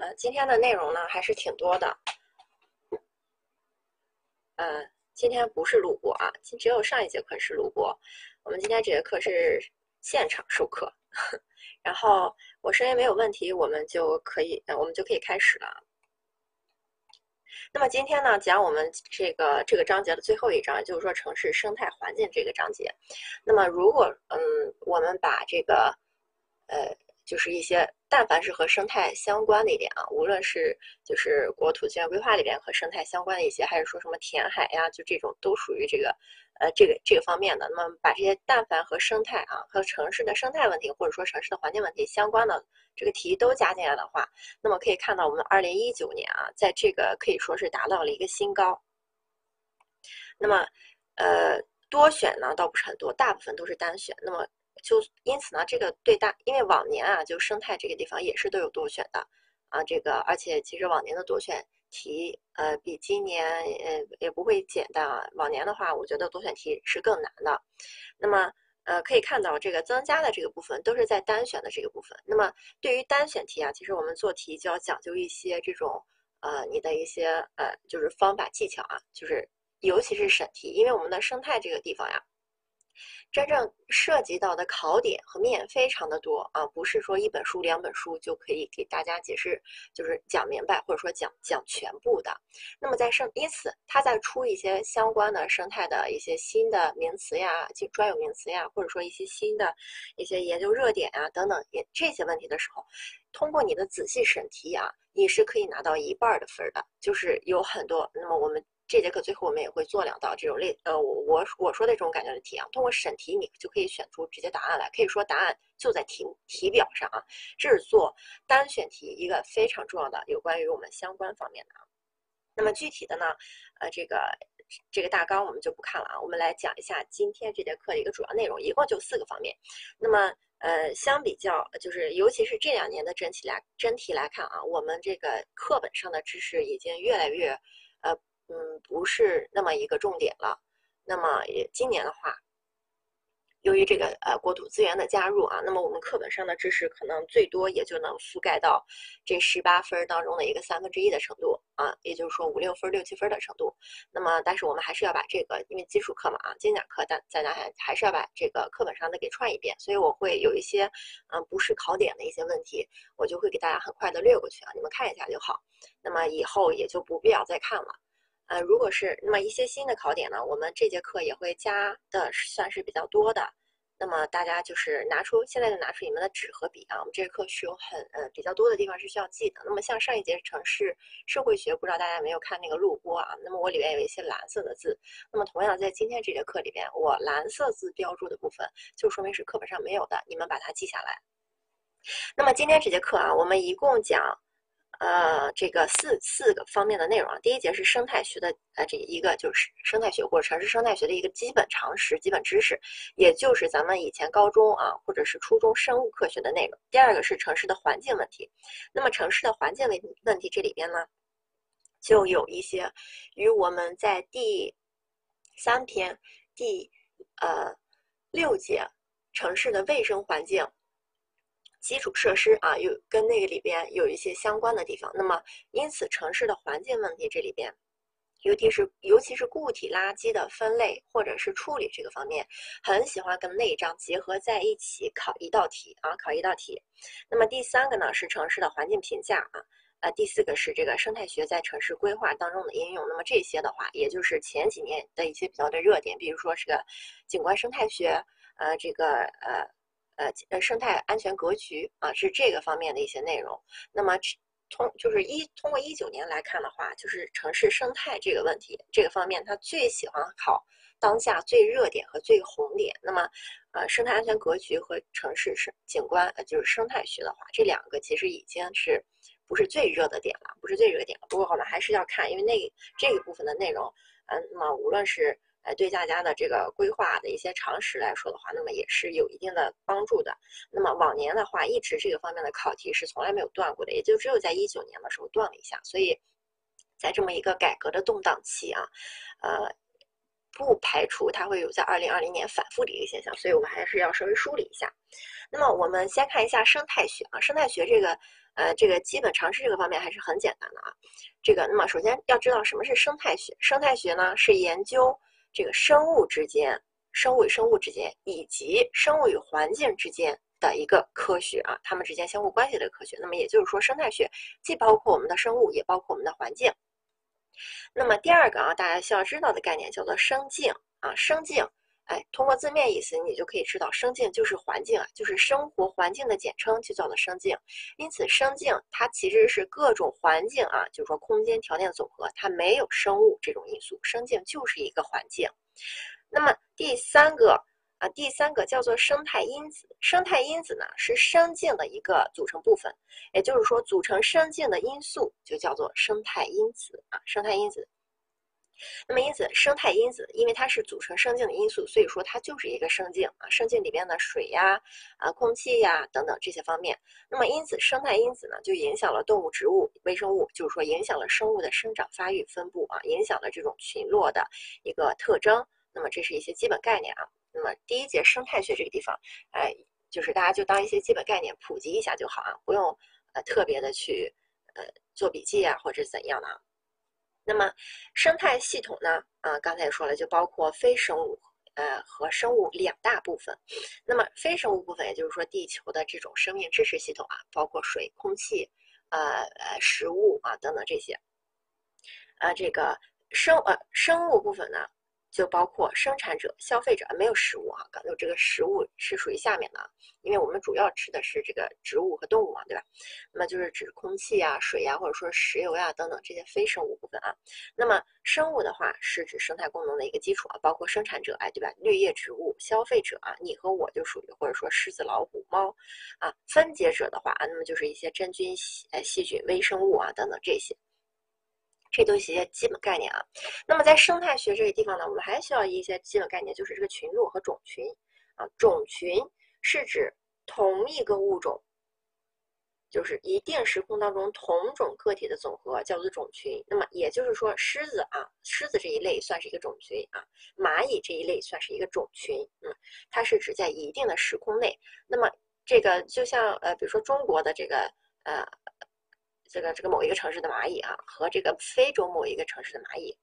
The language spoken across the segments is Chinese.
呃，今天的内容呢还是挺多的。呃，今天不是录播啊，今只有上一节课是录播。我们今天这节课是现场授课，然后我声音没有问题，我们就可以，呃，我们就可以开始了。那么今天呢，讲我们这个这个章节的最后一章，就是说城市生态环境这个章节。那么如果嗯，我们把这个呃。就是一些，但凡是和生态相关的一点啊，无论是就是国土资源规划里边和生态相关的一些，还是说什么填海呀，就这种都属于这个，呃，这个这个方面的。那么把这些但凡和生态啊，和城市的生态问题或者说城市的环境问题相关的这个题都加进来的话，那么可以看到我们二零一九年啊，在这个可以说是达到了一个新高。那么，呃，多选呢倒不是很多，大部分都是单选。那么。就因此呢，这个对大，因为往年啊，就生态这个地方也是都有多选的啊，这个而且其实往年的多选题，呃，比今年呃也不会简单啊。往年的话，我觉得多选题是更难的。那么呃，可以看到这个增加的这个部分都是在单选的这个部分。那么对于单选题啊，其实我们做题就要讲究一些这种呃你的一些呃就是方法技巧啊，就是尤其是审题，因为我们的生态这个地方呀。真正涉及到的考点和面非常的多啊，不是说一本书、两本书就可以给大家解释，就是讲明白或者说讲讲全部的。那么在生，因此他在出一些相关的生态的一些新的名词呀、就专有名词呀，或者说一些新的一些研究热点啊等等也这些问题的时候，通过你的仔细审题啊，你是可以拿到一半的分的，就是有很多。那么我们。这节课最后我们也会做两道这种类，呃，我我我说的这种感觉的题啊，通过审题你就可以选出直接答案来，可以说答案就在题题表上啊。这是做单选题一个非常重要的有关于我们相关方面的啊。那么具体的呢，呃，这个这个大纲我们就不看了啊，我们来讲一下今天这节课的一个主要内容，一共就四个方面。那么呃，相比较就是尤其是这两年的真题来真题来看啊，我们这个课本上的知识已经越来越呃。嗯，不是那么一个重点了。那么也今年的话，由于这个呃国土资源的加入啊，那么我们课本上的知识可能最多也就能覆盖到这十八分当中的一个三分之一的程度啊，也就是说五六分、六七分的程度。那么，但是我们还是要把这个，因为基础课嘛啊，精讲课，但大家还还是要把这个课本上的给串一遍。所以我会有一些嗯不是考点的一些问题，我就会给大家很快的略过去啊，你们看一下就好。那么以后也就不必要再看了。呃，如果是那么一些新的考点呢，我们这节课也会加的算是比较多的。那么大家就是拿出现在就拿出你们的纸和笔啊，我们这节课是有很呃比较多的地方是需要记的。那么像上一节城市社会学，不知道大家有没有看那个录播啊？那么我里面有一些蓝色的字，那么同样在今天这节课里边，我蓝色字标注的部分就说明是课本上没有的，你们把它记下来。那么今天这节课啊，我们一共讲。呃，这个四四个方面的内容啊，第一节是生态学的，呃，这一个就是生态学或者城市生态学的一个基本常识、基本知识，也就是咱们以前高中啊或者是初中生物科学的内容。第二个是城市的环境问题，那么城市的环境问问题这里边呢，就有一些与我们在第三篇第呃六节城市的卫生环境。基础设施啊，有跟那个里边有一些相关的地方。那么，因此城市的环境问题这里边，尤其是尤其是固体垃圾的分类或者是处理这个方面，很喜欢跟那一章结合在一起考一道题啊，考一道题。那么第三个呢是城市的环境评价啊，呃，第四个是这个生态学在城市规划当中的应用。那么这些的话，也就是前几年的一些比较的热点，比如说是个景观生态学，呃，这个呃。呃呃，生态安全格局啊，是这个方面的一些内容。那么，通就是一通过一九年来看的话，就是城市生态这个问题这个方面，他最喜欢考当下最热点和最红点。那么，呃，生态安全格局和城市生景观，呃，就是生态学的话，这两个其实已经是不是最热的点了，不是最热点了。不过我们还是要看，因为那这一部分的内容，嗯，那么无论是。呃，对大家的这个规划的一些常识来说的话，那么也是有一定的帮助的。那么往年的话，一直这个方面的考题是从来没有断过的，也就只有在一九年的时候断了一下。所以在这么一个改革的动荡期啊，呃，不排除它会有在二零二零年反复的一个现象。所以我们还是要稍微梳理一下。那么我们先看一下生态学啊，生态学这个呃，这个基本常识这个方面还是很简单的啊。这个，那么首先要知道什么是生态学。生态学呢是研究这个生物之间、生物与生物之间以及生物与环境之间的一个科学啊，它们之间相互关系的科学。那么也就是说，生态学既包括我们的生物，也包括我们的环境。那么第二个啊，大家需要知道的概念叫做生境啊，生境。哎，通过字面意思，你就可以知道，生境就是环境啊，就是生活环境的简称，就叫做生境。因此，生境它其实是各种环境啊，就是说空间条件的总和，它没有生物这种因素，生境就是一个环境。那么第三个啊，第三个叫做生态因子。生态因子呢是生境的一个组成部分，也就是说，组成生境的因素就叫做生态因子啊，生态因子。那么因此，生态因子因为它是组成生境的因素，所以说它就是一个生境啊。生境里边的水呀、啊空气呀等等这些方面，那么因此生态因子呢就影响了动物、植物、微生物，就是说影响了生物的生长、发育、分布啊，影响了这种群落的一个特征。那么这是一些基本概念啊。那么第一节生态学这个地方，哎，就是大家就当一些基本概念普及一下就好啊，不用呃特别的去呃做笔记啊或者怎样的啊。那么，生态系统呢？啊，刚才也说了，就包括非生物，呃，和生物两大部分。那么，非生物部分，也就是说，地球的这种生命支持系统啊，包括水、空气，呃呃，食物啊等等这些。啊，这个生呃生物部分呢？就包括生产者、消费者，没有食物啊，刚有这个食物是属于下面的啊，因为我们主要吃的是这个植物和动物嘛，对吧？那么就是指空气呀、水呀，或者说石油呀等等这些非生物部分啊。那么生物的话是指生态功能的一个基础啊，包括生产者，哎，对吧？绿叶植物，消费者啊，你和我就属于或者说狮子、老虎、猫啊。分解者的话啊，那么就是一些真菌、细细菌、微生物啊等等这些。这都是一些基本概念啊。那么在生态学这个地方呢，我们还需要一些基本概念，就是这个群落和种群啊。种群是指同一个物种，就是一定时空当中同种个体的总和，叫做种群。那么也就是说，狮子啊，狮子这一类算是一个种群啊，蚂蚁这一类算是一个种群。嗯，它是指在一定的时空内。那么这个就像呃，比如说中国的这个呃。这个这个某一个城市的蚂蚁啊，和这个非洲某一个城市的蚂蚁，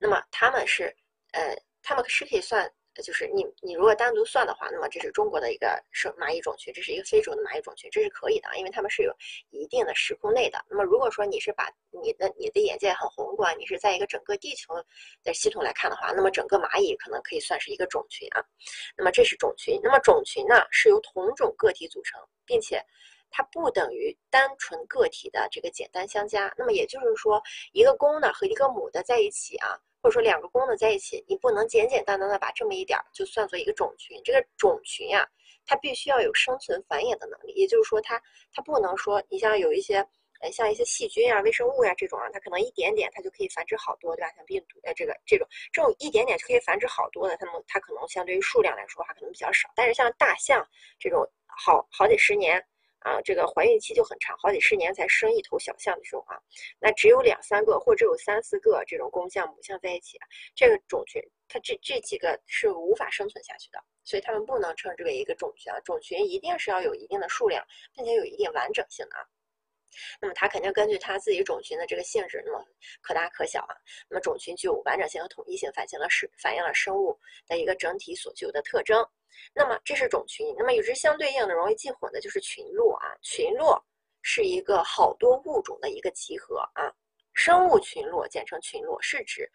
那么他们是，呃，他们是可以算，就是你你如果单独算的话，那么这是中国的一个生蚂蚁种群，这是一个非洲的蚂蚁种群，这是可以的，因为他们是有一定的时空内的。那么如果说你是把你的你的眼界很宏观，你是在一个整个地球的系统来看的话，那么整个蚂蚁可能可以算是一个种群啊。那么这是种群，那么种群呢是由同种个体组成，并且。它不等于单纯个体的这个简单相加，那么也就是说，一个公的和一个母的在一起啊，或者说两个公的在一起，你不能简简单单的把这么一点儿就算作一个种群。这个种群呀，它必须要有生存繁衍的能力，也就是说，它它不能说，你像有一些，呃，像一些细菌啊、微生物呀这种啊，它可能一点点它就可以繁殖好多，对吧？像病毒呃这个这种这种一点点就可以繁殖好多的，它们它可能相对于数量来说话可能比较少，但是像大象这种好好几十年。啊，这个怀孕期就很长，好几十年才生一头小象的时候啊，那只有两三个或者有三四个这种公象母象在一起，这个种群它这这几个是无法生存下去的，所以它们不能称之为一个种群啊，种群一定是要有一定的数量，并且有一定完整性的啊。那么它肯定根据它自己种群的这个性质，那么可大可小啊。那么种群具有完整性和统一性，反映了是反映了生物的一个整体所具有的特征。那么这是种群，那么与之相对应的容易记混的就是群落啊。群落是一个好多物种的一个集合啊。生物群落简称群落，是指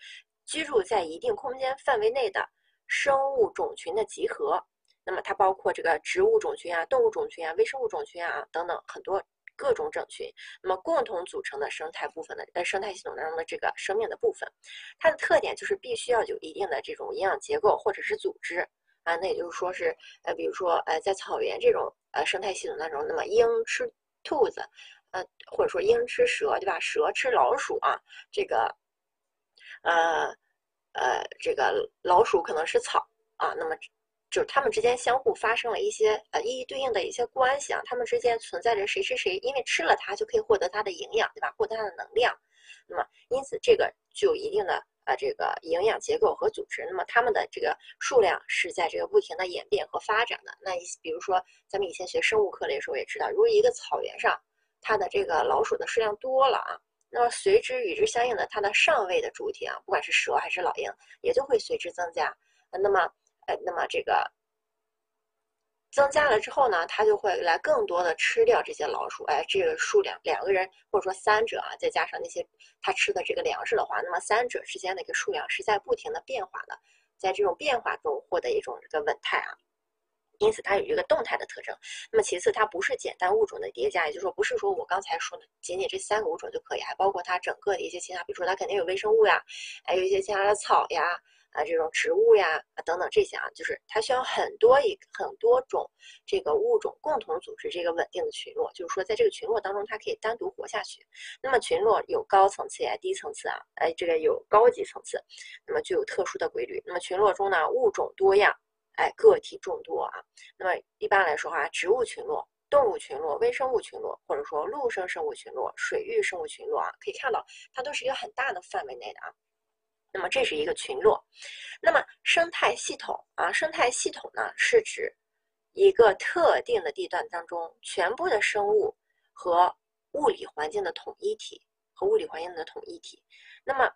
居住在一定空间范围内的生物种群的集合。那么它包括这个植物种群啊、动物种群啊、微生物种群啊等等很多。各种种群，那么共同组成的生态部分的呃生态系统当中的这个生命的部分，它的特点就是必须要有一定的这种营养结构或者是组织啊，那也就是说是呃比如说呃在草原这种呃生态系统当中，那么鹰吃兔子，呃或者说鹰吃蛇对吧？蛇吃老鼠啊，这个呃呃这个老鼠可能是草啊，那么。就是它们之间相互发生了一些呃一一对应的一些关系啊，它们之间存在着谁吃谁，因为吃了它就可以获得它的营养，对吧？获得它的能量，那么因此这个具有一定的呃这个营养结构和组织，那么它们的这个数量是在这个不停的演变和发展的。那比如说咱们以前学生物课的时候也知道，如果一个草原上它的这个老鼠的数量多了啊，那么随之与之相应的，它的上位的主体啊，不管是蛇还是老鹰，也就会随之增加。那么，呃，那么这个增加了之后呢，它就会来更多的吃掉这些老鼠。哎，这个数量两个人或者说三者啊，再加上那些它吃的这个粮食的话，那么三者之间的一个数量是在不停的变化的，在这种变化中获得一种这个稳态啊。因此，它有一个动态的特征。那么，其次，它不是简单物种的叠加，也就是说，不是说我刚才说的仅仅这三个物种就可以，还包括它整个的一些其他，比如说它肯定有微生物呀，还有一些其他的草呀，啊，这种植物呀，啊等等这些啊，就是它需要很多一很多种这个物种共同组织这个稳定的群落，就是说，在这个群落当中，它可以单独活下去。那么，群落有高层次呀、低层次啊，哎，这个有高级层次，那么具有特殊的规律。那么，群落中呢，物种多样。哎，个体众多啊。那么一般来说哈，植物群落、动物群落、微生物群落，或者说陆生生物群落、水域生物群落啊，可以看到它都是一个很大的范围内的啊。那么这是一个群落。那么生态系统啊，生态系统呢是指一个特定的地段当中全部的生物和物理环境的统一体和物理环境的统一体。那么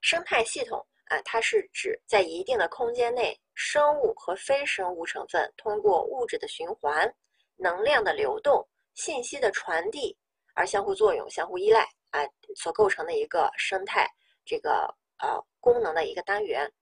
生态系统。啊，它是指在一定的空间内，生物和非生物成分通过物质的循环、能量的流动、信息的传递而相互作用、相互依赖啊，所构成的一个生态这个呃功能的一个单元。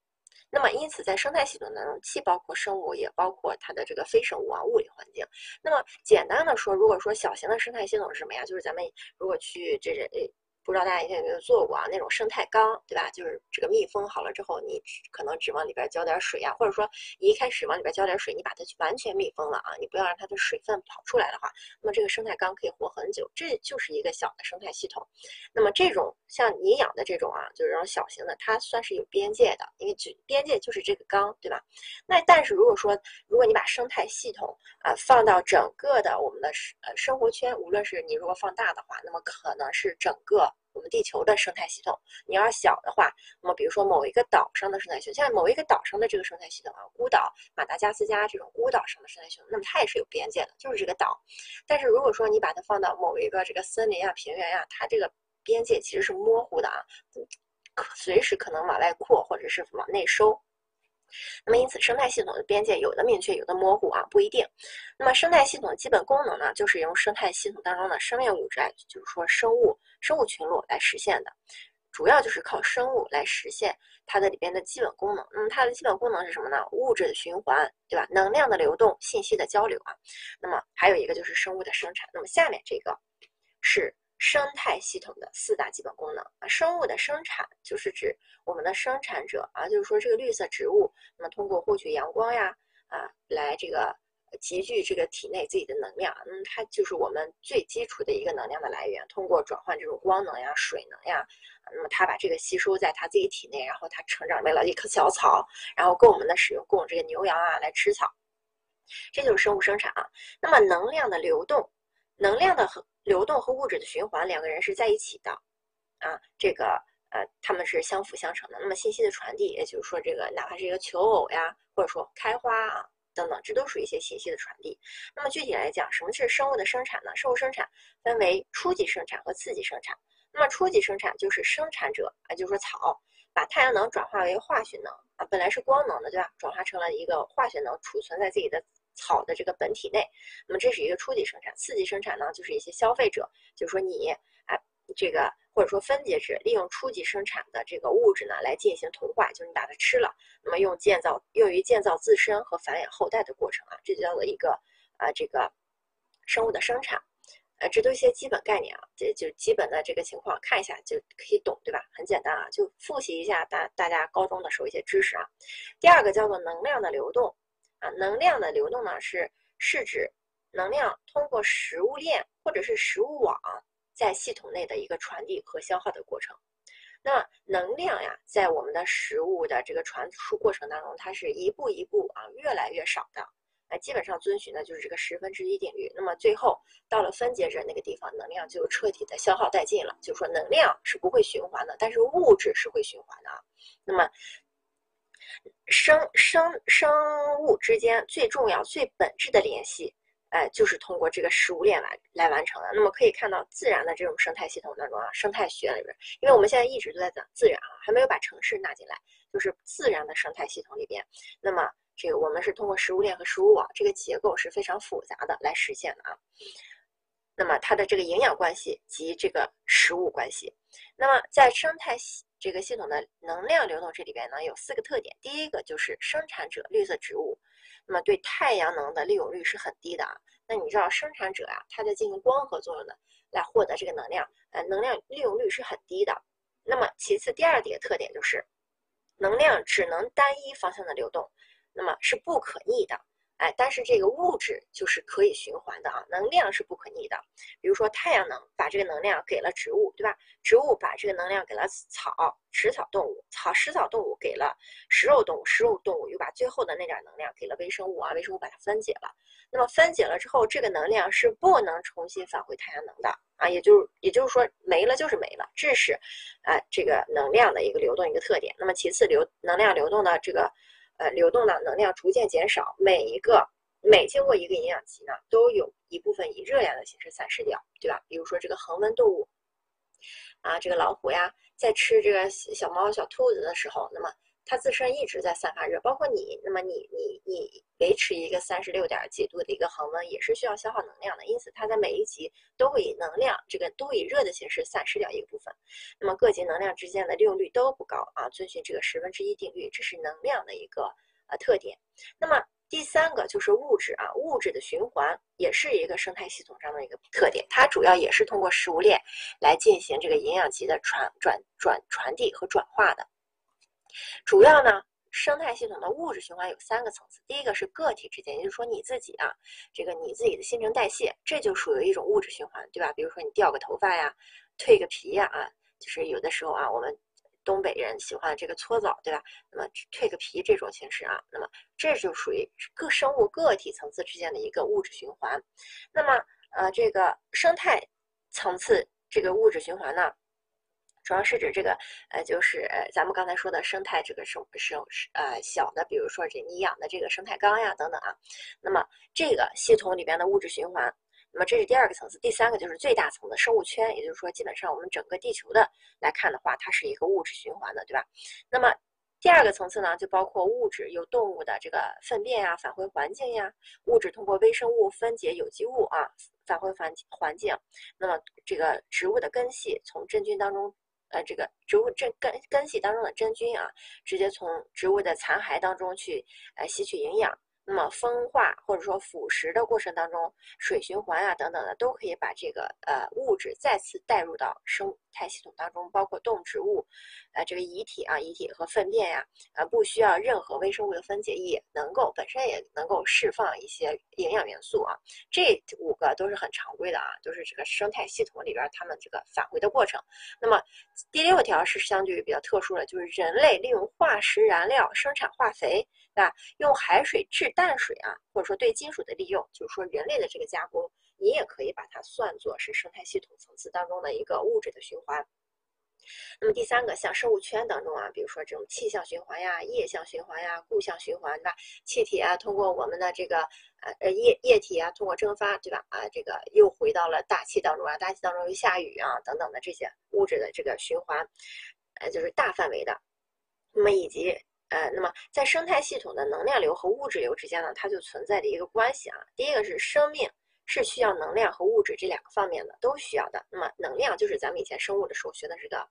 那么，因此在生态系统当中，既包括生物，也包括它的这个非生物啊物理环境。那么，简单的说，如果说小型的生态系统是什么呀？就是咱们如果去这这诶。不知道大家以前有没有做过啊？那种生态缸，对吧？就是这个密封好了之后，你可能只往里边浇点水啊，或者说你一开始往里边浇点水，你把它完全密封了啊，你不要让它的水分跑出来的话，那么这个生态缸可以活很久。这就是一个小的生态系统。那么这种像你养的这种啊，就是这种小型的，它算是有边界的，因为就边界就是这个缸，对吧？那但是如果说如果你把生态系统啊放到整个的我们的生呃生活圈，无论是你如果放大的话，那么可能是整个。我们地球的生态系统，你要小的话，那么比如说某一个岛上的生态系统，像某一个岛上的这个生态系统啊，孤岛马达加斯加这种孤岛上的生态系统，那么它也是有边界的，就是这个岛。但是如果说你把它放到某一个这个森林啊、平原呀，它这个边界其实是模糊的啊，可随时可能往外扩或者是往内收。那么，因此生态系统的边界有的明确，有的模糊啊，不一定。那么，生态系统的基本功能呢，就是用生态系统当中的生命物质，就是说生物、生物群落来实现的，主要就是靠生物来实现它的里边的基本功能。那么，它的基本功能是什么呢？物质的循环，对吧？能量的流动，信息的交流啊。那么，还有一个就是生物的生产。那么，下面这个是。生态系统的四大基本功能啊，生物的生产就是指我们的生产者啊，就是说这个绿色植物，那么通过获取阳光呀啊，来这个集聚这个体内自己的能量，那嗯，它就是我们最基础的一个能量的来源。通过转换这种光能呀、水能呀，那么它把这个吸收在它自己体内，然后它成长为了一棵小草，然后供我们的使用，供这个牛羊啊来吃草，这就是生物生产啊。那么能量的流动，能量的和流动和物质的循环，两个人是在一起的，啊，这个呃，他们是相辅相成的。那么信息的传递，也就是说，这个哪怕是一个求偶呀，或者说开花啊等等，这都属于一些信息的传递。那么具体来讲，什么是生物的生产呢？生物生产分为初级生产和次级生产。那么初级生产就是生产者啊，就是说草把太阳能转化为化学能啊，本来是光能的，对吧？转化成了一个化学能，储存在自己的。草的这个本体内，那么这是一个初级生产。次级生产呢，就是一些消费者，就是说你啊，这个或者说分解质，利用初级生产的这个物质呢来进行同化，就是你把它吃了，那么用建造用于建造自身和繁衍后代的过程啊，这就叫做一个啊这个生物的生产。呃，这都一些基本概念啊，这就基本的这个情况看一下就可以懂，对吧？很简单啊，就复习一下大大家高中的时候一些知识啊。第二个叫做能量的流动。能量的流动呢，是是指能量通过食物链或者是食物网在系统内的一个传递和消耗的过程。那能量呀，在我们的食物的这个传输过程当中，它是一步一步啊，越来越少的。那，基本上遵循的就是这个十分之一定律。那么最后到了分解者那个地方，能量就彻底的消耗殆尽了。就是说，能量是不会循环的，但是物质是会循环的啊。那么。生生生物之间最重要、最本质的联系，哎，就是通过这个食物链来来完成的。那么可以看到，自然的这种生态系统当中啊，生态学里边，因为我们现在一直都在讲自然啊，还没有把城市纳进来，就是自然的生态系统里边。那么这个我们是通过食物链和食物网这个结构是非常复杂的来实现的啊。那么它的这个营养关系及这个食物关系，那么在生态系这个系统的能量流动这里边呢，有四个特点。第一个就是生产者绿色植物，那么对太阳能的利用率是很低的啊。那你知道生产者啊，它在进行光合作用的来获得这个能量，呃，能量利用率是很低的。那么其次第二点特点就是，能量只能单一方向的流动，那么是不可逆的。哎，但是这个物质就是可以循环的啊，能量是不可逆的。比如说太阳能把这个能量给了植物，对吧？植物把这个能量给了草、食草动物，草、食草动物给了食肉动物，食肉动物又把最后的那点能量给了微生物啊，微生物把它分解了。那么分解了之后，这个能量是不能重新返回太阳能的啊，也就也就是说没了就是没了，这是啊这个能量的一个流动一个特点。那么其次流能量流动的这个。呃，流动的能量逐渐减少，每一个每经过一个营养期呢，都有一部分以热量的形式散失掉，对吧？比如说这个恒温动物，啊，这个老虎呀，在吃这个小猫、小兔子的时候，那么。它自身一直在散发热，包括你，那么你你你维持一个三十六点几度的一个恒温，也是需要消耗能量的。因此，它在每一级都会以能量，这个都以热的形式散失掉一个部分。那么各级能量之间的利用率都不高啊，遵循这个十分之一定律，这是能量的一个呃特点。那么第三个就是物质啊，物质的循环也是一个生态系统上的一个特点，它主要也是通过食物链来进行这个营养级的传转转传递和转化的。主要呢，生态系统的物质循环有三个层次。第一个是个体之间，也就是说你自己啊，这个你自己的新陈代谢，这就属于一种物质循环，对吧？比如说你掉个头发呀，蜕个皮呀，啊，就是有的时候啊，我们东北人喜欢这个搓澡，对吧？那么蜕个皮这种形式啊，那么这就属于各生物个体层次之间的一个物质循环。那么呃，这个生态层次这个物质循环呢？主要是指这个，呃，就是，咱们刚才说的生态这个生生呃小的，比如说这你养的这个生态缸呀等等啊，那么这个系统里边的物质循环，那么这是第二个层次，第三个就是最大层的生物圈，也就是说，基本上我们整个地球的来看的话，它是一个物质循环的，对吧？那么第二个层次呢，就包括物质由动物的这个粪便呀返回环境呀，物质通过微生物分解有机物啊返回环环境，那么这个植物的根系从真菌当中。呃，这个植物真根根系当中的真菌啊，直接从植物的残骸当中去呃吸取营养。那么风化或者说腐蚀的过程当中，水循环啊等等的，都可以把这个呃物质再次带入到生态系统当中，包括动植物，呃这个遗体啊遗体和粪便呀，呃不需要任何微生物的分解，也能够本身也能够释放一些营养元素啊。这五个都是很常规的啊，都是这个生态系统里边它们这个返回的过程。那么第六条是相对于比较特殊的，就是人类利用化石燃料生产化肥。对吧用海水制淡水啊，或者说对金属的利用，就是说人类的这个加工，你也可以把它算作是生态系统层次当中的一个物质的循环。那么第三个，像生物圈当中啊，比如说这种气象循环呀、液相循环呀、固相循环，对吧？气体啊，通过我们的这个呃呃液液体啊，通过蒸发，对吧？啊，这个又回到了大气当中啊，大气当中又下雨啊，等等的这些物质的这个循环，呃，就是大范围的。那么以及。呃，那么在生态系统的能量流和物质流之间呢，它就存在着一个关系啊。第一个是生命是需要能量和物质这两个方面的，都需要的。那么能量就是咱们以前生物的时候学的这个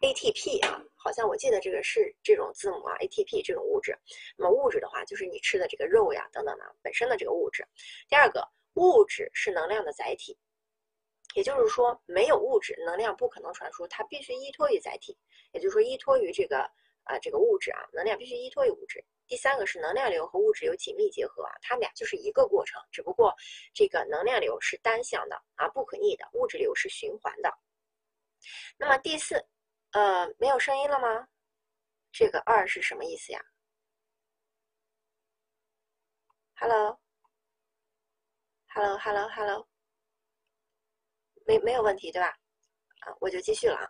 ATP 啊，好像我记得这个是这种字母啊，ATP 这种物质。那么物质的话，就是你吃的这个肉呀等等的本身的这个物质。第二个，物质是能量的载体，也就是说没有物质，能量不可能传输，它必须依托于载体，也就是说依托于这个。啊，这个物质啊，能量必须依托于物质。第三个是能量流和物质有紧密结合啊，它们俩就是一个过程，只不过这个能量流是单向的啊，不可逆的；物质流是循环的。那么第四，呃，没有声音了吗？这个二是什么意思呀？Hello，Hello，Hello，Hello，没没有问题对吧？啊，我就继续了啊。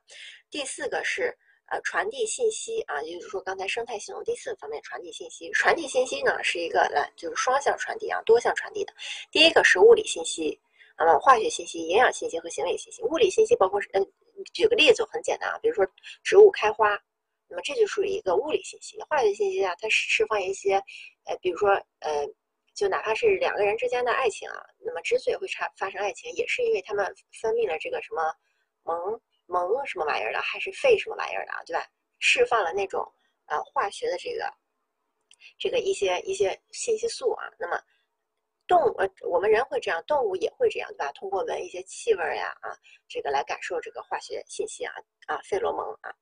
第四个是。呃传递信息啊，也就是说刚才生态系统第四方面传递信息。传递信息呢是一个来就是双向传递啊，多项传递的。第一个是物理信息，那么化学信息、营养信息和行为信息。物理信息包括是嗯，举个例子很简单啊，比如说植物开花，那么这就属于一个物理信息。化学信息啊，它释放一些呃，比如说呃。就哪怕是两个人之间的爱情啊，那么之所以会产发生爱情，也是因为他们分泌了这个什么蒙蒙什么玩意儿的，还是费什么玩意儿的啊，对吧？释放了那种呃化学的这个这个一些一些信息素啊。那么动物呃我们人会这样，动物也会这样，对吧？通过闻一些气味呀啊，这个来感受这个化学信息啊啊，费洛蒙啊，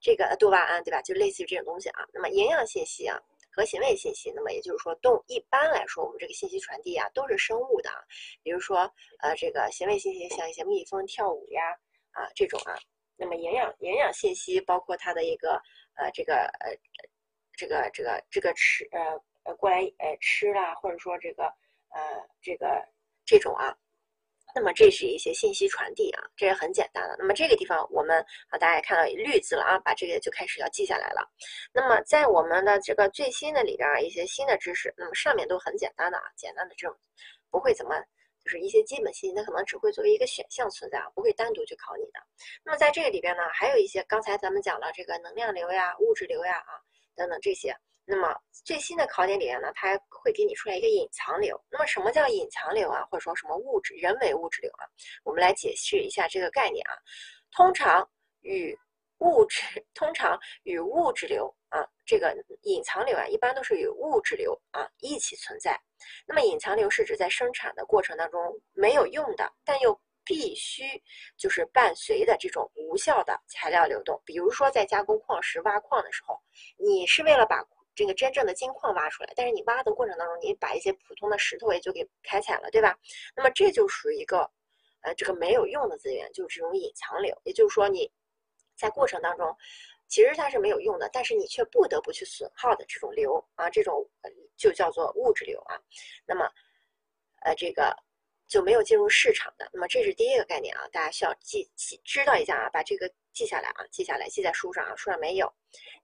这个多巴胺对吧？就类似于这种东西啊。那么营养信息啊。和行为信息，那么也就是说，动一般来说，我们这个信息传递啊，都是生物的啊，比如说，呃，这个行为信息像一些蜜蜂跳舞呀，啊，这种啊，那么营养营养信息包括它的一个呃这个呃这个这个这个吃呃呃过来呃吃啦，或者说这个呃这个这种啊。那么这是一些信息传递啊，这也很简单的。那么这个地方我们啊，大家也看到绿字了啊，把这个就开始要记下来了。那么在我们的这个最新的里边啊，一些新的知识，那么上面都很简单的啊，简单的这种不会怎么就是一些基本信息，它可能只会作为一个选项存在啊，不会单独去考你的。那么在这个里边呢，还有一些刚才咱们讲了这个能量流呀、物质流呀啊等等这些。那么最新的考点里面呢，它还会给你出来一个隐藏流。那么什么叫隐藏流啊？或者说什么物质、人为物质流啊？我们来解释一下这个概念啊。通常与物质，通常与物质流啊，这个隐藏流啊，一般都是与物质流啊一起存在。那么隐藏流是指在生产的过程当中没有用的，但又必须就是伴随的这种无效的材料流动。比如说在加工矿石挖矿的时候，你是为了把这个真正的金矿挖出来，但是你挖的过程当中，你把一些普通的石头也就给开采了，对吧？那么这就属于一个，呃，这个没有用的资源，就是这种隐藏流。也就是说，你在过程当中，其实它是没有用的，但是你却不得不去损耗的这种流啊，这种就叫做物质流啊。那么，呃，这个就没有进入市场的。那么这是第一个概念啊，大家需要记记知道一下啊，把这个记下来啊，记下来，记在书上啊，书上没有。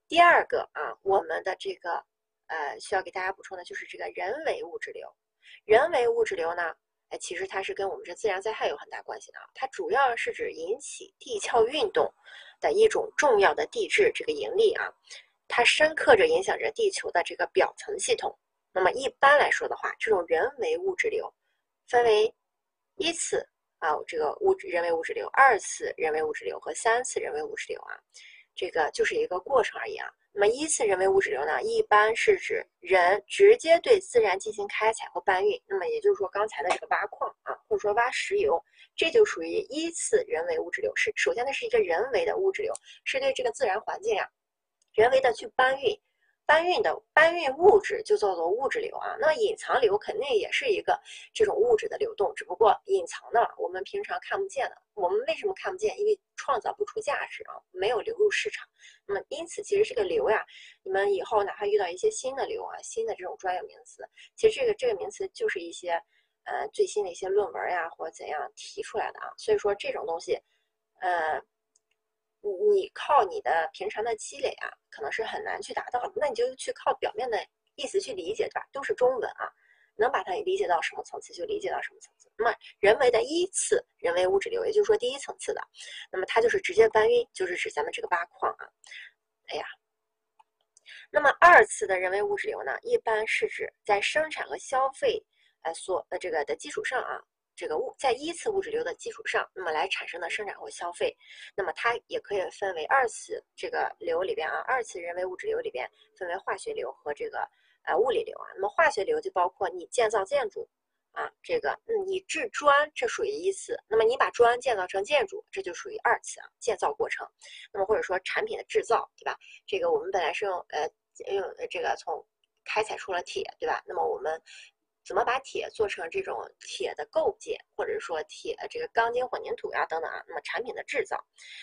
第二个啊，我们的这个呃需要给大家补充的就是这个人为物质流。人为物质流呢，哎，其实它是跟我们这自然灾害有很大关系的啊。它主要是指引起地壳运动的一种重要的地质这个盈利啊，它深刻着影响着地球的这个表层系统。那么一般来说的话，这种人为物质流分为一次啊这个物质人为物质流、二次人为物质流和三次人为物质流啊。这个就是一个过程而已啊。那么，依次人为物质流呢，一般是指人直接对自然进行开采和搬运。那么，也就是说，刚才的这个挖矿啊，或者说挖石油，这就属于依次人为物质流。是首先，它是一个人为的物质流，是对这个自然环境呀，人为的去搬运。搬运的搬运物质就叫做物质流啊，那隐藏流肯定也是一个这种物质的流动，只不过隐藏的我们平常看不见的。我们为什么看不见？因为创造不出价值啊，没有流入市场。那么因此，其实这个流呀，你们以后哪怕遇到一些新的流啊，新的这种专业名词，其实这个这个名词就是一些呃最新的一些论文呀或者怎样提出来的啊。所以说这种东西，呃。你你靠你的平常的积累啊，可能是很难去达到的。那你就去靠表面的意思去理解，对吧？都是中文啊，能把它理解到什么层次就理解到什么层次。那么人为的一次人为物质流，也就是说第一层次的，那么它就是直接搬运，就是指咱们这个挖矿啊。哎呀，那么二次的人为物质流呢，一般是指在生产和消费呃所呃这个的基础上啊。这个物在一次物质流的基础上，那么来产生的生产或消费，那么它也可以分为二次这个流里边啊，二次人为物质流里边分为化学流和这个呃物理流啊。那么化学流就包括你建造建筑啊，这个嗯你制砖这属于一次，那么你把砖建造成建筑，这就属于二次啊建造过程。那么或者说产品的制造，对吧？这个我们本来是用呃用这个从开采出了铁，对吧？那么我们。怎么把铁做成这种铁的构件，或者说铁这个钢筋混凝土呀等等啊？那么产品的制造，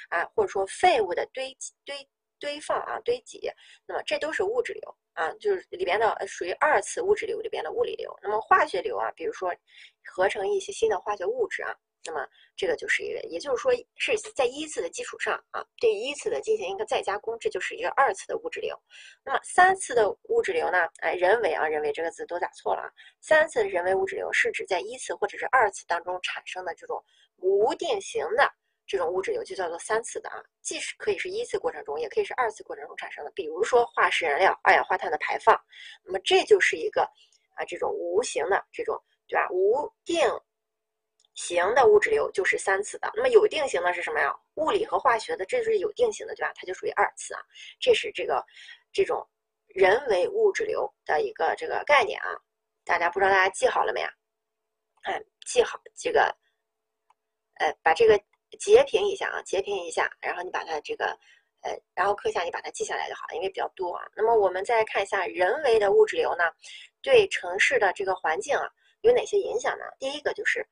啊，或者说废物的堆堆堆放啊堆积，那么这都是物质流啊，就是里边的属于二次物质流里边的物理流。那么化学流啊，比如说合成一些新的化学物质啊，那么这个就是一个，也就是说是在一次的基础上啊，对一次的进行一个再加工，这就是一个二次的物质流。那么三次的物质流呢？哎，人为啊，人为这个字都打错了啊。三次人为物质流是指在一次或者是二次当中产生的这种无定型的这种物质流，就叫做三次的啊。既是可以是一次过程中，也可以是二次过程中产生的。比如说化石燃料二氧化碳的排放，那么这就是一个啊这种无形的这种对吧？无定。型的物质流就是三次的，那么有定型的是什么呀？物理和化学的，这就是有定型的，对吧？它就属于二次啊。这是这个这种人为物质流的一个这个概念啊。大家不知道大家记好了没呀？哎，记好这个，呃，把这个截屏一下啊，截屏一下，然后你把它这个，呃，然后课下你把它记下来就好，因为比较多啊。那么我们再看一下人为的物质流呢，对城市的这个环境啊有哪些影响呢？第一个就是。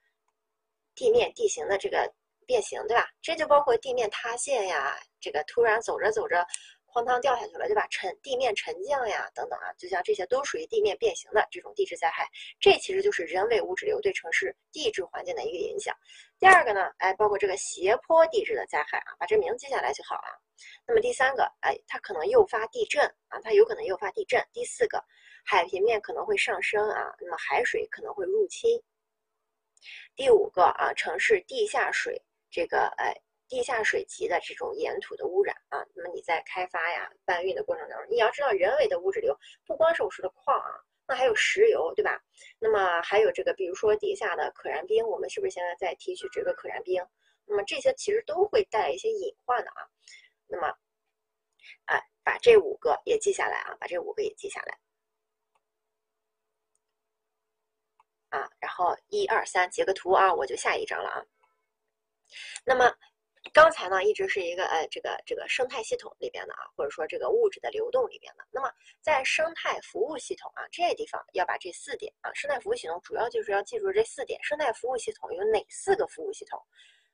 地面地形的这个变形，对吧？这就包括地面塌陷呀，这个突然走着走着，哐当掉下去了，对吧？沉地面沉降呀，等等啊，就像这些都属于地面变形的这种地质灾害。这其实就是人为物质流对城市地质环境的一个影响。第二个呢，哎，包括这个斜坡地质的灾害啊，把这名字记下来就好啊。那么第三个，哎，它可能诱发地震啊，它有可能诱发地震。第四个，海平面可能会上升啊，那么海水可能会入侵。第五个啊，城市地下水这个哎，地下水级的这种岩土的污染啊，那么你在开发呀、搬运的过程当中，你要知道人为的物质流不光是我说的矿啊，那还有石油，对吧？那么还有这个，比如说地下的可燃冰，我们是不是现在在提取这个可燃冰？那么这些其实都会带来一些隐患的啊。那么，哎，把这五个也记下来啊，把这五个也记下来。啊，然后一二三截个图啊，我就下一张了啊。那么刚才呢，一直是一个呃，这个这个生态系统里边的啊，或者说这个物质的流动里边的。那么在生态服务系统啊这地方，要把这四点啊，生态服务系统主要就是要记住这四点。生态服务系统有哪四个服务系统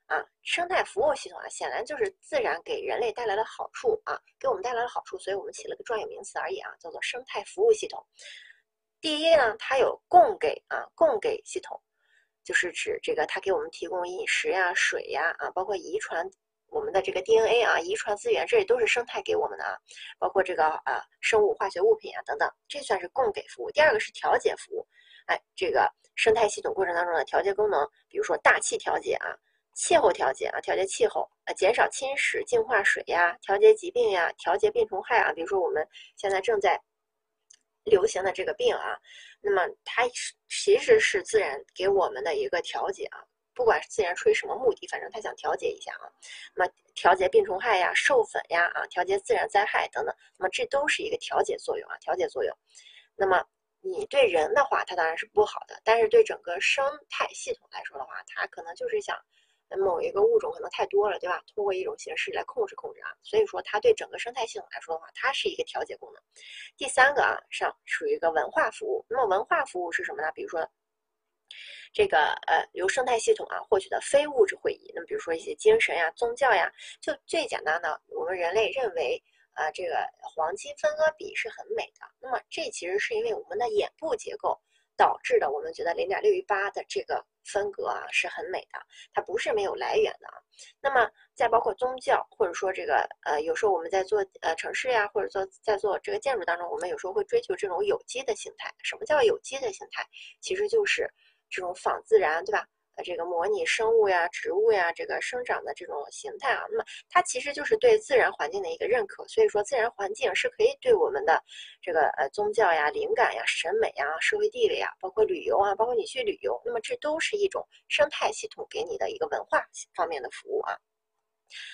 啊？生态服务系统啊，显然就是自然给人类带来了好处啊，给我们带来了好处，所以我们起了个专有名词而已啊，叫做生态服务系统。第一呢，它有供给啊，供给系统，就是指这个它给我们提供饮食呀、水呀啊，包括遗传我们的这个 DNA 啊，遗传资源，这也都是生态给我们的啊，包括这个啊生物化学物品啊等等，这算是供给服务。第二个是调节服务，哎，这个生态系统过程当中的调节功能，比如说大气调节啊、气候调节啊、调节气候啊、减少侵蚀、净化水呀、调节疾病呀、调节病虫害啊，比如说我们现在正在。流行的这个病啊，那么它其实是自然给我们的一个调节啊，不管是自然出于什么目的，反正它想调节一下啊，那么调节病虫害呀、授粉呀啊，调节自然灾害等等，那么这都是一个调节作用啊，调节作用。那么你对人的话，它当然是不好的，但是对整个生态系统来说的话，它可能就是想。某一个物种可能太多了，对吧？通过一种形式来控制控制啊，所以说它对整个生态系统来说的话，它是一个调节功能。第三个啊，上属于一个文化服务。那么文化服务是什么呢？比如说这个呃，由生态系统啊获取的非物质会议。那么比如说一些精神呀、宗教呀，就最简单的，我们人类认为啊，这个黄金分割比是很美的。那么这其实是因为我们的眼部结构。导致的，我们觉得零点六一八的这个分隔啊是很美的，它不是没有来源的啊。那么再包括宗教，或者说这个呃，有时候我们在做呃城市呀，或者做在做这个建筑当中，我们有时候会追求这种有机的形态。什么叫有机的形态？其实就是这种仿自然，对吧？这个模拟生物呀、植物呀，这个生长的这种形态啊，那么它其实就是对自然环境的一个认可。所以说，自然环境是可以对我们的这个呃宗教呀、灵感呀、审美呀、社会地位啊，包括旅游啊，包括你去旅游，那么这都是一种生态系统给你的一个文化方面的服务啊。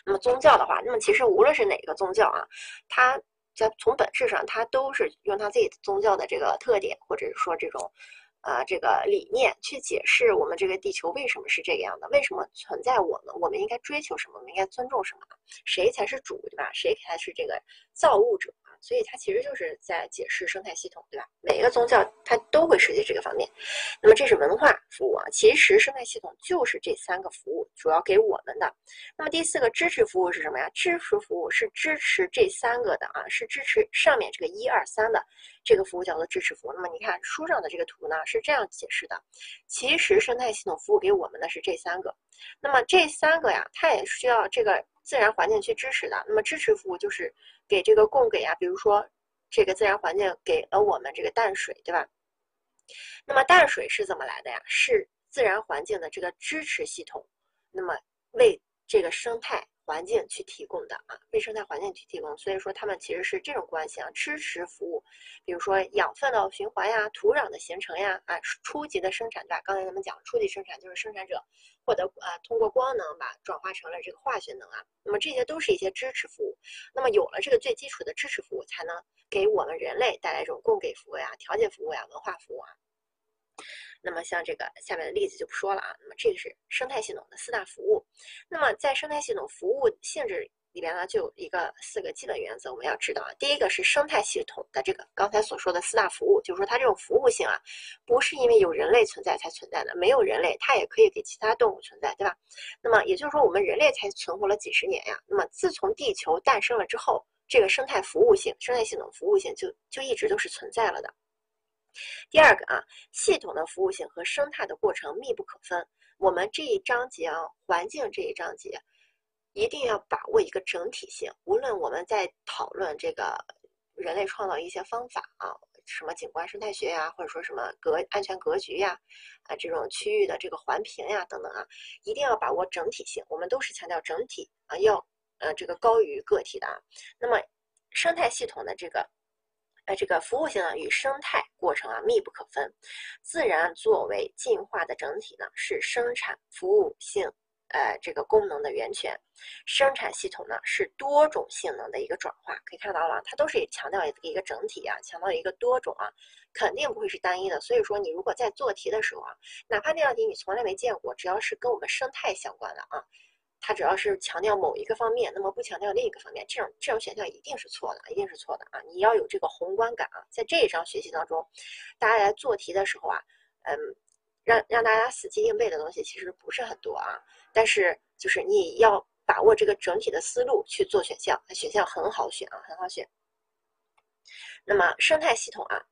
那么宗教的话，那么其实无论是哪个宗教啊，它在从本质上它都是用它自己宗教的这个特点，或者是说这种。啊，这个理念去解释我们这个地球为什么是这个样的，为什么存在我们，我们应该追求什么，我们应该尊重什么，谁才是主，对吧？谁才是这个造物者？所以它其实就是在解释生态系统，对吧？每一个宗教它都会涉及这个方面。那么这是文化服务啊，其实生态系统就是这三个服务主要给我们的。那么第四个支持服务是什么呀？支持服务是支持这三个的啊，是支持上面这个一二三的这个服务叫做支持服务。那么你看书上的这个图呢是这样解释的，其实生态系统服务给我们的是这三个。那么这三个呀，它也需要这个。自然环境去支持的，那么支持服务就是给这个供给啊，比如说这个自然环境给了我们这个淡水，对吧？那么淡水是怎么来的呀？是自然环境的这个支持系统，那么为这个生态。环境去提供的啊，为生态环境去提供，所以说他们其实是这种关系啊，支持服务，比如说养分的循环呀，土壤的形成呀，啊，初级的生产对吧？刚才咱们讲初级生产就是生产者获得呃，通过光能把转化成了这个化学能啊，那么这些都是一些支持服务。那么有了这个最基础的支持服务，才能给我们人类带来这种供给服务呀、调节服务呀、文化服务啊。那么像这个下面的例子就不说了啊。那么这个是生态系统的四大服务。那么在生态系统服务性质里边呢，就有一个四个基本原则，我们要知道啊。第一个是生态系统的这个刚才所说的四大服务，就是说它这种服务性啊，不是因为有人类存在才存在的，没有人类它也可以给其他动物存在，对吧？那么也就是说我们人类才存活了几十年呀。那么自从地球诞生了之后，这个生态服务性、生态系统服务性就就一直都是存在了的。第二个啊，系统的服务性和生态的过程密不可分。我们这一章节啊，环境这一章节，一定要把握一个整体性。无论我们在讨论这个人类创造一些方法啊，什么景观生态学呀，或者说什么格安全格局呀，啊这种区域的这个环评呀等等啊，一定要把握整体性。我们都是强调整体啊，要呃这个高于个体的啊。那么生态系统的这个。呃，这个服务性呢与生态过程啊密不可分。自然作为进化的整体呢，是生产服务性呃这个功能的源泉。生产系统呢是多种性能的一个转化。可以看到了，它都是强调一个整体啊，强调一个多种啊，肯定不会是单一的。所以说，你如果在做题的时候啊，哪怕那道题你从来没见过，只要是跟我们生态相关的啊。它只要是强调某一个方面，那么不强调另一个方面，这种这种选项一定是错的，一定是错的啊！你要有这个宏观感啊，在这一章学习当中，大家来做题的时候啊，嗯，让让大家死记硬背的东西其实不是很多啊，但是就是你要把握这个整体的思路去做选项，选项很好选啊，很好选。那么生态系统啊，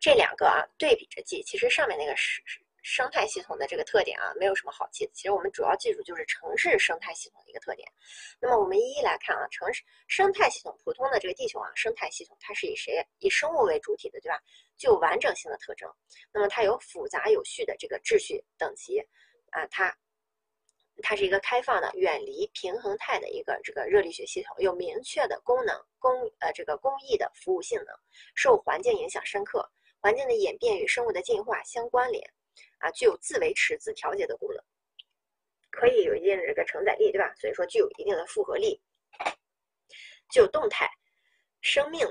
这两个啊对比着记，其实上面那个是。生态系统的这个特点啊，没有什么好记的。其实我们主要记住就是城市生态系统的一个特点。那么我们一一来看啊，城市生态系统，普通的这个地球啊，生态系统它是以谁？以生物为主体的，对吧？具有完整性的特征。那么它有复杂有序的这个秩序等级啊，它它是一个开放的、远离平衡态的一个这个热力学系统，有明确的功能公呃这个公益的服务性能，受环境影响深刻，环境的演变与生物的进化相关联。啊，具有自维持、自调节的功能，可以有一定的这个承载力，对吧？所以说具有一定的复合力，具有动态生命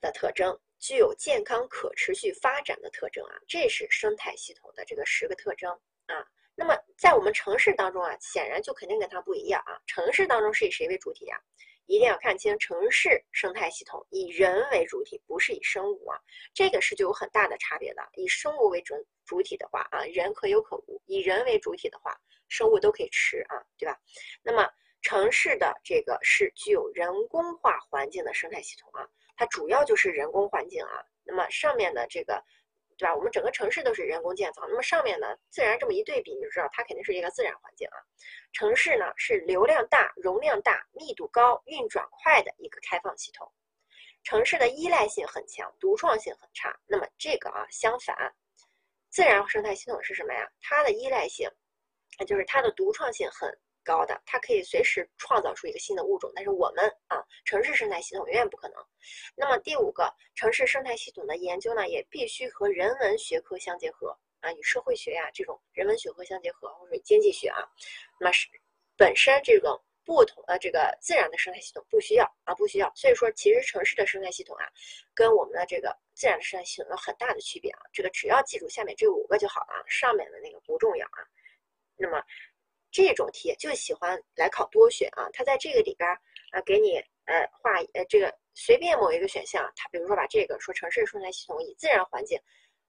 的特征，具有健康可持续发展的特征啊，这是生态系统的这个十个特征啊。那么在我们城市当中啊，显然就肯定跟它不一样啊。城市当中是以谁为主体呀？一定要看清城市生态系统以人为主体，不是以生物啊，这个是就有很大的差别的。以生物为主主体的话啊，人可有可无；以人为主体的话，生物都可以吃啊，对吧？那么城市的这个是具有人工化环境的生态系统啊，它主要就是人工环境啊。那么上面的这个。吧？我们整个城市都是人工建造，那么上面呢，自然这么一对比，你就知道它肯定是一个自然环境啊。城市呢是流量大、容量大、密度高、运转快的一个开放系统。城市的依赖性很强，独创性很差。那么这个啊，相反，自然生态系统是什么呀？它的依赖性，就是它的独创性很。高的，它可以随时创造出一个新的物种，但是我们啊，城市生态系统永远不可能。那么第五个，城市生态系统的研究呢，也必须和人文学科相结合啊，与社会学呀这种人文学科相结合，或者经济学啊，那么是本身这种不同的这个自然的生态系统不需要啊，不需要。所以说，其实城市的生态系统啊，跟我们的这个自然的生态系统有很大的区别啊。这个只要记住下面这五个就好了啊，上面的那个不重要啊。那么。这种题就喜欢来考多选啊，它在这个里边啊，给你呃画呃这个随便某一个选项，它比如说把这个说城市生态系统以自然环境，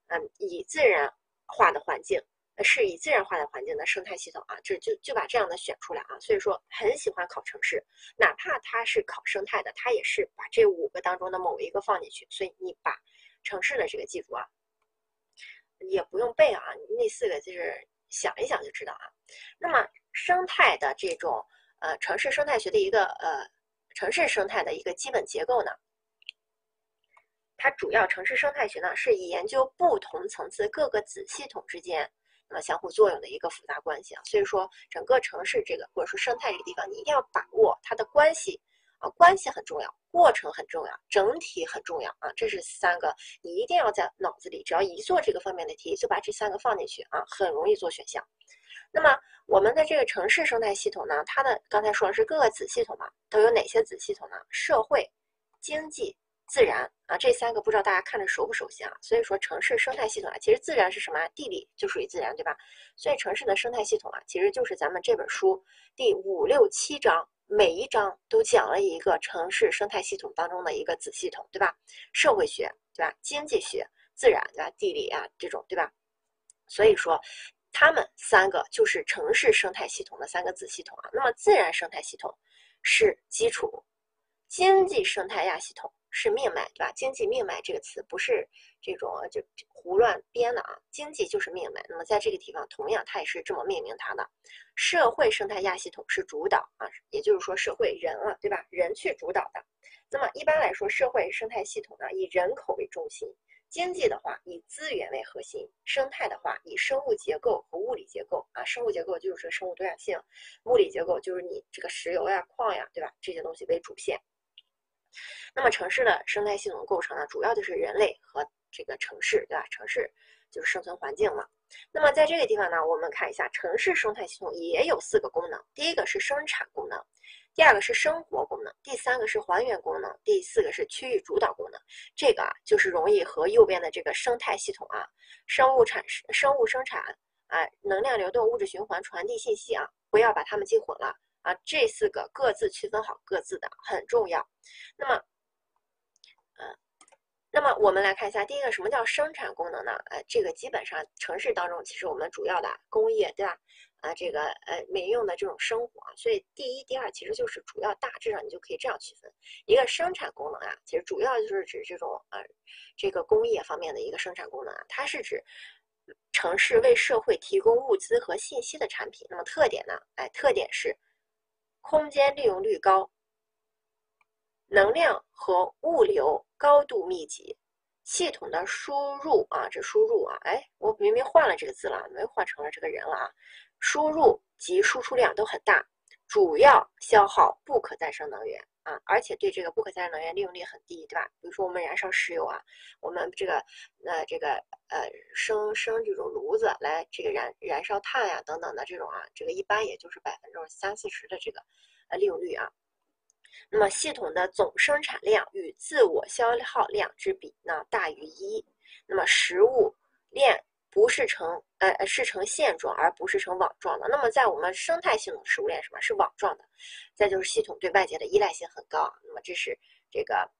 嗯，以自然化的环境，是以自然化的环境的生态系统啊，这就就把这样的选出来啊。所以说很喜欢考城市，哪怕它是考生态的，它也是把这五个当中的某一个放进去。所以你把城市的这个记住啊，也不用背啊，那四个就是想一想就知道啊。那么生态的这种呃城市生态学的一个呃。城市生态的一个基本结构呢，它主要城市生态学呢是以研究不同层次各个子系统之间那么相互作用的一个复杂关系啊。所以说，整个城市这个或者说生态这个地方，你一定要把握它的关系啊，关系很重要，过程很重要，整体很重要啊。这是三个，你一定要在脑子里，只要一做这个方面的题，就把这三个放进去啊，很容易做选项。那么我们的这个城市生态系统呢，它的刚才说的是各个子系统嘛，都有哪些子系统呢？社会、经济、自然啊，这三个不知道大家看着熟不熟悉啊？所以说城市生态系统啊，其实自然是什么啊？地理就属于自然，对吧？所以城市的生态系统啊，其实就是咱们这本书第五六七章，每一章都讲了一个城市生态系统当中的一个子系统，对吧？社会学，对吧？经济学、自然，对吧？地理啊这种，对吧？所以说。它们三个就是城市生态系统的三个子系统啊。那么自然生态系统是基础，经济生态亚系统是命脉，对吧？经济命脉这个词不是这种就胡乱编的啊，经济就是命脉。那么在这个地方，同样它也是这么命名它的。社会生态亚系统是主导啊，也就是说社会人了，对吧？人去主导的。那么一般来说，社会生态系统呢，以人口为中心。经济的话以资源为核心，生态的话以生物结构和物理结构啊，生物结构就是这个生物多样性，物理结构就是你这个石油呀、矿呀，对吧？这些东西为主线。那么城市的生态系统构成呢，主要就是人类和这个城市，对吧？城市就是生存环境嘛。那么在这个地方呢，我们看一下城市生态系统也有四个功能，第一个是生产功能。第二个是生活功能，第三个是还原功能，第四个是区域主导功能。这个啊，就是容易和右边的这个生态系统啊，生物产生物生产啊，能量流动、物质循环、传递信息啊，不要把它们记混了啊。这四个各自区分好各自的很重要。那么，呃，那么我们来看一下，第一个什么叫生产功能呢？呃，这个基本上城市当中，其实我们主要的工业，对吧？啊，这个呃民用的这种生活啊，所以第一、第二其实就是主要大致上你就可以这样区分。一个生产功能啊，其实主要就是指这种呃这个工业方面的一个生产功能啊，它是指城市为社会提供物资和信息的产品。那么特点呢？哎，特点是空间利用率高，能量和物流高度密集。系统的输入啊，这输入啊，哎，我明明换了这个字了，没换成了这个人了啊。输入及输出量都很大，主要消耗不可再生能源啊，而且对这个不可再生能源利用率很低，对吧？比如说我们燃烧石油啊，我们这个呃这个呃生生这种炉子来这个燃燃烧碳呀等等的这种啊，这个一般也就是百分之三四十的这个呃利用率啊。那么系统的总生产量与自我消耗量之比呢大于一。那么食物链不是呈呃是呈线状，而不是呈网状的。那么在我们生态系统食物链什么是网状的？再就是系统对外界的依赖性很高。那么这是这个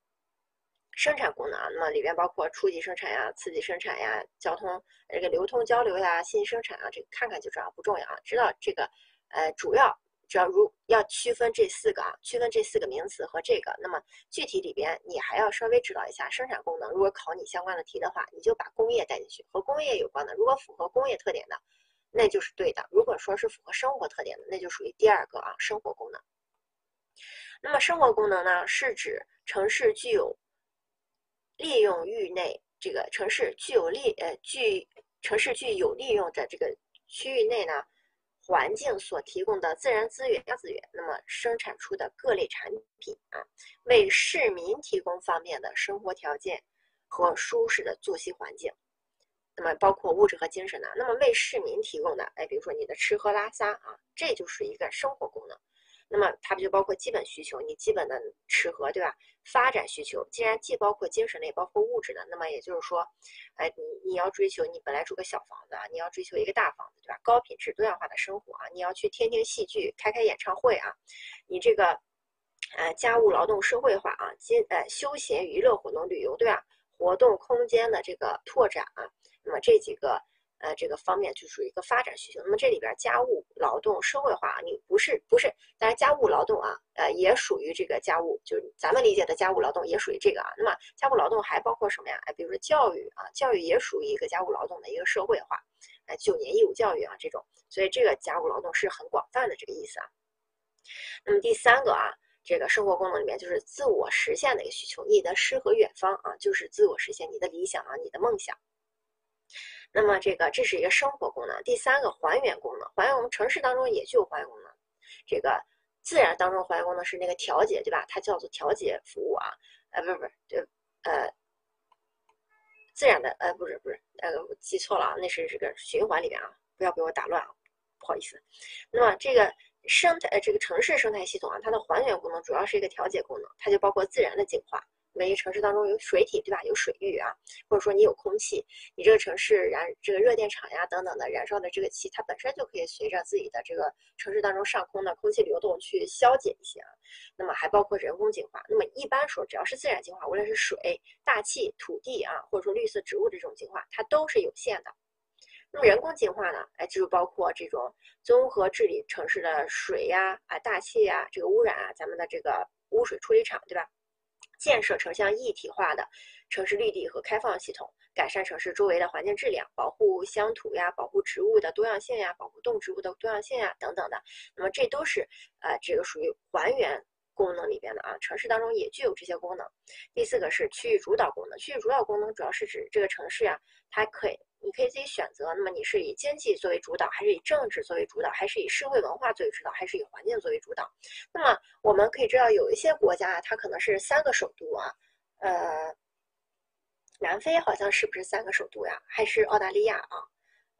生产功能啊。那么里边包括初级生产呀、次级生产呀、交通这个流通交流呀、信息生产啊，这个看看就知道不重要啊。知道这个呃主要。只要如要区分这四个啊，区分这四个名词和这个，那么具体里边你还要稍微知道一下生产功能。如果考你相关的题的话，你就把工业带进去，和工业有关的，如果符合工业特点的，那就是对的；如果说是符合生活特点的，那就属于第二个啊，生活功能。那么生活功能呢，是指城市具有利用域内这个城市具有利呃具城市具有利用的这个区域内呢。环境所提供的自然资源资源，那么生产出的各类产品啊，为市民提供方便的生活条件和舒适的作息环境，那么包括物质和精神呢，那么为市民提供的，哎，比如说你的吃喝拉撒啊，这就是一个生活功能。那么它不就包括基本需求，你基本的吃喝，对吧？发展需求，既然既包括精神类，包括物质的，那么也就是说，哎，你你要追求你本来住个小房子啊，你要追求一个大房子，对吧？高品质多样化的生活啊，你要去听听戏剧，开开演唱会啊，你这个呃，家务劳动社会化啊，经呃休闲娱乐活动、旅游对吧？活动空间的这个拓展啊，那么这几个。呃，这个方面就属于一个发展需求。那么这里边家务劳动社会化，你不是不是，当然家务劳动啊，呃，也属于这个家务，就是咱们理解的家务劳动也属于这个啊。那么家务劳动还包括什么呀？哎，比如说教育啊，教育也属于一个家务劳动的一个社会化，哎，九年义务教育啊这种，所以这个家务劳动是很广泛的这个意思啊。那么第三个啊，这个生活功能里面就是自我实现的一个需求，你的诗和远方啊，就是自我实现你的理想啊，你的梦想。那么这个这是一个生活功能，第三个还原功能，还原我们城市当中也具有还原功能。这个自然当中还原功能是那个调节，对吧？它叫做调节服务啊，呃，不是不是，对，呃，自然的，呃，不是不是，呃我，记错了啊，那是这个循环里边啊，不要给我打乱啊，不好意思。那么这个生态，呃，这个城市生态系统啊，它的还原功能主要是一个调节功能，它就包括自然的净化。每一个城市当中有水体，对吧？有水域啊，或者说你有空气，你这个城市燃这个热电厂呀等等的燃烧的这个气，它本身就可以随着自己的这个城市当中上空的空气流动去消解一些啊。那么还包括人工净化。那么一般说，只要是自然净化，无论是水、大气、土地啊，或者说绿色植物这种净化，它都是有限的。那么人工净化呢？哎，就是包括这种综合治理城市的水呀、啊大气呀、这个污染啊，咱们的这个污水处理厂，对吧？建设城乡一体化的城市绿地和开放系统，改善城市周围的环境质量，保护乡土呀，保护植物的多样性呀，保护动植物的多样性呀，等等的。那么这都是呃这个属于还原功能里边的啊。城市当中也具有这些功能。第四个是区域主导功能，区域主导功能主要是指这个城市呀，它可以。你可以自己选择，那么你是以经济作为主导，还是以政治作为主导，还是以社会文化作为主导，还是以环境作为主导？那么我们可以知道，有一些国家啊，它可能是三个首都啊，呃，南非好像是不是三个首都呀？还是澳大利亚啊？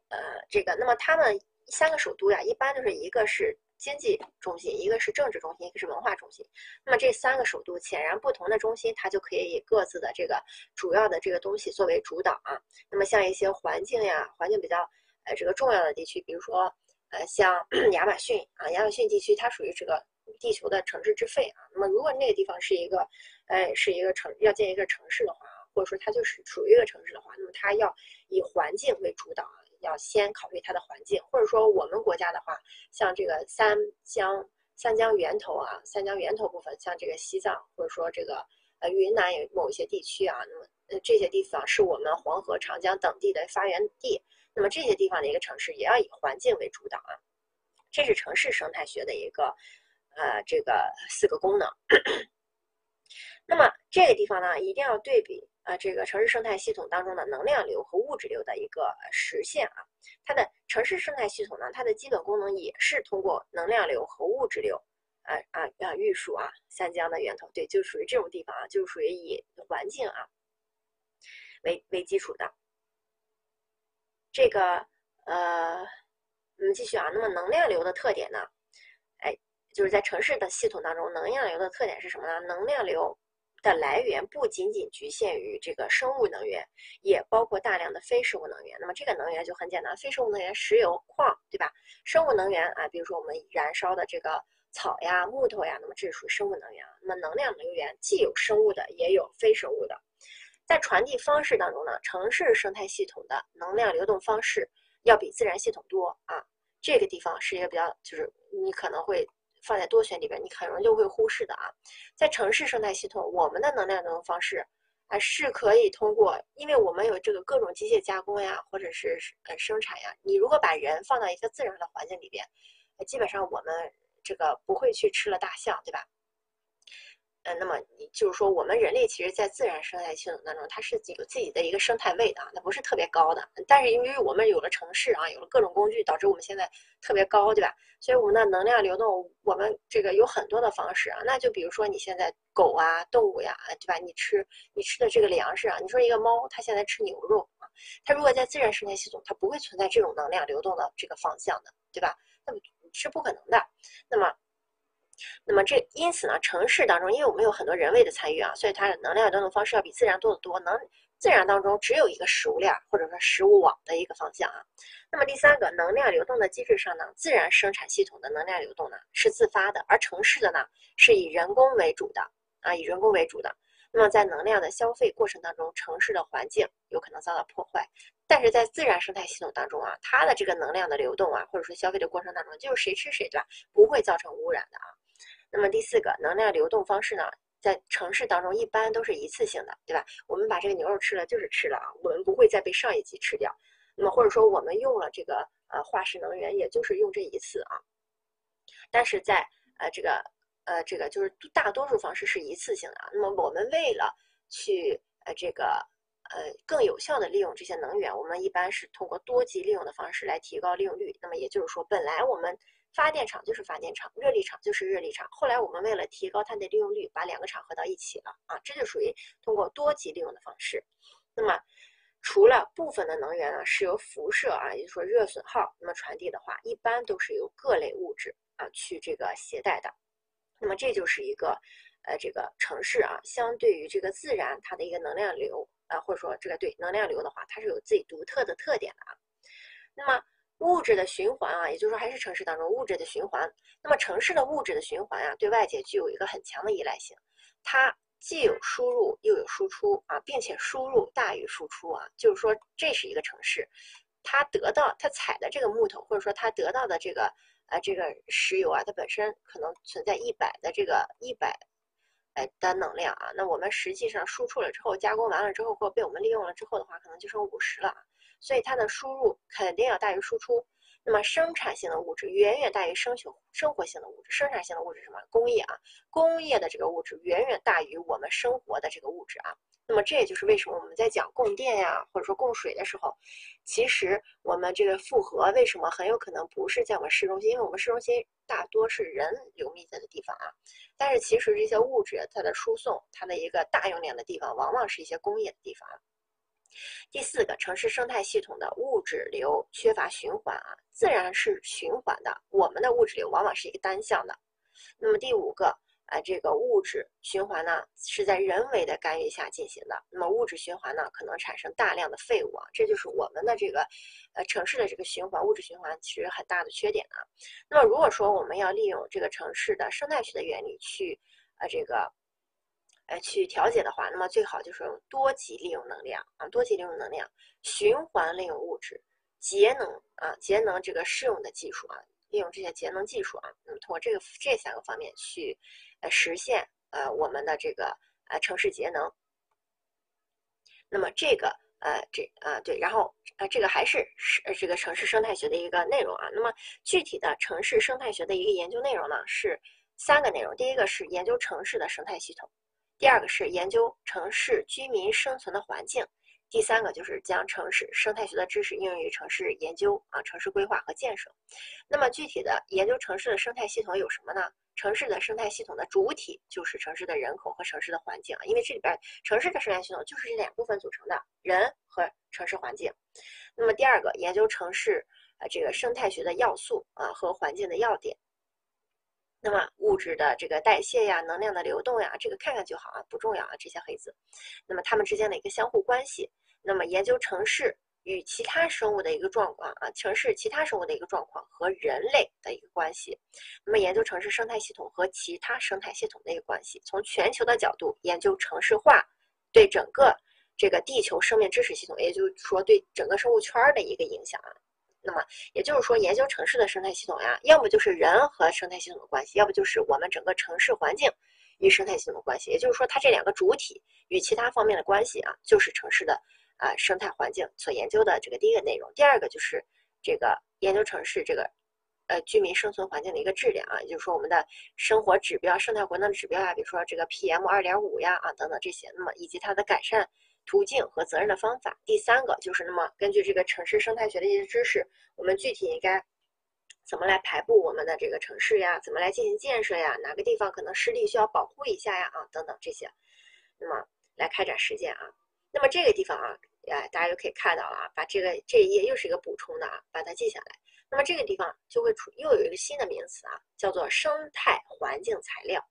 呃，这个，那么他们三个首都呀，一般就是一个是。经济中心，一个是政治中心，一个是文化中心。那么这三个首都，显然不同的中心，它就可以以各自的这个主要的这个东西作为主导啊。那么像一些环境呀，环境比较呃这个重要的地区，比如说呃像 亚马逊啊，亚马逊地区它属于这个地球的城市之肺啊。那么如果那个地方是一个呃是一个城要建一个城市的话，或者说它就是属于一个城市的话，那么它要以环境为主导啊。要先考虑它的环境，或者说我们国家的话，像这个三江三江源头啊，三江源头部分，像这个西藏或者说这个呃云南有某一些地区啊，那么呃这些地方是我们黄河、长江等地的发源地，那么这些地方的一个城市也要以环境为主导啊，这是城市生态学的一个呃这个四个功能。那么这个地方呢，一定要对比。啊，这个城市生态系统当中的能量流和物质流的一个实现啊，它的城市生态系统呢，它的基本功能也是通过能量流和物质流，啊啊啊，玉树啊，三江的源头，对，就属于这种地方啊，就属于以环境啊为为基础的。这个呃，我们继续啊，那么能量流的特点呢，哎，就是在城市的系统当中，能量流的特点是什么呢？能量流。的来源不仅仅局限于这个生物能源，也包括大量的非生物能源。那么这个能源就很简单，非生物能源，石油、矿，对吧？生物能源啊，比如说我们燃烧的这个草呀、木头呀，那么这是属于生物能源。那么能量能源既有生物的，也有非生物的。在传递方式当中呢，城市生态系统的能量流动方式要比自然系统多啊。这个地方是一个比较，就是你可能会。放在多选里边，你很容易就会忽视的啊。在城市生态系统，我们的能量流动方式啊是可以通过，因为我们有这个各种机械加工呀，或者是呃生产呀。你如果把人放到一个自然的环境里边，基本上我们这个不会去吃了大象，对吧？嗯，那么你就是说，我们人类其实，在自然生态系统当中，它是有自己的一个生态位的啊，那不是特别高的。但是因为我们有了城市啊，有了各种工具，导致我们现在特别高，对吧？所以我们的能量流动，我们这个有很多的方式啊。那就比如说你现在狗啊，动物呀，对吧？你吃你吃的这个粮食啊，你说一个猫，它现在吃牛肉啊，它如果在自然生态系统，它不会存在这种能量流动的这个方向的，对吧？那么是不可能的。那么。那么这因此呢，城市当中，因为我们有很多人为的参与啊，所以它的能量流动方式要比自然多得多。能自然当中只有一个食物链或者说食物网的一个方向啊。那么第三个，能量流动的机制上呢，自然生产系统的能量流动呢是自发的，而城市的呢是以人工为主的啊，以人工为主的。那么在能量的消费过程当中，城市的环境有可能遭到破坏，但是在自然生态系统当中啊，它的这个能量的流动啊，或者说消费的过程当中，就是谁吃谁对吧？不会造成污染的啊。那么第四个，能量流动方式呢，在城市当中一般都是一次性的，对吧？我们把这个牛肉吃了就是吃了啊，我们不会再被上一级吃掉。那么或者说我们用了这个呃化石能源，也就是用这一次啊。但是在呃这个。呃，这个就是大多数方式是一次性的啊。那么我们为了去呃这个呃更有效的利用这些能源，我们一般是通过多级利用的方式来提高利用率。那么也就是说，本来我们发电厂就是发电厂，热力场就是热力场，后来我们为了提高它的利用率，把两个厂合到一起了啊，这就属于通过多级利用的方式。那么除了部分的能源呢是由辐射啊，也就是说热损耗，那么传递的话，一般都是由各类物质啊去这个携带的。那么这就是一个，呃，这个城市啊，相对于这个自然它的一个能量流啊，或者说这个对能量流的话，它是有自己独特的特点的啊。那么物质的循环啊，也就是说还是城市当中物质的循环。那么城市的物质的循环啊，对外界具有一个很强的依赖性，它既有输入又有输出啊，并且输入大于输出啊，就是说这是一个城市，它得到它采的这个木头，或者说它得到的这个。啊，这个石油啊，它本身可能存在一百的这个一百，哎的能量啊。那我们实际上输出了之后，加工完了之后或被我们利用了之后的话，可能就剩五十了。所以它的输入肯定要大于输出。那么生产性的物质远远大于生生生活性的物质。生产性的物质什么？工业啊，工业的这个物质远远大于我们生活的这个物质啊。那么这也就是为什么我们在讲供电呀，或者说供水的时候，其实我们这个负荷为什么很有可能不是在我们市中心？因为我们市中心大多是人流密集的地方啊。但是其实这些物质它的输送，它的一个大用量的地方，往往是一些工业的地方。第四个，城市生态系统的物质流缺乏循环啊，自然是循环的，我们的物质流往往是一个单向的。那么第五个。啊，这个物质循环呢是在人为的干预下进行的。那么物质循环呢可能产生大量的废物啊，这就是我们的这个呃城市的这个循环物质循环其实很大的缺点啊。那么如果说我们要利用这个城市的生态学的原理去呃这个呃去调节的话，那么最好就是用多级利用能量啊，多级利用能量，循环利用物质，节能啊，节能这个适用的技术啊。利用这些节能技术啊，那么通过这个这三个方面去，呃，实现呃我们的这个呃城市节能。那么这个呃这啊对，然后呃这个还是是这个城市生态学的一个内容啊。那么具体的城市生态学的一个研究内容呢是三个内容，第一个是研究城市的生态系统，第二个是研究城市居民生存的环境。第三个就是将城市生态学的知识应用于城市研究啊，城市规划和建设。那么具体的研究城市的生态系统有什么呢？城市的生态系统的主体就是城市的人口和城市的环境啊，因为这里边城市的生态系统就是这两部分组成的，人和城市环境。那么第二个，研究城市啊这个生态学的要素啊和环境的要点。那么物质的这个代谢呀，能量的流动呀，这个看看就好啊，不重要啊，这些黑字。那么它们之间的一个相互关系，那么研究城市与其他生物的一个状况啊，城市其他生物的一个状况和人类的一个关系。那么研究城市生态系统和其他生态系统的一个关系，从全球的角度研究城市化对整个这个地球生命支持系统，也就是说对整个生物圈的一个影响啊。那么也就是说，研究城市的生态系统呀，要么就是人和生态系统的关系，要不就是我们整个城市环境与生态系统的关系。也就是说，它这两个主体与其他方面的关系啊，就是城市的啊生态环境所研究的这个第一个内容。第二个就是这个研究城市这个呃居民生存环境的一个质量啊，也就是说我们的生活指标、生态活动指标呀，比如说这个 PM 二点五呀啊等等这些，那么以及它的改善。途径和责任的方法。第三个就是，那么根据这个城市生态学的一些知识，我们具体应该怎么来排布我们的这个城市呀？怎么来进行建设呀？哪个地方可能湿地需要保护一下呀？啊，等等这些，那么来开展实践啊。那么这个地方啊，哎，大家就可以看到了啊，把这个这一页又是一个补充的啊，把它记下来。那么这个地方就会出又有一个新的名词啊，叫做生态环境材料。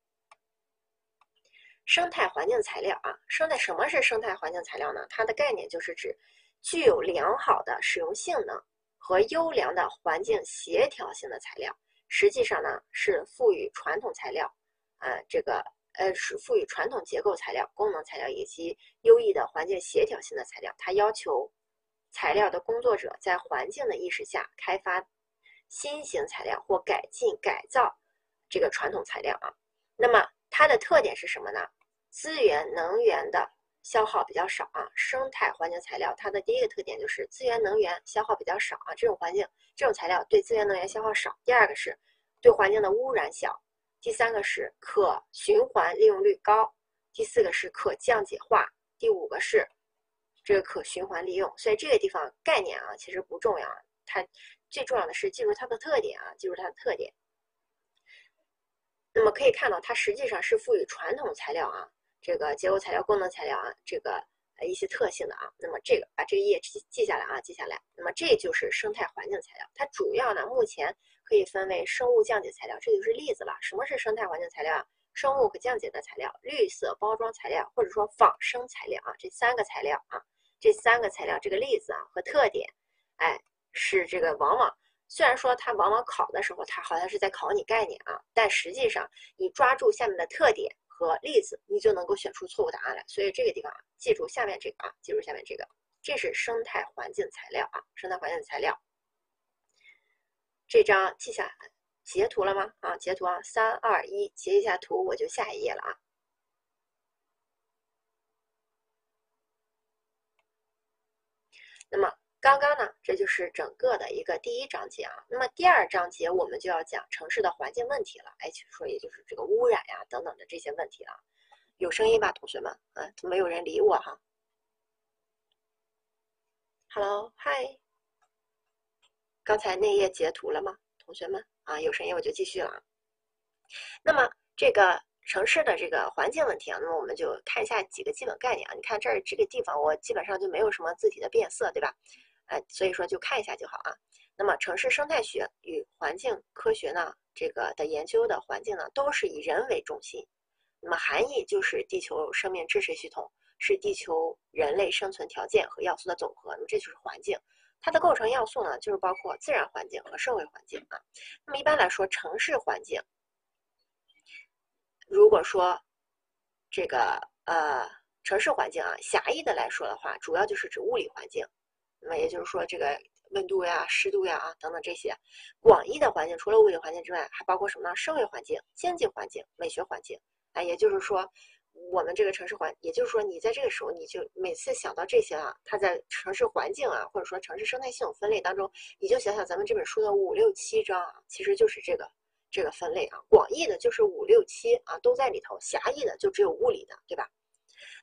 生态环境材料啊，生态什么是生态环境材料呢？它的概念就是指具有良好的使用性能和优良的环境协调性的材料。实际上呢，是赋予传统材料，呃，这个呃是赋予传统结构材料、功能材料以及优异的环境协调性的材料。它要求材料的工作者在环境的意识下开发新型材料或改进改造这个传统材料啊。那么它的特点是什么呢？资源能源的消耗比较少啊，生态环境材料它的第一个特点就是资源能源消耗比较少啊，这种环境这种材料对资源能源消耗少。第二个是对环境的污染小，第三个是可循环利用率高，第四个是可降解化，第五个是这个可循环利用。所以这个地方概念啊其实不重要，它最重要的是记住它的特点啊，记住它的特点。那么可以看到它实际上是赋予传统材料啊。这个结构材料、功能材料啊，这个呃一些特性的啊，那么这个把这个页记记下来啊，记下来。那么这就是生态环境材料，它主要呢目前可以分为生物降解材料，这就是例子了。什么是生态环境材料啊？生物可降解的材料、绿色包装材料或者说仿生材料啊，这三个材料啊，这三个材料这个例子啊和特点，哎，是这个往往虽然说它往往考的时候它好像是在考你概念啊，但实际上你抓住下面的特点。和例子，你就能够选出错误答案来。所以这个地方啊，记住下面这个啊，记住下面这个，这是生态环境材料啊，生态环境材料。这张记下截图了吗？啊，截图啊，三二一，截一下图，我就下一页了啊。那么。刚刚呢，这就是整个的一个第一章节啊。那么第二章节我们就要讲城市的环境问题了。哎，说也就是这个污染呀等等的这些问题了。有声音吧，同学们？嗯，没有人理我哈？Hello，嗨。刚才那页截图了吗，同学们？啊，有声音我就继续了。那么这个。城市的这个环境问题啊，那么我们就看一下几个基本概念啊。你看这儿这个地方，我基本上就没有什么字体的变色，对吧？哎，所以说就看一下就好啊。那么城市生态学与环境科学呢，这个的研究的环境呢，都是以人为中心。那么含义就是地球生命支持系统是地球人类生存条件和要素的总和。那么这就是环境，它的构成要素呢，就是包括自然环境和社会环境啊。那么一般来说，城市环境。如果说这个呃城市环境啊，狭义的来说的话，主要就是指物理环境，那么也就是说这个温度呀、湿度呀啊等等这些。广义的环境除了物理环境之外，还包括什么呢？社会环境、经济环境、美学环境。啊，也就是说，我们这个城市环，也就是说你在这个时候，你就每次想到这些啊，它在城市环境啊，或者说城市生态系统分类当中，你就想想咱们这本书的五六七章啊，其实就是这个。这个分类啊，广义的就是五六七啊都在里头，狭义的就只有物理的，对吧？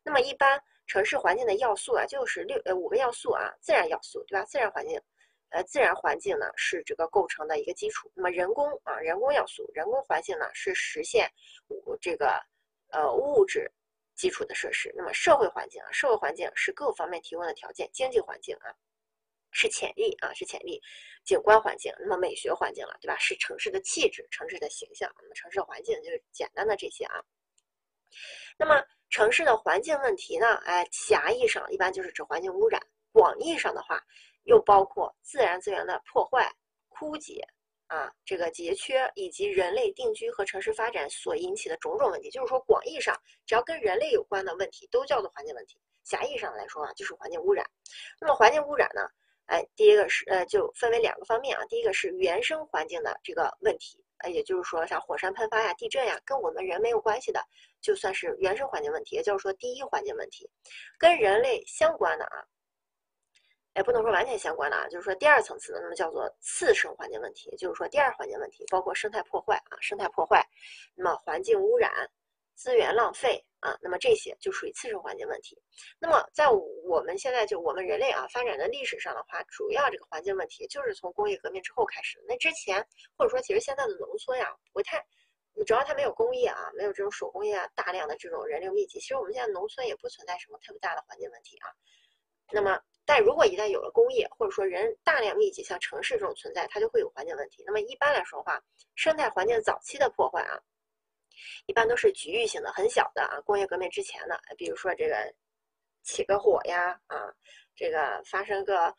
那么一般城市环境的要素啊，就是六呃五个要素啊，自然要素对吧？自然环境，呃自然环境呢是这个构成的一个基础。那么人工啊人工要素，人工环境呢是实现这个呃物质基础的设施。那么社会环境啊，社会环境是各方面提供的条件。经济环境啊。是潜力啊，是潜力，景观环境，那么美学环境了，对吧？是城市的气质，城市的形象，那么城市环境就是简单的这些啊。那么城市的环境问题呢？哎，狭义上一般就是指环境污染，广义上的话又包括自然资源的破坏、枯竭啊，这个劫缺以及人类定居和城市发展所引起的种种问题。就是说，广义上只要跟人类有关的问题都叫做环境问题，狭义上来说啊，就是环境污染。那么环境污染呢？哎，第一个是呃，就分为两个方面啊。第一个是原生环境的这个问题，呃，也就是说像火山喷发呀、地震呀，跟我们人没有关系的，就算是原生环境问题，也就是说第一环境问题。跟人类相关的啊，也不能说完全相关的啊，就是说第二层次的，那么叫做次生环境问题，也就是说第二环境问题，包括生态破坏啊，生态破坏，那么环境污染。资源浪费啊，那么这些就属于次生环境问题。那么在我们现在就我们人类啊发展的历史上的话，主要这个环境问题就是从工业革命之后开始的。那之前或者说其实现在的农村呀不太，主要它没有工业啊，没有这种手工业啊，大量的这种人流密集，其实我们现在农村也不存在什么特别大的环境问题啊。那么但如果一旦有了工业，或者说人大量密集，像城市这种存在，它就会有环境问题。那么一般来说的话，生态环境早期的破坏啊，一般都是局域性的、很小的啊。工业革命之前的，比如说这个起个火呀，啊，这个发生个。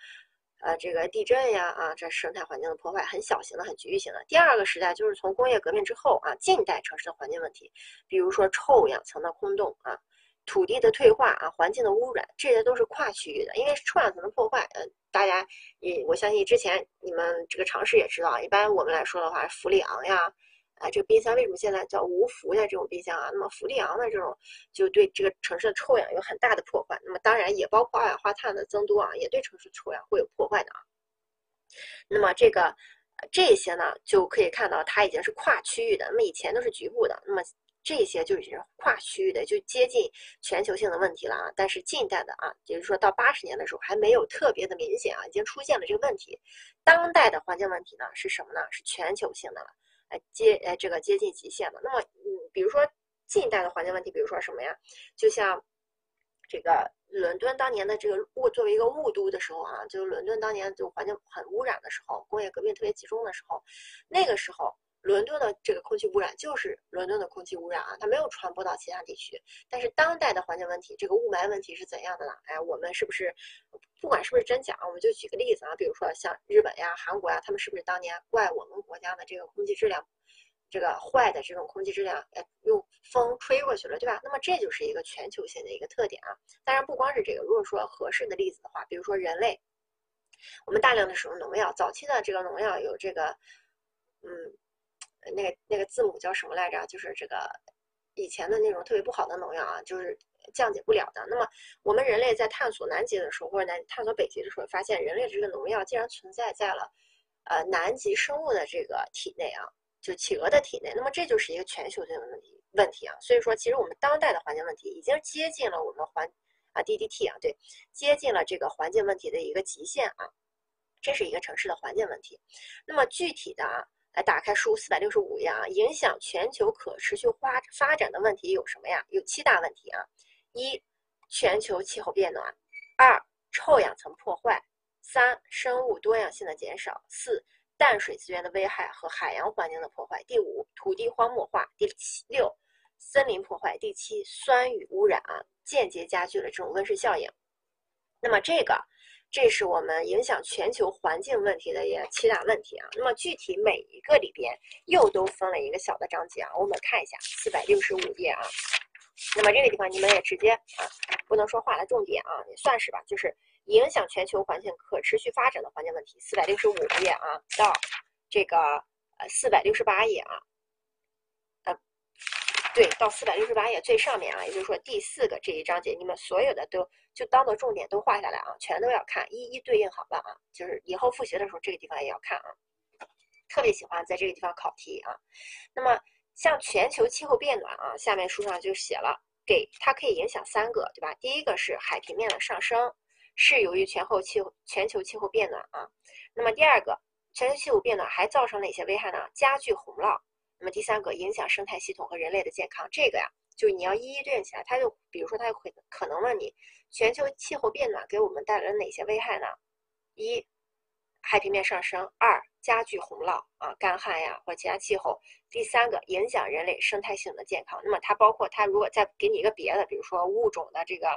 呃，这个地震呀，啊，这生态环境的破坏很小型的、很局域性的。第二个时代就是从工业革命之后啊，近代城市的环境问题，比如说臭氧层的空洞啊，土地的退化啊，环境的污染，这些都是跨区域的。因为臭氧层的破坏，呃，大家也我相信之前你们这个常识也知道，一般我们来说的话，氟利昂呀。啊，这个冰箱为什么现在叫无氟的这种冰箱啊？那么氟利昂的这种就对这个城市的臭氧有很大的破坏。那么当然也包括二氧化碳的增多啊，也对城市臭氧会有破坏的啊。那么这个这些呢，就可以看到它已经是跨区域的。那么以前都是局部的，那么这些就已经是跨区域的，就接近全球性的问题了啊。但是近代的啊，也就是说到八十年的时候还没有特别的明显啊，已经出现了这个问题。当代的环境问题呢是什么呢？是全球性的了。接呃这个接近极限的。那么嗯，比如说近代的环境问题，比如说什么呀？就像这个伦敦当年的这个雾，作为一个雾都的时候啊，就是伦敦当年就环境很污染的时候，工业革命特别集中的时候，那个时候。伦敦的这个空气污染就是伦敦的空气污染啊，它没有传播到其他地区。但是当代的环境问题，这个雾霾问题是怎样的呢？哎，我们是不是不管是不是真假，我们就举个例子啊，比如说像日本呀、韩国呀，他们是不是当年怪我们国家的这个空气质量，这个坏的这种空气质量，哎，用风吹过去了，对吧？那么这就是一个全球性的一个特点啊。当然不光是这个，如果说合适的例子的话，比如说人类，我们大量的使用农药，早期的这个农药有这个，嗯。那个那个字母叫什么来着？就是这个以前的那种特别不好的农药啊，就是降解不了的。那么我们人类在探索南极的时候，或者在探索北极的时候，发现人类这个农药竟然存在在了呃南极生物的这个体内啊，就企鹅的体内。那么这就是一个全球性的问题问题啊。所以说，其实我们当代的环境问题已经接近了我们环啊 DDT 啊，对，接近了这个环境问题的一个极限啊。这是一个城市的环境问题。那么具体的啊。来打开书四百六十五页啊，影响全球可持续发发展的问题有什么呀？有七大问题啊：一、全球气候变暖；二、臭氧层破坏；三、生物多样性的减少；四、淡水资源的危害和海洋环境的破坏；第五、土地荒漠化；第六、森林破坏；第七、酸雨污染啊，间接加剧了这种温室效应。那么这个。这是我们影响全球环境问题的也七大问题啊。那么具体每一个里边又都分了一个小的章节啊。我们看一下四百六十五页啊。那么这个地方你们也直接啊，不能说画了重点啊，也算是吧，就是影响全球环境可持续发展的环境问题。四百六十五页啊，到这个呃四百六十八页啊。对，到四百六十八页最上面啊，也就是说第四个这一章节，你们所有的都就当做重点都画下来啊，全都要看，一一对应好了啊。就是以后复习的时候，这个地方也要看啊。特别喜欢在这个地方考题啊。那么像全球气候变暖啊，下面书上就写了，给它可以影响三个，对吧？第一个是海平面的上升，是由于全后气候全球气候变暖啊。那么第二个，全球气候变暖还造成哪些危害呢？加剧洪涝。那么第三个影响生态系统和人类的健康，这个呀，就你要一一对应起来。他就比如说，他会可能问你，全球气候变暖给我们带来了哪些危害呢？一，海平面上升；二，加剧洪涝啊，干旱呀或其他气候；第三个，影响人类生态系统的健康。那么它包括它如果再给你一个别的，比如说物种的这个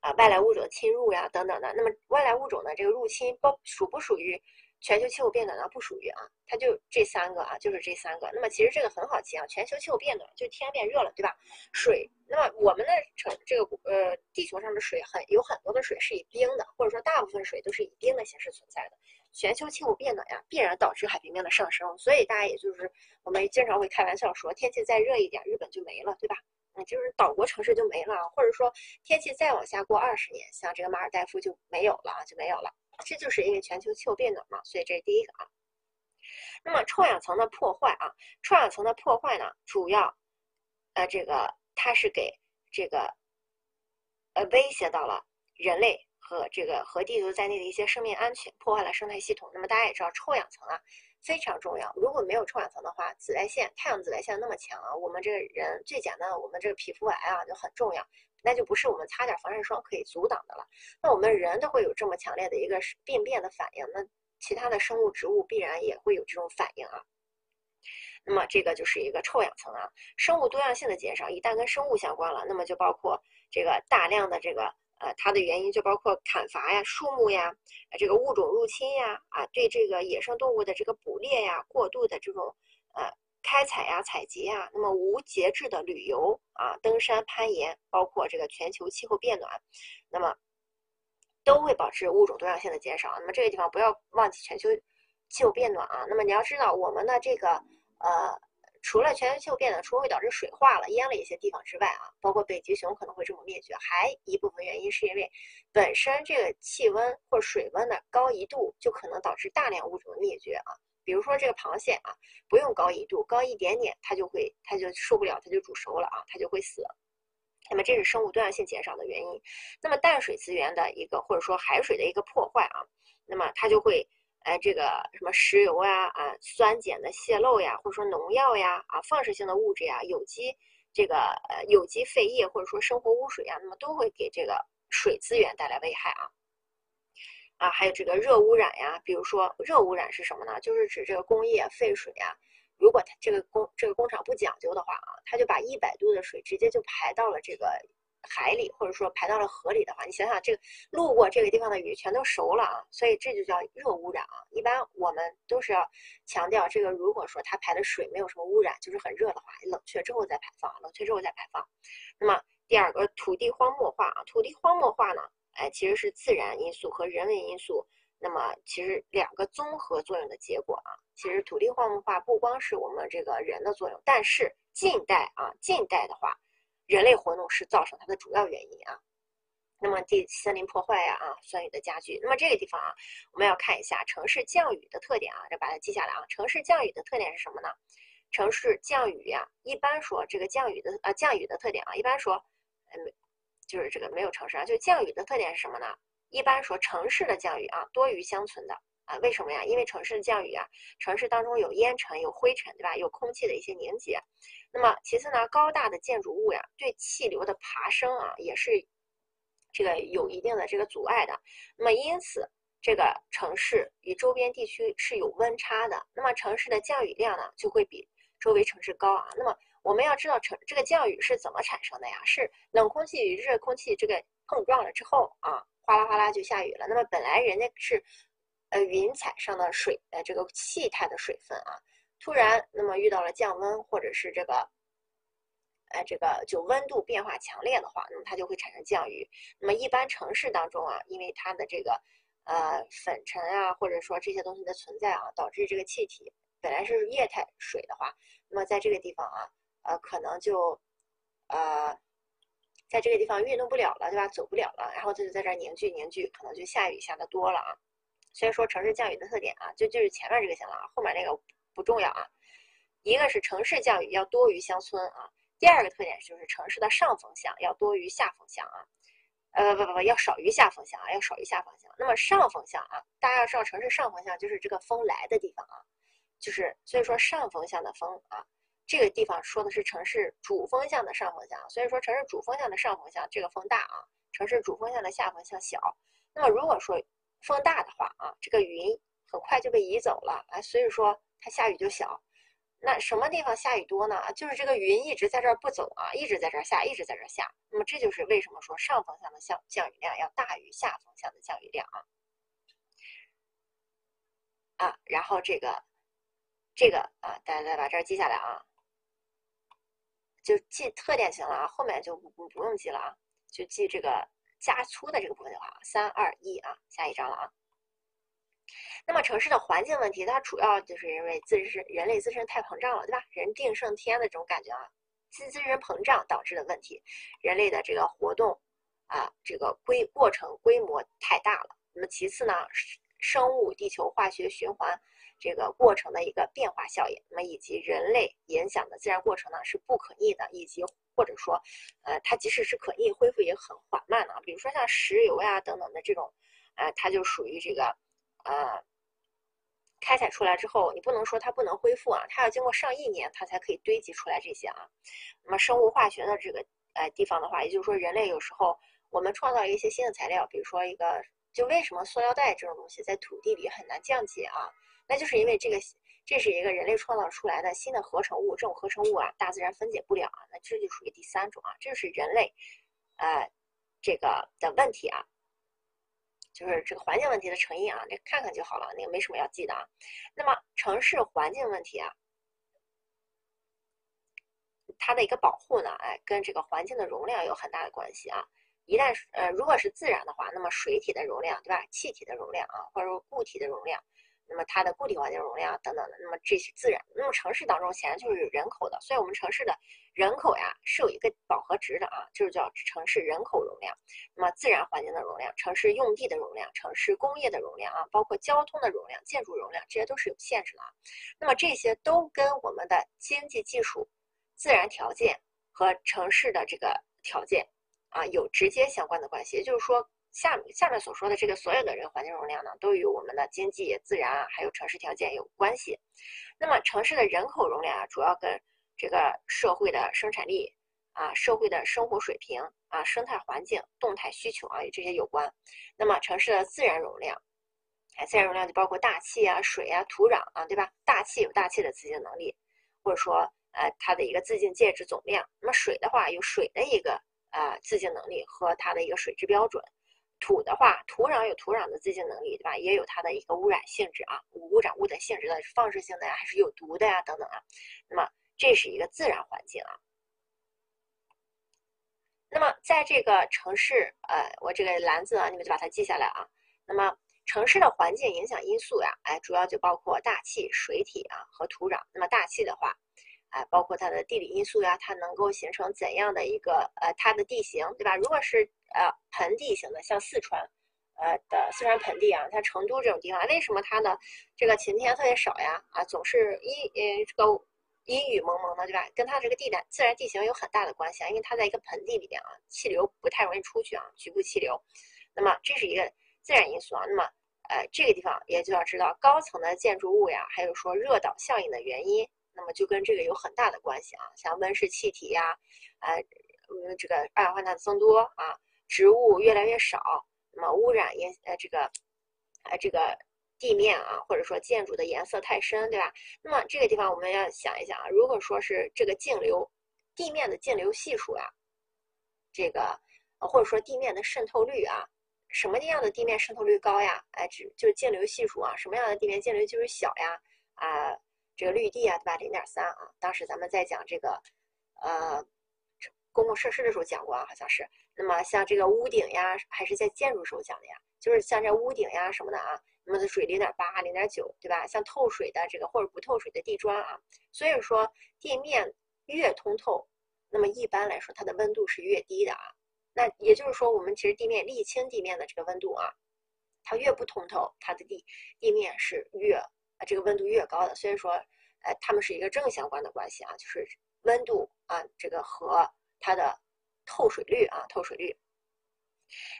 啊外来物种的侵入呀等等的。那么外来物种的这个入侵包属不属于？全球气候变暖呢不属于啊，它就这三个啊，就是这三个。那么其实这个很好记啊，全球气候变暖就天变热了，对吧？水，那么我们的城这个呃地球上的水很有很多的水是以冰的，或者说大部分水都是以冰的形式存在的。全球气候变暖呀，必然导致海平面的上升，所以大家也就是我们经常会开玩笑说，天气再热一点，日本就没了，对吧？嗯，就是岛国城市就没了，或者说天气再往下过二十年，像这个马尔代夫就没有了啊，就没有了。这就是因为全球气候变暖嘛，所以这是第一个啊。那么臭氧层的破坏啊，臭氧层的破坏呢，主要呃这个它是给这个呃威胁到了人类和这个和地球在内的一些生命安全，破坏了生态系统。那么大家也知道，臭氧层啊，非常重要。如果没有臭氧层的话，紫外线、太阳紫外线那么强啊，我们这个人最简单的，我们这个皮肤癌啊就很重要，那就不是我们擦点防晒霜可以阻挡的了。那我们人都会有这么强烈的一个病变的反应，那其他的生物植物必然也会有这种反应啊。那么这个就是一个臭氧层啊，生物多样性的减少，一旦跟生物相关了，那么就包括这个大量的这个呃，它的原因就包括砍伐呀、树木呀、这个物种入侵呀啊，对这个野生动物的这个捕猎呀、过度的这种呃开采呀、采集呀，那么无节制的旅游啊、登山攀岩，包括这个全球气候变暖，那么都会导致物种多样性的减少。那么这个地方不要忘记全球气候变暖啊。那么你要知道我们的这个。呃，除了全球气候变暖，除了会导致水化了、淹了一些地方之外啊，包括北极熊可能会这么灭绝，还一部分原因是因为本身这个气温或水温的高一度就可能导致大量物种的灭绝啊。比如说这个螃蟹啊，不用高一度，高一点点它就会它就受不了，它就煮熟了啊，它就会死。那么这是生物多样性减少的原因。那么淡水资源的一个或者说海水的一个破坏啊，那么它就会。哎，这个什么石油呀，啊，酸碱的泄漏呀，或者说农药呀，啊，放射性的物质呀，有机这个呃有机废液或者说生活污水啊，那么都会给这个水资源带来危害啊。啊，还有这个热污染呀，比如说热污染是什么呢？就是指这个工业废水呀，如果它这个工这个工厂不讲究的话啊，它就把一百度的水直接就排到了这个。海里或者说排到了河里的话，你想想这个路过这个地方的鱼全都熟了啊，所以这就叫热污染啊。一般我们都是要强调这个，如果说它排的水没有什么污染，就是很热的话，冷却之后再排放，冷却之后再排放。那么第二个土地荒漠化啊，土地荒漠化呢，哎，其实是自然因素和人为因素，那么其实两个综合作用的结果啊。其实土地荒漠化不光是我们这个人的作用，但是近代啊，近代的话。人类活动是造成它的主要原因啊。那么第森林破坏呀啊，酸雨的加剧。那么这个地方啊，我们要看一下城市降雨的特点啊，要把它记下来啊。城市降雨的特点是什么呢？城市降雨呀，一般说这个降雨的啊降雨的特点啊，一般说，嗯，就是这个没有城市啊，就降雨的特点是什么呢？一般说城市的降雨啊多于乡村的。啊，为什么呀？因为城市的降雨啊，城市当中有烟尘、有灰尘，对吧？有空气的一些凝结。那么其次呢，高大的建筑物呀，对气流的爬升啊，也是这个有一定的这个阻碍的。那么因此，这个城市与周边地区是有温差的。那么城市的降雨量呢，就会比周围城市高啊。那么我们要知道，城这个降雨是怎么产生的呀？是冷空气与热空气这个碰撞了之后啊，哗啦哗啦就下雨了。那么本来人家是。呃，云彩上的水，呃，这个气态的水分啊，突然那么遇到了降温，或者是这个，呃，这个就温度变化强烈的话，那么它就会产生降雨。那么一般城市当中啊，因为它的这个呃粉尘啊，或者说这些东西的存在啊，导致这个气体本来是液态水的话，那么在这个地方啊，呃，可能就呃在这个地方运动不了了，对吧？走不了了，然后它就在这儿凝聚凝聚，可能就下雨下的多了啊。所以说城市降雨的特点啊，就就是前面这个行了啊，后面那个不重要啊。一个是城市降雨要多于乡村啊，第二个特点就是城市的上风向要多于下风向啊，呃不不不要少于下风向啊，要少于下风向。那么上风向啊，大家要知道城市上风向就是这个风来的地方啊，就是所以说上风向的风啊，这个地方说的是城市主风向的上风向，所以说城市主风向的上风向这个风大啊，城市主风向的下风向小。那么如果说风大的话啊，这个云很快就被移走了，哎，所以说它下雨就小。那什么地方下雨多呢？就是这个云一直在这儿不走啊，一直在这儿下，一直在这儿下。那么这就是为什么说上风向的降降雨量要大于下风向的降雨量啊。啊，然后这个这个啊，大家再把这儿记下来啊，就记特点行了啊，后面就不不不用记了啊，就记这个。加粗的这个部分就好，三二一啊，下一章了啊。那么城市的环境问题，它主要就是因为自身人类自身太膨胀了，对吧？人定胜天的这种感觉啊，自自身膨胀导致的问题，人类的这个活动啊，这个规过程规模太大了。那么其次呢，生物地球化学循环这个过程的一个变化效应，那么以及人类影响的自然过程呢是不可逆的，以及。或者说，呃，它即使是可逆，恢复也很缓慢的。比如说像石油呀等等的这种，呃，它就属于这个，呃，开采出来之后，你不能说它不能恢复啊，它要经过上亿年，它才可以堆积出来这些啊。那么生物化学的这个呃地方的话，也就是说人类有时候我们创造一些新的材料，比如说一个，就为什么塑料袋这种东西在土地里很难降解啊？那就是因为这个这是一个人类创造出来的新的合成物，这种合成物啊，大自然分解不了啊，那这就属于第三种啊，这是人类呃这个的问题啊。就是这个环境问题的成因啊，你看看就好了，那个没什么要记的啊。那么城市环境问题啊，它的一个保护呢，哎，跟这个环境的容量有很大的关系啊。一旦呃，如果是自然的话，那么水体的容量，对吧？气体的容量啊，或者说固体的容量。那么它的固体环境容量等等的，那么这是自然。那么城市当中显然就是人口的，所以我们城市的人口呀是有一个饱和值的啊，就是叫城市人口容量。那么自然环境的容量、城市用地的容量、城市工业的容量啊，包括交通的容量、建筑容量，这些都是有限制的啊。那么这些都跟我们的经济技术、自然条件和城市的这个条件啊有直接相关的关系，也就是说。下下面所说的这个所有的这个环境容量呢，都与我们的经济、自然啊，还有城市条件有关系。那么城市的人口容量啊，主要跟这个社会的生产力啊、社会的生活水平啊、生态环境、动态需求啊与这些有关。那么城市的自然容量，哎，自然容量就包括大气啊、水啊、土壤啊，对吧？大气有大气的自净能力，或者说呃它的一个自净介质总量。那么水的话，有水的一个呃自净能力和它的一个水质标准。土的话，土壤有土壤的自净能力，对吧？也有它的一个污染性质啊，污染物的性质的，放射性的呀，还是有毒的呀，等等啊。那么这是一个自然环境啊。那么在这个城市，呃，我这个篮子啊，你们就把它记下来啊。那么城市的环境影响因素呀，哎，主要就包括大气、水体啊和土壤。那么大气的话，啊，包括它的地理因素呀，它能够形成怎样的一个呃它的地形，对吧？如果是呃盆地型的，像四川，呃的四川盆地啊，像成都这种地方，为什么它的这个晴天特别少呀？啊，总是阴呃这个阴雨蒙蒙的，对吧？跟它这个地带自然地形有很大的关系啊，因为它在一个盆地里边啊，气流不太容易出去啊，局部气流。那么这是一个自然因素啊。那么呃这个地方也就要知道高层的建筑物呀，还有说热岛效应的原因。那么就跟这个有很大的关系啊，像温室气体呀，呃，这个二氧化碳增多啊，植物越来越少，那么污染也呃这个，呃这个地面啊，或者说建筑的颜色太深，对吧？那么这个地方我们要想一想啊，如果说是这个径流地面的径流系数啊，这个或者说地面的渗透率啊，什么样的地面渗透率高呀？哎，只就是径流系数啊，什么样的地面径流系数小呀？啊？这个绿地啊，对吧？零点三啊，当时咱们在讲这个，呃，公共设施的时候讲过啊，好像是。那么像这个屋顶呀，还是在建筑时候讲的呀，就是像这屋顶呀什么的啊，那么的水零点八、零点九，对吧？像透水的这个或者不透水的地砖啊，所以说地面越通透，那么一般来说它的温度是越低的啊。那也就是说，我们其实地面沥青地面的这个温度啊，它越不通透，它的地地面是越。这个温度越高的，所以说，呃，它们是一个正相关的关系啊，就是温度啊，这个和它的透水率啊，透水率。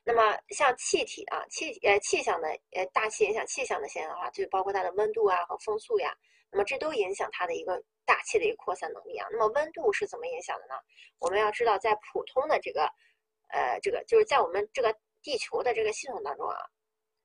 那么像气体啊，气呃气象的呃大气影响气象的现象的话，就包括它的温度啊和风速呀，那么这都影响它的一个大气的一个扩散能力啊。那么温度是怎么影响的呢？我们要知道，在普通的这个呃这个就是在我们这个地球的这个系统当中啊，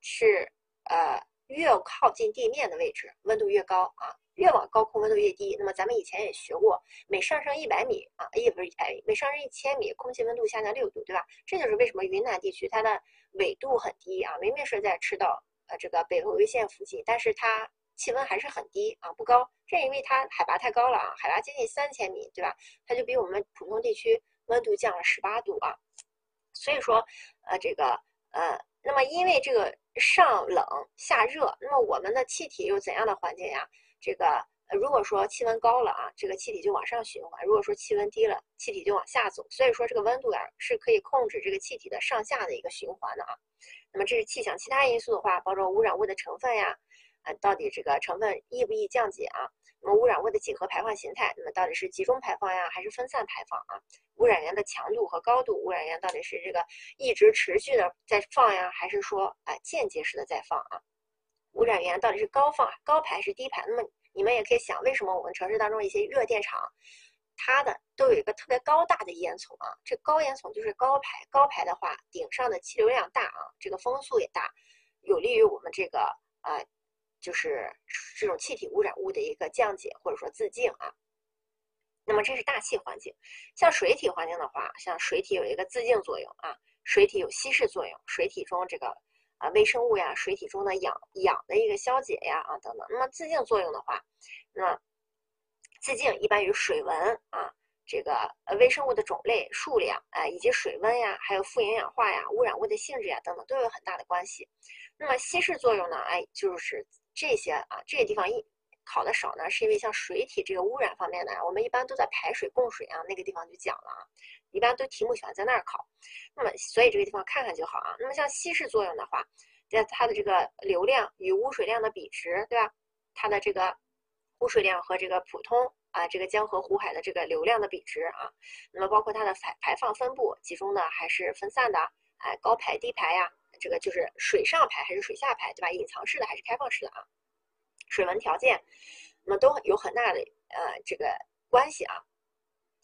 是呃。越靠近地面的位置，温度越高啊；越往高空，温度越低。那么咱们以前也学过，每上升一百米啊，也不是一百米，每上升一千米，空气温度下降六度，对吧？这就是为什么云南地区它的纬度很低啊，明明是在赤道呃这个北回归线附近，但是它气温还是很低啊，不高。这因为它海拔太高了啊，海拔接近三千米，对吧？它就比我们普通地区温度降了十八度啊。所以说，呃，这个呃。那么，因为这个上冷下热，那么我们的气体又怎样的环境呀？这个如果说气温高了啊，这个气体就往上循环；如果说气温低了，气体就往下走。所以说，这个温度呀是可以控制这个气体的上下的一个循环的啊。那么这是气象，其他因素的话，包括污染物的成分呀，到底这个成分易不易降解啊？那么污染物的几何排放形态，那么到底是集中排放呀，还是分散排放啊？污染源的强度和高度，污染源到底是这个一直持续的在放呀，还是说啊间接式的在放啊？污染源到底是高放高排还是低排？那么你们也可以想，为什么我们城市当中一些热电厂，它的都有一个特别高大的烟囱啊？这高烟囱就是高排，高排的话，顶上的气流量大啊，这个风速也大，有利于我们这个啊，就是这种气体污染物的一个降解或者说自净啊。那么这是大气环境，像水体环境的话，像水体有一个自净作用啊，水体有稀释作用，水体中这个啊微生物呀，水体中的氧氧的一个消解呀啊等等。那么自净作用的话，那么自净一般与水文啊，这个呃微生物的种类、数量啊，以及水温呀，还有富营养化呀、污染物的性质呀等等都有很大的关系。那么稀释作用呢，哎，就是这些啊这些地方一。考的少呢，是因为像水体这个污染方面的，我们一般都在排水供水啊那个地方就讲了啊，一般都题目喜欢在那儿考，那么所以这个地方看看就好啊。那么像稀释作用的话，在它的这个流量与污水量的比值，对吧？它的这个污水量和这个普通啊这个江河湖海的这个流量的比值啊，那么包括它的排排放分布，集中的还是分散的，哎高排低排呀，这个就是水上排还是水下排，对吧？隐藏式的还是开放式的啊？水文条件，那么都有很大的呃这个关系啊。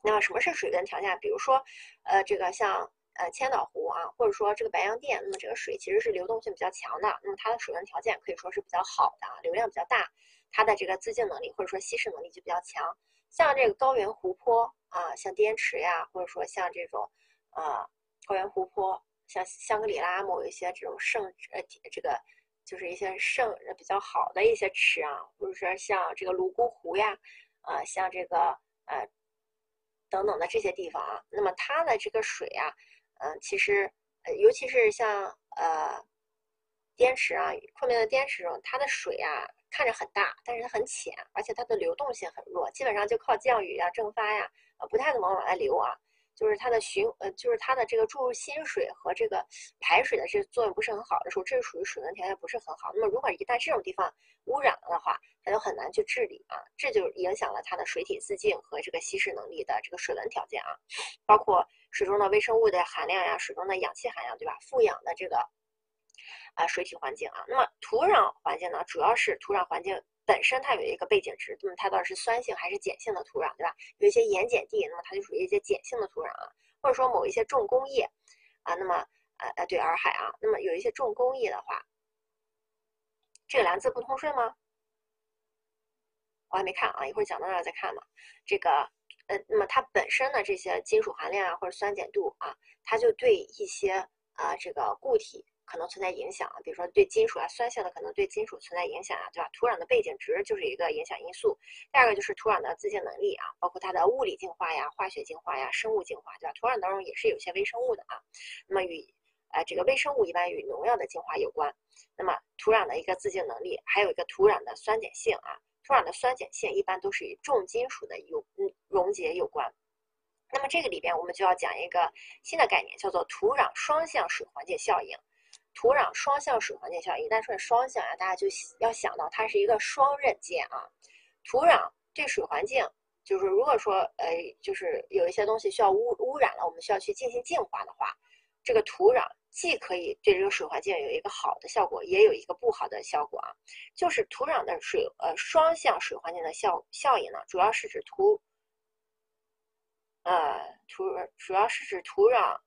那么什么是水文条件？比如说，呃，这个像呃千岛湖啊，或者说这个白洋淀，那么这个水其实是流动性比较强的，那么它的水文条件可以说是比较好的啊，流量比较大，它的这个自净能力或者说稀释能力就比较强。像这个高原湖泊啊，像滇池呀，或者说像这种呃高原湖泊，像香格里拉某一些这种圣呃这个。就是一些圣比较好的一些池啊，或者说像这个泸沽湖呀，啊，像这个呃等等的这些地方啊，那么它的这个水啊，嗯，其实呃，尤其是像呃滇池啊，昆明的滇池中，它的水啊看着很大，但是它很浅，而且它的流动性很弱，基本上就靠降雨呀、蒸发呀，呃，不太能往外流啊。就是它的循呃，就是它的这个注入新水和这个排水的这作用不是很好的时候，这是属于水文条件不是很好。那么如果一旦这种地方污染了的话，它就很难去治理啊，这就影响了它的水体自净和这个稀释能力的这个水文条件啊，包括水中的微生物的含量呀，水中的氧气含量，对吧？富氧的这个啊水体环境啊，那么土壤环境呢，主要是土壤环境。本身它有一个背景值，那么它到底是酸性还是碱性的土壤，对吧？有一些盐碱地，那么它就属于一些碱性的土壤啊，或者说某一些重工业啊，那么呃呃对洱海啊，那么有一些重工业的话，这个蓝字不通顺吗？我还没看啊，一会儿讲到那儿再看吧。这个呃，那么它本身的这些金属含量啊或者酸碱度啊，它就对一些啊这个固体。可能存在影响啊，比如说对金属啊，酸性的可能对金属存在影响啊，对吧？土壤的背景值就是一个影响因素。第二个就是土壤的自净能力啊，包括它的物理净化呀、化学净化呀、生物净化，对吧？土壤当中也是有些微生物的啊。那么与呃这个微生物一般与农药的净化有关。那么土壤的一个自净能力，还有一个土壤的酸碱性啊，土壤的酸碱性一般都是与重金属的有嗯溶解有关。那么这个里边我们就要讲一个新的概念，叫做土壤双向水环境效应。土壤双向水环境效应，一旦说双向啊，大家就要想到它是一个双刃剑啊。土壤对水环境，就是如果说呃，就是有一些东西需要污污染了，我们需要去进行净化的话，这个土壤既可以对这个水环境有一个好的效果，也有一个不好的效果啊。就是土壤的水呃双向水环境的效效应呢，主要是指土呃土主要是指土壤。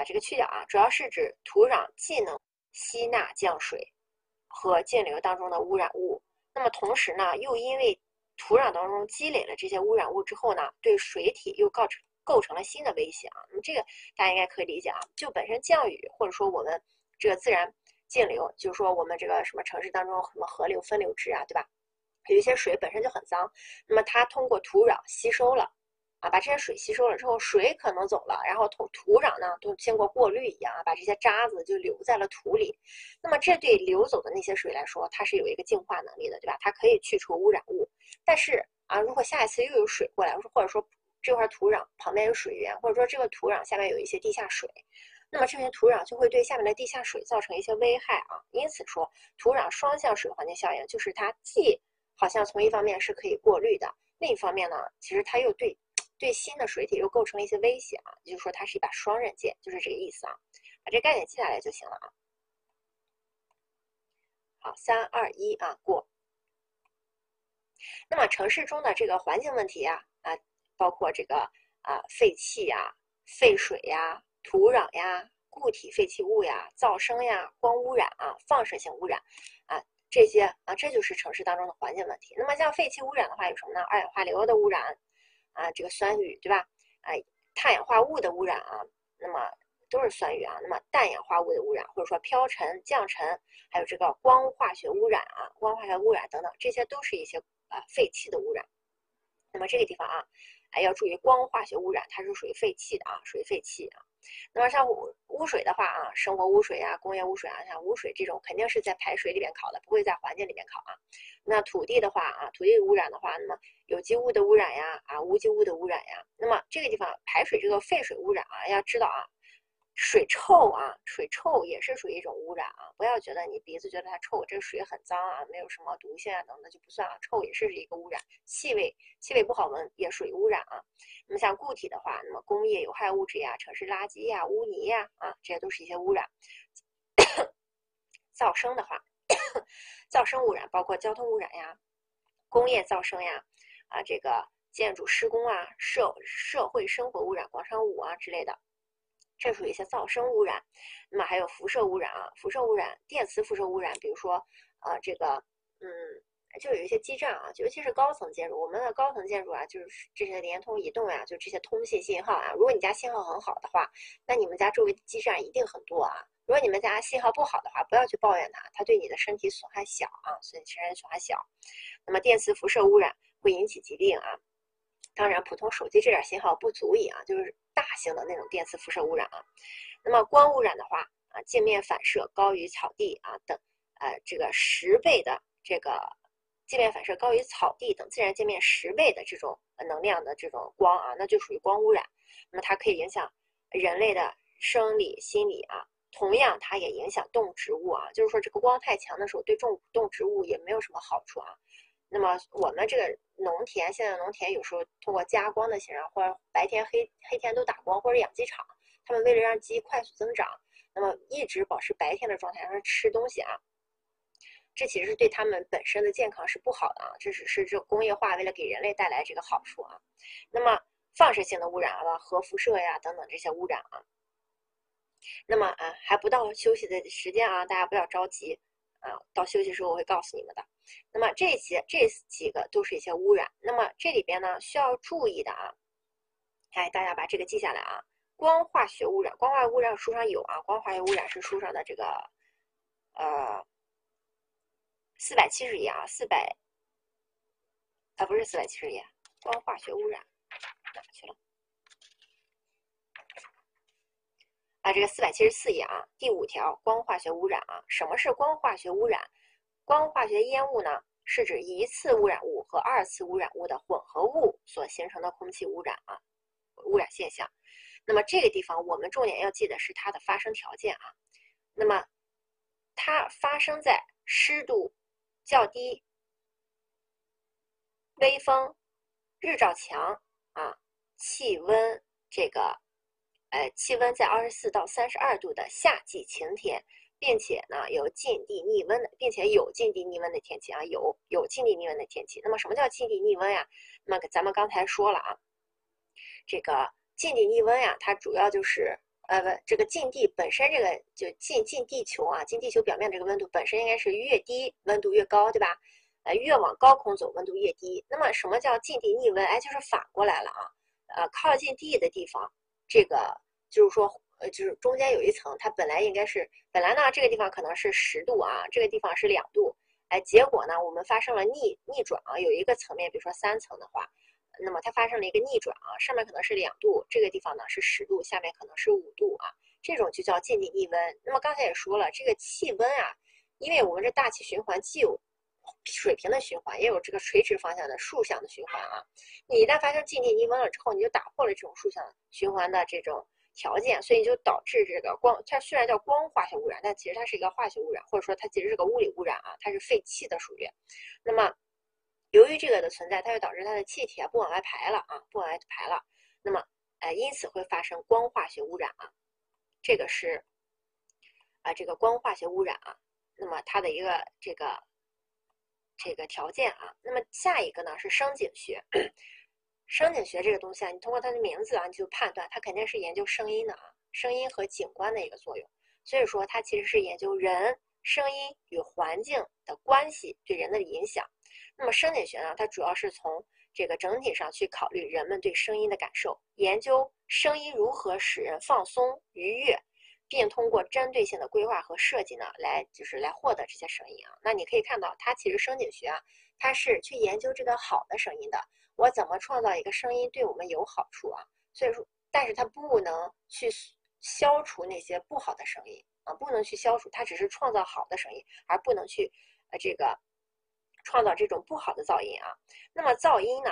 把这个去掉啊，主要是指土壤既能吸纳降水和径流当中的污染物，那么同时呢，又因为土壤当中积累了这些污染物之后呢，对水体又构成构成了新的威胁啊。那么这个大家应该可以理解啊，就本身降雨或者说我们这个自然径流，就是说我们这个什么城市当中什么河流分流制啊，对吧？有一些水本身就很脏，那么它通过土壤吸收了。啊，把这些水吸收了之后，水可能走了，然后土土壤呢都经过过滤一样啊，把这些渣子就留在了土里。那么这对流走的那些水来说，它是有一个净化能力的，对吧？它可以去除污染物。但是啊，如果下一次又有水过来，或者说这块土壤旁边有水源，或者说这个土壤下面有一些地下水，那么这些土壤就会对下面的地下水造成一些危害啊。因此说，土壤双向水环境效应就是它既好像从一方面是可以过滤的，另一方面呢，其实它又对。对新的水体又构成了一些威胁啊，也就是说它是一把双刃剑，就是这个意思啊。把这概念记下来就行了啊。好，三二一啊，过。那么城市中的这个环境问题呀，啊，包括这个啊废气呀、废水呀、土壤呀、固体废弃物呀、噪声呀、光污染啊、放射性污染啊这些啊，这就是城市当中的环境问题。那么像废气污染的话，有什么呢？二氧化硫的污染啊，这个酸雨对吧？啊，碳氧化物的污染啊，那么。都是酸雨啊，那么氮氧化物的污染，或者说飘尘、降尘，还有这个光化学污染啊，光化学污染等等，这些都是一些啊废气的污染。那么这个地方啊，哎要注意光化学污染，它是属于废气的啊，属于废气啊。那么像污污水的话啊，生活污水啊，工业污水啊，像污水这种肯定是在排水里面考的，不会在环境里面考啊。那土地的话啊，土地污染的话，那么有机物的污染呀，啊无机物的污染呀，那么这个地方排水这个废水污染啊，要知道啊。水臭啊，水臭也是属于一种污染啊！不要觉得你鼻子觉得它臭，这个水很脏啊，没有什么毒性啊等等就不算啊，臭也是一个污染。气味，气味不好闻也属于污染啊。那么像固体的话，那么工业有害物质呀、城市垃圾呀、污泥呀啊，这些都是一些污染。噪声的话，噪声污染包括交通污染呀、工业噪声呀啊，这个建筑施工啊、社社会生活污染、广场舞啊之类的。这属于一些噪声污染，那么还有辐射污染啊，辐射污染、电磁辐射污染，比如说，呃，这个，嗯，就有一些基站啊，尤其是高层建筑，我们的高层建筑啊，就是这些联通、移动呀，就这些通信信号啊，如果你家信号很好的话，那你们家周围的基站一定很多啊。如果你们家信号不好的话，不要去抱怨它，它对你的身体损害小啊，所以身体损害小。那么电磁辐射污染会引起疾病啊。当然，普通手机这点信号不足以啊，就是大型的那种电磁辐射污染啊。那么光污染的话啊，镜面反射高于草地啊等，呃，这个十倍的这个镜面反射高于草地等自然界面十倍的这种能量的这种光啊，那就属于光污染。那么它可以影响人类的生理、心理啊，同样它也影响动植物啊。就是说这个光太强的时候，对动动植物也没有什么好处啊。那么我们这个农田，现在农田有时候通过加光的形式，或者白天黑黑天都打光，或者养鸡场，他们为了让鸡快速增长，那么一直保持白天的状态，让它吃东西啊，这其实是对它们本身的健康是不好的啊，这只是这工业化为了给人类带来这个好处啊。那么放射性的污染啊，核辐射呀等等这些污染啊，那么啊还不到休息的时间啊，大家不要着急啊，到休息时候我会告诉你们的。那么这些这几个都是一些污染。那么这里边呢需要注意的啊，哎，大家把这个记下来啊。光化学污染，光化学污染书上有啊。光化学污染是书上的这个呃四百七十页啊，四百啊不是四百七十页，光化学污染哪去了？啊，这个四百七十四页啊，第五条光化学污染啊，什么是光化学污染？光化学烟雾呢，是指一次污染物和二次污染物的混合物所形成的空气污染啊，污染现象。那么这个地方我们重点要记得是它的发生条件啊。那么它发生在湿度较低、微风、日照强啊、气温这个呃气温在二十四到三十二度的夏季晴天。并且呢，有近地逆温的，并且有近地逆温的天气啊，有有近地逆温的天气。那么什么叫近地逆温呀？那么咱们刚才说了啊，这个近地逆温呀，它主要就是呃不，这个近地本身这个就近近地球啊，近地球表面这个温度本身应该是越低温度越高，对吧？呃，越往高空走温度越低。那么什么叫近地逆温？哎，就是反过来了啊，呃，靠近地的地方，这个就是说。呃，就是中间有一层，它本来应该是本来呢，这个地方可能是十度啊，这个地方是两度，哎，结果呢，我们发生了逆逆转啊，有一个层面，比如说三层的话，那么它发生了一个逆转啊，上面可能是两度，这个地方呢是十度，下面可能是五度啊，这种就叫近地逆温。那么刚才也说了，这个气温啊，因为我们这大气循环既有水平的循环，也有这个垂直方向的竖向的循环啊，你一旦发生近地逆温了之后，你就打破了这种竖向循环的这种。条件，所以就导致这个光，它虽然叫光化学污染，但其实它是一个化学污染，或者说它其实是个物理污染啊，它是废气的属于。那么，由于这个的存在，它就导致它的气体啊不往外排了啊，不往外排了。那么，呃，因此会发生光化学污染啊。这个是啊这个光化学污染啊，那么它的一个这个这个条件啊，那么下一个呢是声景学。声景学这个东西啊，你通过它的名字啊，你就判断它肯定是研究声音的啊，声音和景观的一个作用。所以说，它其实是研究人声音与环境的关系对人的影响。那么声景学呢，它主要是从这个整体上去考虑人们对声音的感受，研究声音如何使人放松愉悦，并通过针对性的规划和设计呢，来就是来获得这些声音啊。那你可以看到，它其实声景学啊，它是去研究这个好的声音的。我怎么创造一个声音对我们有好处啊？所以说，但是它不能去消除那些不好的声音啊，不能去消除，它只是创造好的声音，而不能去呃这个创造这种不好的噪音啊。那么噪音呢，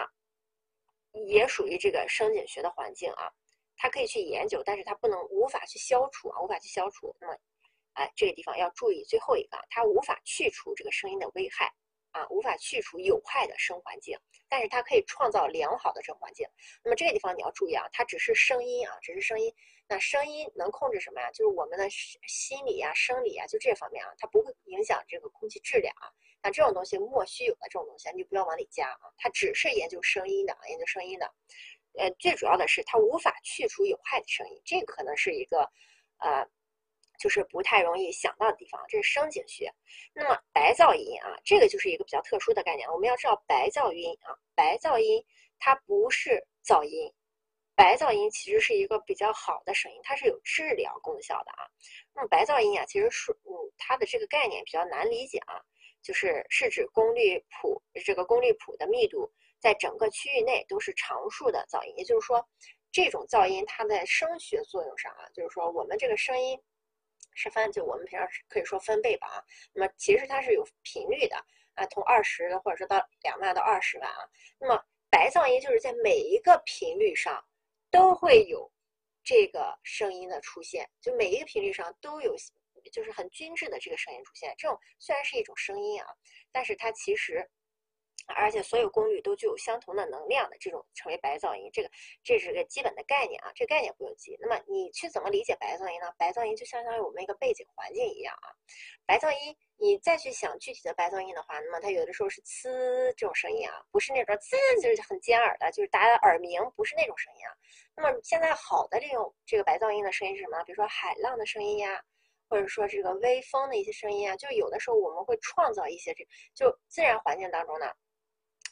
也属于这个声景学的环境啊，它可以去研究，但是它不能无法去消除啊，无法去消除。那么，哎，这个地方要注意最后一个，它无法去除这个声音的危害。啊，无法去除有害的声环境，但是它可以创造良好的声环境。那么这个地方你要注意啊，它只是声音啊，只是声音。那声音能控制什么呀？就是我们的心理啊、生理啊，就这方面啊，它不会影响这个空气质量啊。那这种东西莫须有的这种东西，你就不要往里加啊。它只是研究声音的，研究声音的。呃，最主要的是它无法去除有害的声音，这可能是一个呃。就是不太容易想到的地方，这是声景学。那么白噪音啊，这个就是一个比较特殊的概念。我们要知道白噪音啊，白噪音它不是噪音，白噪音其实是一个比较好的声音，它是有治疗功效的啊。那么白噪音啊，其实是嗯，它的这个概念比较难理解啊，就是是指功率谱这个功率谱的密度在整个区域内都是常数的噪音，也就是说，这种噪音它在声学作用上啊，就是说我们这个声音。是分，就我们平常可以说分贝吧啊，那么其实它是有频率的啊，从二十或者说到两万到二十万啊，那么白噪音就是在每一个频率上都会有这个声音的出现，就每一个频率上都有就是很均质的这个声音出现，这种虽然是一种声音啊，但是它其实。而且所有功率都具有相同的能量的这种称为白噪音，这个这是个基本的概念啊，这个概念不用记。那么你去怎么理解白噪音呢？白噪音就相当于我们一个背景环境一样啊。白噪音你再去想具体的白噪音的话，那么它有的时候是呲这种声音啊，不是那种呲就是很尖耳的，就是大家耳鸣，不是那种声音啊。那么现在好的这种这个白噪音的声音是什么？比如说海浪的声音呀，或者说这个微风的一些声音啊，就有的时候我们会创造一些这就自然环境当中呢。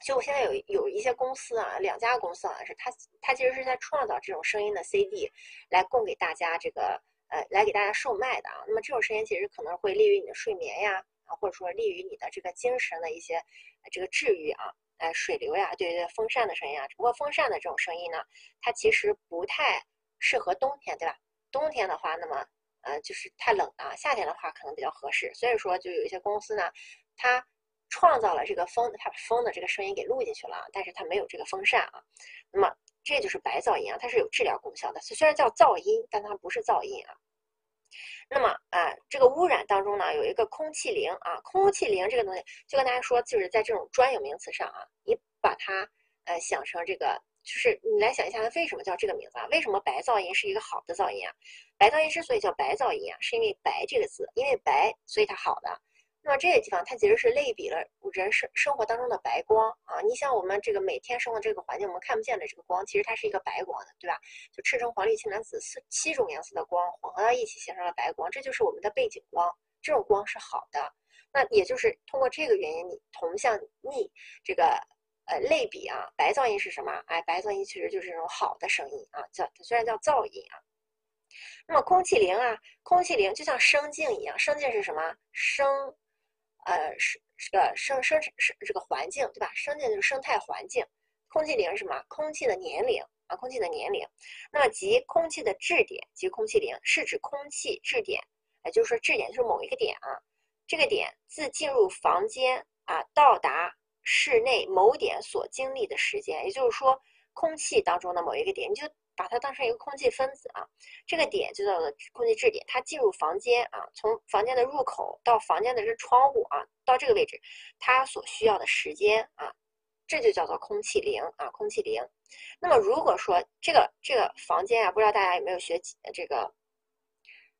就我现在有有一些公司啊，两家公司好像是它，它其实是在创造这种声音的 CD，来供给大家这个呃，来给大家售卖的啊。那么这种声音其实可能会利于你的睡眠呀，啊，或者说利于你的这个精神的一些这个治愈啊，呃，水流呀，对对，风扇的声音啊。只不过风扇的这种声音呢，它其实不太适合冬天，对吧？冬天的话，那么呃，就是太冷了；夏天的话，可能比较合适。所以说，就有一些公司呢，它。创造了这个风，它把风的这个声音给录进去了，但是它没有这个风扇啊。那么这就是白噪音啊，它是有治疗功效的。虽然叫噪音，但它不是噪音啊。那么啊，这个污染当中呢，有一个空气灵啊，空气灵这个东西，就跟大家说，就是在这种专有名词上啊，你把它呃想成这个，就是你来想一下，它为什么叫这个名字啊？为什么白噪音是一个好的噪音啊？白噪音之所以叫白噪音啊，是因为白这个字，因为白，所以它好的。那么这个地方，它其实是类比了人生生活当中的白光啊。你像我们这个每天生活这个环境，我们看不见的这个光，其实它是一个白光的，对吧？就赤橙黄绿青蓝紫四七种颜色的光混合到一起，形成了白光，这就是我们的背景光。这种光是好的。那也就是通过这个原因，你同向逆这个呃类比啊，白噪音是什么？哎，白噪音其实就是这种好的声音啊，叫它虽然叫噪音啊。那么空气灵啊，空气灵就像声镜一样，声镜是什么？声。呃，是这个生生是这个环境，对吧？生境就是生态环境。空气龄是什么？空气的年龄啊，空气的年龄。那么即空气的质点即空气龄，是指空气质点，也就是说质点就是某一个点啊。这个点自进入房间啊到达室内某点所经历的时间，也就是说空气当中的某一个点，你就。把它当成一个空气分子啊，这个点就叫做空气质点。它进入房间啊，从房间的入口到房间的这窗户啊，到这个位置，它所需要的时间啊，这就叫做空气零啊，空气零。那么如果说这个这个房间啊，不知道大家有没有学这个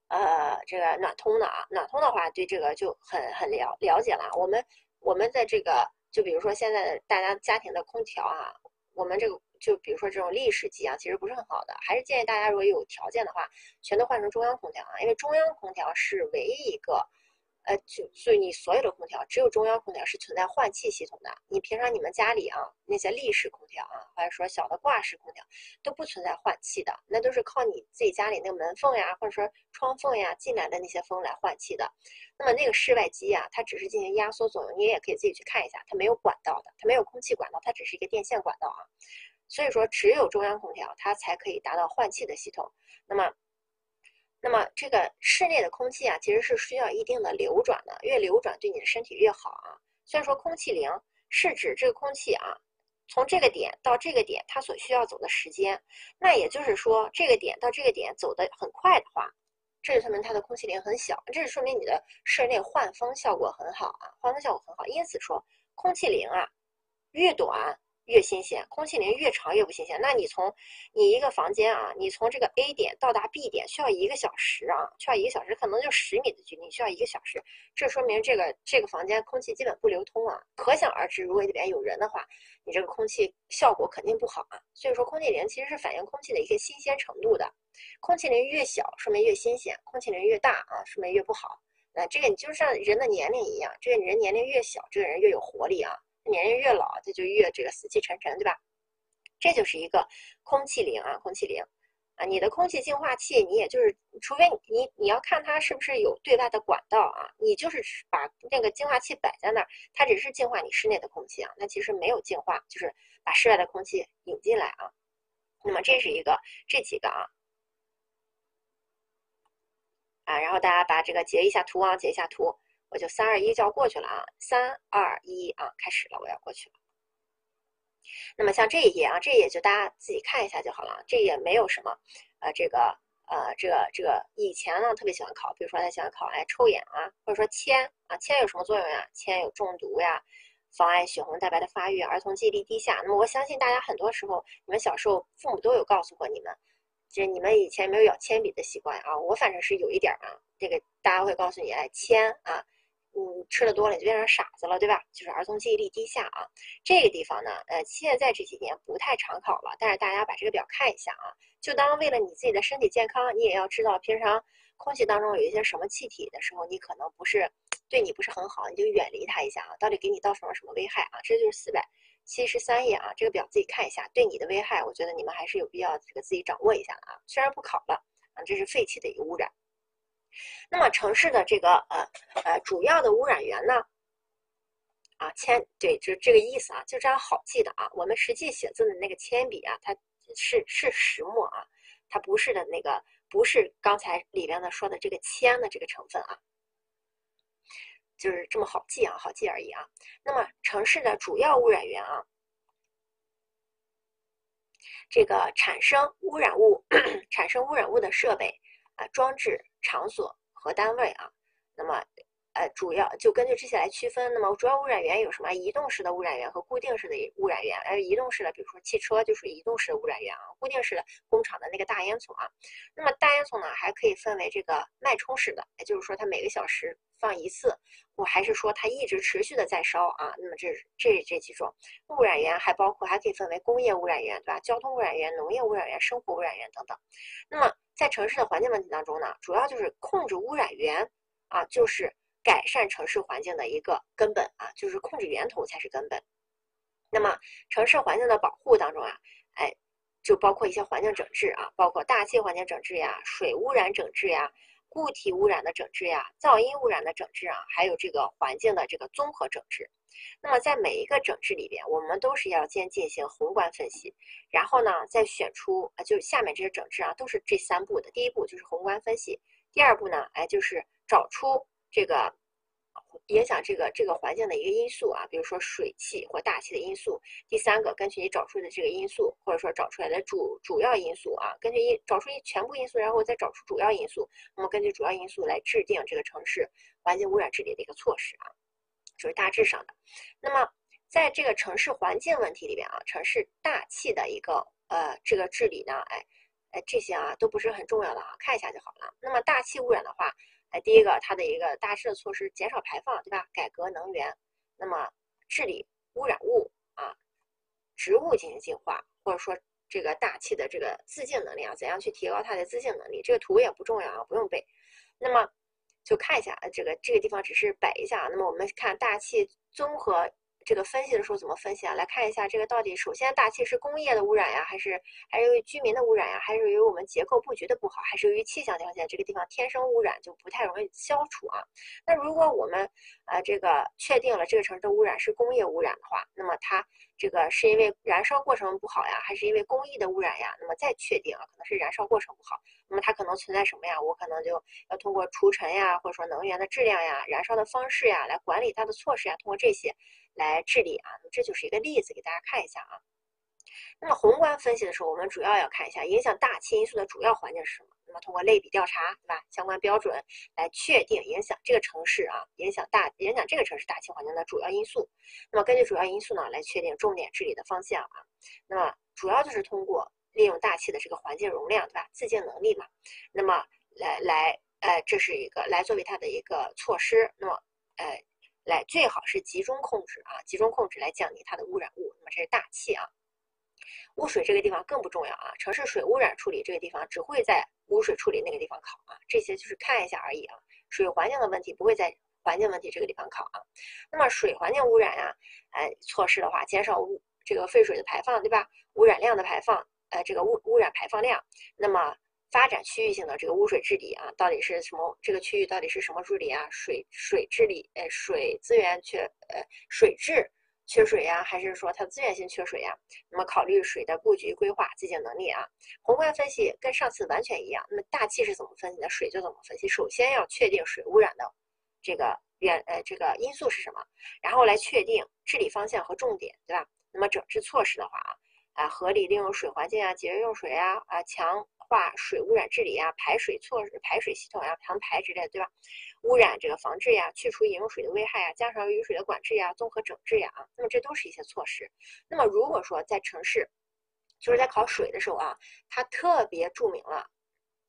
呃这个暖通的啊，暖通的话对这个就很很了了解了。我们我们的这个就比如说现在大家家庭的空调啊，我们这个就比如说这种立式机啊，其实不是很好的，还是建议大家如果有条件的话，全都换成中央空调啊，因为中央空调是唯一一个。呃，就所以你所有的空调只有中央空调是存在换气系统的。你平常你们家里啊那些立式空调啊，或者说小的挂式空调都不存在换气的，那都是靠你自己家里那个门缝呀，或者说窗缝呀进来的那些风来换气的。那么那个室外机啊，它只是进行压缩作用，你也可以自己去看一下，它没有管道的，它没有空气管道，它只是一个电线管道啊。所以说只有中央空调它才可以达到换气的系统。那么。那么这个室内的空气啊，其实是需要一定的流转的，越流转对你的身体越好啊。虽然说空气零是指这个空气啊，从这个点到这个点它所需要走的时间，那也就是说这个点到这个点走的很快的话，这就说明它的空气零很小，这是说明你的室内换风效果很好啊，换风效果很好。因此说空气零啊越短。越新鲜，空气零越长越不新鲜。那你从你一个房间啊，你从这个 A 点到达 B 点需要一个小时啊，需要一个小时，可能就十米的距离需要一个小时，这说明这个这个房间空气基本不流通啊。可想而知，如果里边有人的话，你这个空气效果肯定不好啊。所以说，空气零其实是反映空气的一个新鲜程度的。空气零越小，说明越新鲜；空气零越大啊，说明越不好。那这个你就像人的年龄一样，这个人年龄越小，这个人越有活力啊。年龄越老，它就越这个死气沉沉，对吧？这就是一个空气灵啊，空气灵啊。你的空气净化器，你也就是，除非你你要看它是不是有对外的管道啊，你就是把那个净化器摆在那儿，它只是净化你室内的空气啊，那其实没有净化，就是把室外的空气引进来啊。那么这是一个这几个啊啊，然后大家把这个截一下图啊，截一下图。我就三二一就要过去了啊，三二一啊，开始了，我要过去了。那么像这一页啊，这一页就大家自己看一下就好了，这也没有什么，呃，这个呃，这个这个以前呢特别喜欢考，比如说他喜欢考哎抽眼啊，或者说铅啊，铅有什么作用呀？铅有中毒呀，妨碍血红蛋白的发育，儿童记忆力低下。那么我相信大家很多时候，你们小时候父母都有告诉过你们，就是你们以前没有咬铅笔的习惯啊，我反正是有一点啊，这个大家会告诉你哎铅啊。嗯，吃的多了你就变成傻子了，对吧？就是儿童记忆力低下啊。这个地方呢，呃，现在这几年不太常考了，但是大家把这个表看一下啊，就当为了你自己的身体健康，你也要知道平常空气当中有一些什么气体的时候，你可能不是对你不是很好，你就远离它一下啊。到底给你造成了什么危害啊？这就是四百七十三页啊，这个表自己看一下，对你的危害，我觉得你们还是有必要这个自己掌握一下的啊。虽然不考了啊，这是废气的一个污染。那么城市的这个呃呃主要的污染源呢，啊铅对，就这个意思啊，就这样好记的啊。我们实际写字的那个铅笔啊，它是是石墨啊，它不是的那个不是刚才里边的说的这个铅的这个成分啊，就是这么好记啊，好记而已啊。那么城市的主要污染源啊，这个产生污染物 产生污染物的设备啊装置。场所和单位啊，那么，呃，主要就根据这些来区分。那么，主要污染源有什么？移动式的污染源和固定式的污染源。而移动式的，比如说汽车，就属于移动式的污染源啊。固定式的，工厂的那个大烟囱啊。那么，大烟囱呢，还可以分为这个脉冲式的，也就是说，它每个小时放一次，我还是说它一直持续的在烧啊。那么，这这这几种污染源还包括，还可以分为工业污染源，对吧？交通污染源、农业污染源、生活污染源等等。那么，在城市的环境问题当中呢，主要就是控制污染源啊，就是改善城市环境的一个根本啊，就是控制源头才是根本。那么城市环境的保护当中啊，哎，就包括一些环境整治啊，包括大气环境整治呀、水污染整治呀、固体污染的整治呀、噪音污染的整治啊，还有这个环境的这个综合整治。那么在每一个整治里边，我们都是要先进行宏观分析，然后呢再选出啊，就下面这些整治啊，都是这三步的。第一步就是宏观分析，第二步呢，哎，就是找出这个影响这个这个环境的一个因素啊，比如说水汽或大气的因素。第三个，根据你找出的这个因素，或者说找出来的主主要因素啊，根据因找出一全部因素，然后再找出主要因素，那么根据主要因素来制定这个城市环境污染治理的一个措施啊。就是大致上的，那么在这个城市环境问题里边啊，城市大气的一个呃这个治理呢，哎哎，这些啊都不是很重要的啊，看一下就好了。那么大气污染的话，第一个它的一个大致的措施，减少排放，对吧？改革能源，那么治理污染物啊，植物进行净化，或者说这个大气的这个自净能力啊，怎样去提高它的自净能力？这个图也不重要啊，不用背。那么就看一下，这个这个地方只是摆一下。那么我们看大气综合。这个分析的时候怎么分析啊？来看一下这个到底，首先大气是工业的污染呀，还是还是由于居民的污染呀，还是由于我们结构布局的不好，还是由于气象条件这个地方天生污染就不太容易消除啊？那如果我们呃这个确定了这个城市的污染是工业污染的话，那么它这个是因为燃烧过程不好呀，还是因为工艺的污染呀？那么再确定啊，可能是燃烧过程不好，那么它可能存在什么呀？我可能就要通过除尘呀，或者说能源的质量呀、燃烧的方式呀来管理它的措施呀，通过这些。来治理啊，这就是一个例子，给大家看一下啊。那么宏观分析的时候，我们主要要看一下影响大气因素的主要环境是什么。那么通过类比调查，对吧？相关标准来确定影响这个城市啊，影响大影响这个城市大气环境的主要因素。那么根据主要因素呢，来确定重点治理的方向啊。那么主要就是通过利用大气的这个环境容量，对吧？自净能力嘛。那么来来，呃，这是一个来作为它的一个措施。那么，呃。来，最好是集中控制啊，集中控制来降低它的污染物。那么这是大气啊，污水这个地方更不重要啊。城市水污染处理这个地方只会在污水处理那个地方考啊，这些就是看一下而已啊。水环境的问题不会在环境问题这个地方考啊。那么水环境污染呀，哎，措施的话，减少污这个废水的排放，对吧？污染量的排放，呃，这个污污染排放量，那么。发展区域性的这个污水治理啊，到底是什么？这个区域到底是什么治理啊？水水治理，呃，水资源缺，呃，水质缺水呀，还是说它资源性缺水呀？那么考虑水的布局规划、自净能力啊。宏观分析跟上次完全一样。那么大气是怎么分析的？水就怎么分析。首先要确定水污染的这个原，呃，这个因素是什么，然后来确定治理方向和重点，对吧？那么整治措施的话啊，啊，合理利用水环境啊，节约用水啊，啊，强。化水污染治理呀，排水措施、排水系统呀，防排之类的，对吧？污染这个防治呀，去除饮用水的危害呀，加强雨水的管制呀，综合整治呀，啊，那么这都是一些措施。那么如果说在城市，就是在考水的时候啊，它特别注明了，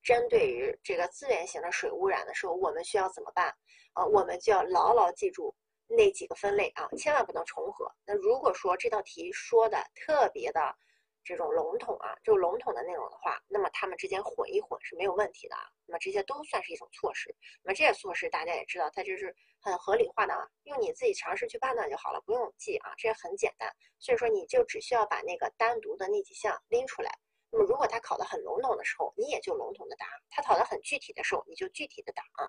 针对于这个资源型的水污染的时候，我们需要怎么办？啊，我们就要牢牢记住那几个分类啊，千万不能重合。那如果说这道题说的特别的。这种笼统啊，这种笼统的内容的话，那么它们之间混一混是没有问题的啊。那么这些都算是一种措施。那么这些措施大家也知道，它就是很合理化的啊，用你自己常识去判断就好了，不用记啊，这些很简单。所以说你就只需要把那个单独的那几项拎出来。那么如果它考的很笼统的时候，你也就笼统的答；它考的很具体的时候，你就具体的答啊。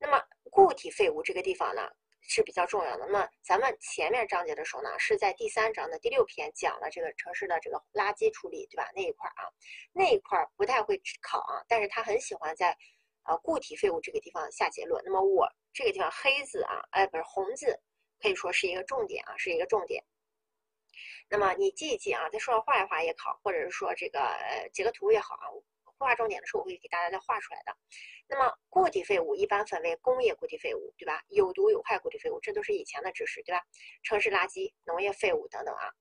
那么固体废物这个地方呢？是比较重要的。那么咱们前面章节的时候呢，是在第三章的第六篇讲了这个城市的这个垃圾处理，对吧？那一块啊，那一块不太会考啊，但是他很喜欢在呃固体废物这个地方下结论。那么我这个地方黑字啊，哎不是红字，可以说是一个重点啊，是一个重点。那么你记一记啊，在书上画一画也考，或者是说这个呃截个图也好啊。画重点的时候，我会给大家再画出来的。那么固体废物一般分为工业固体废物，对吧？有毒有害固体废物，这都是以前的知识，对吧？城市垃圾、农业废物等等啊。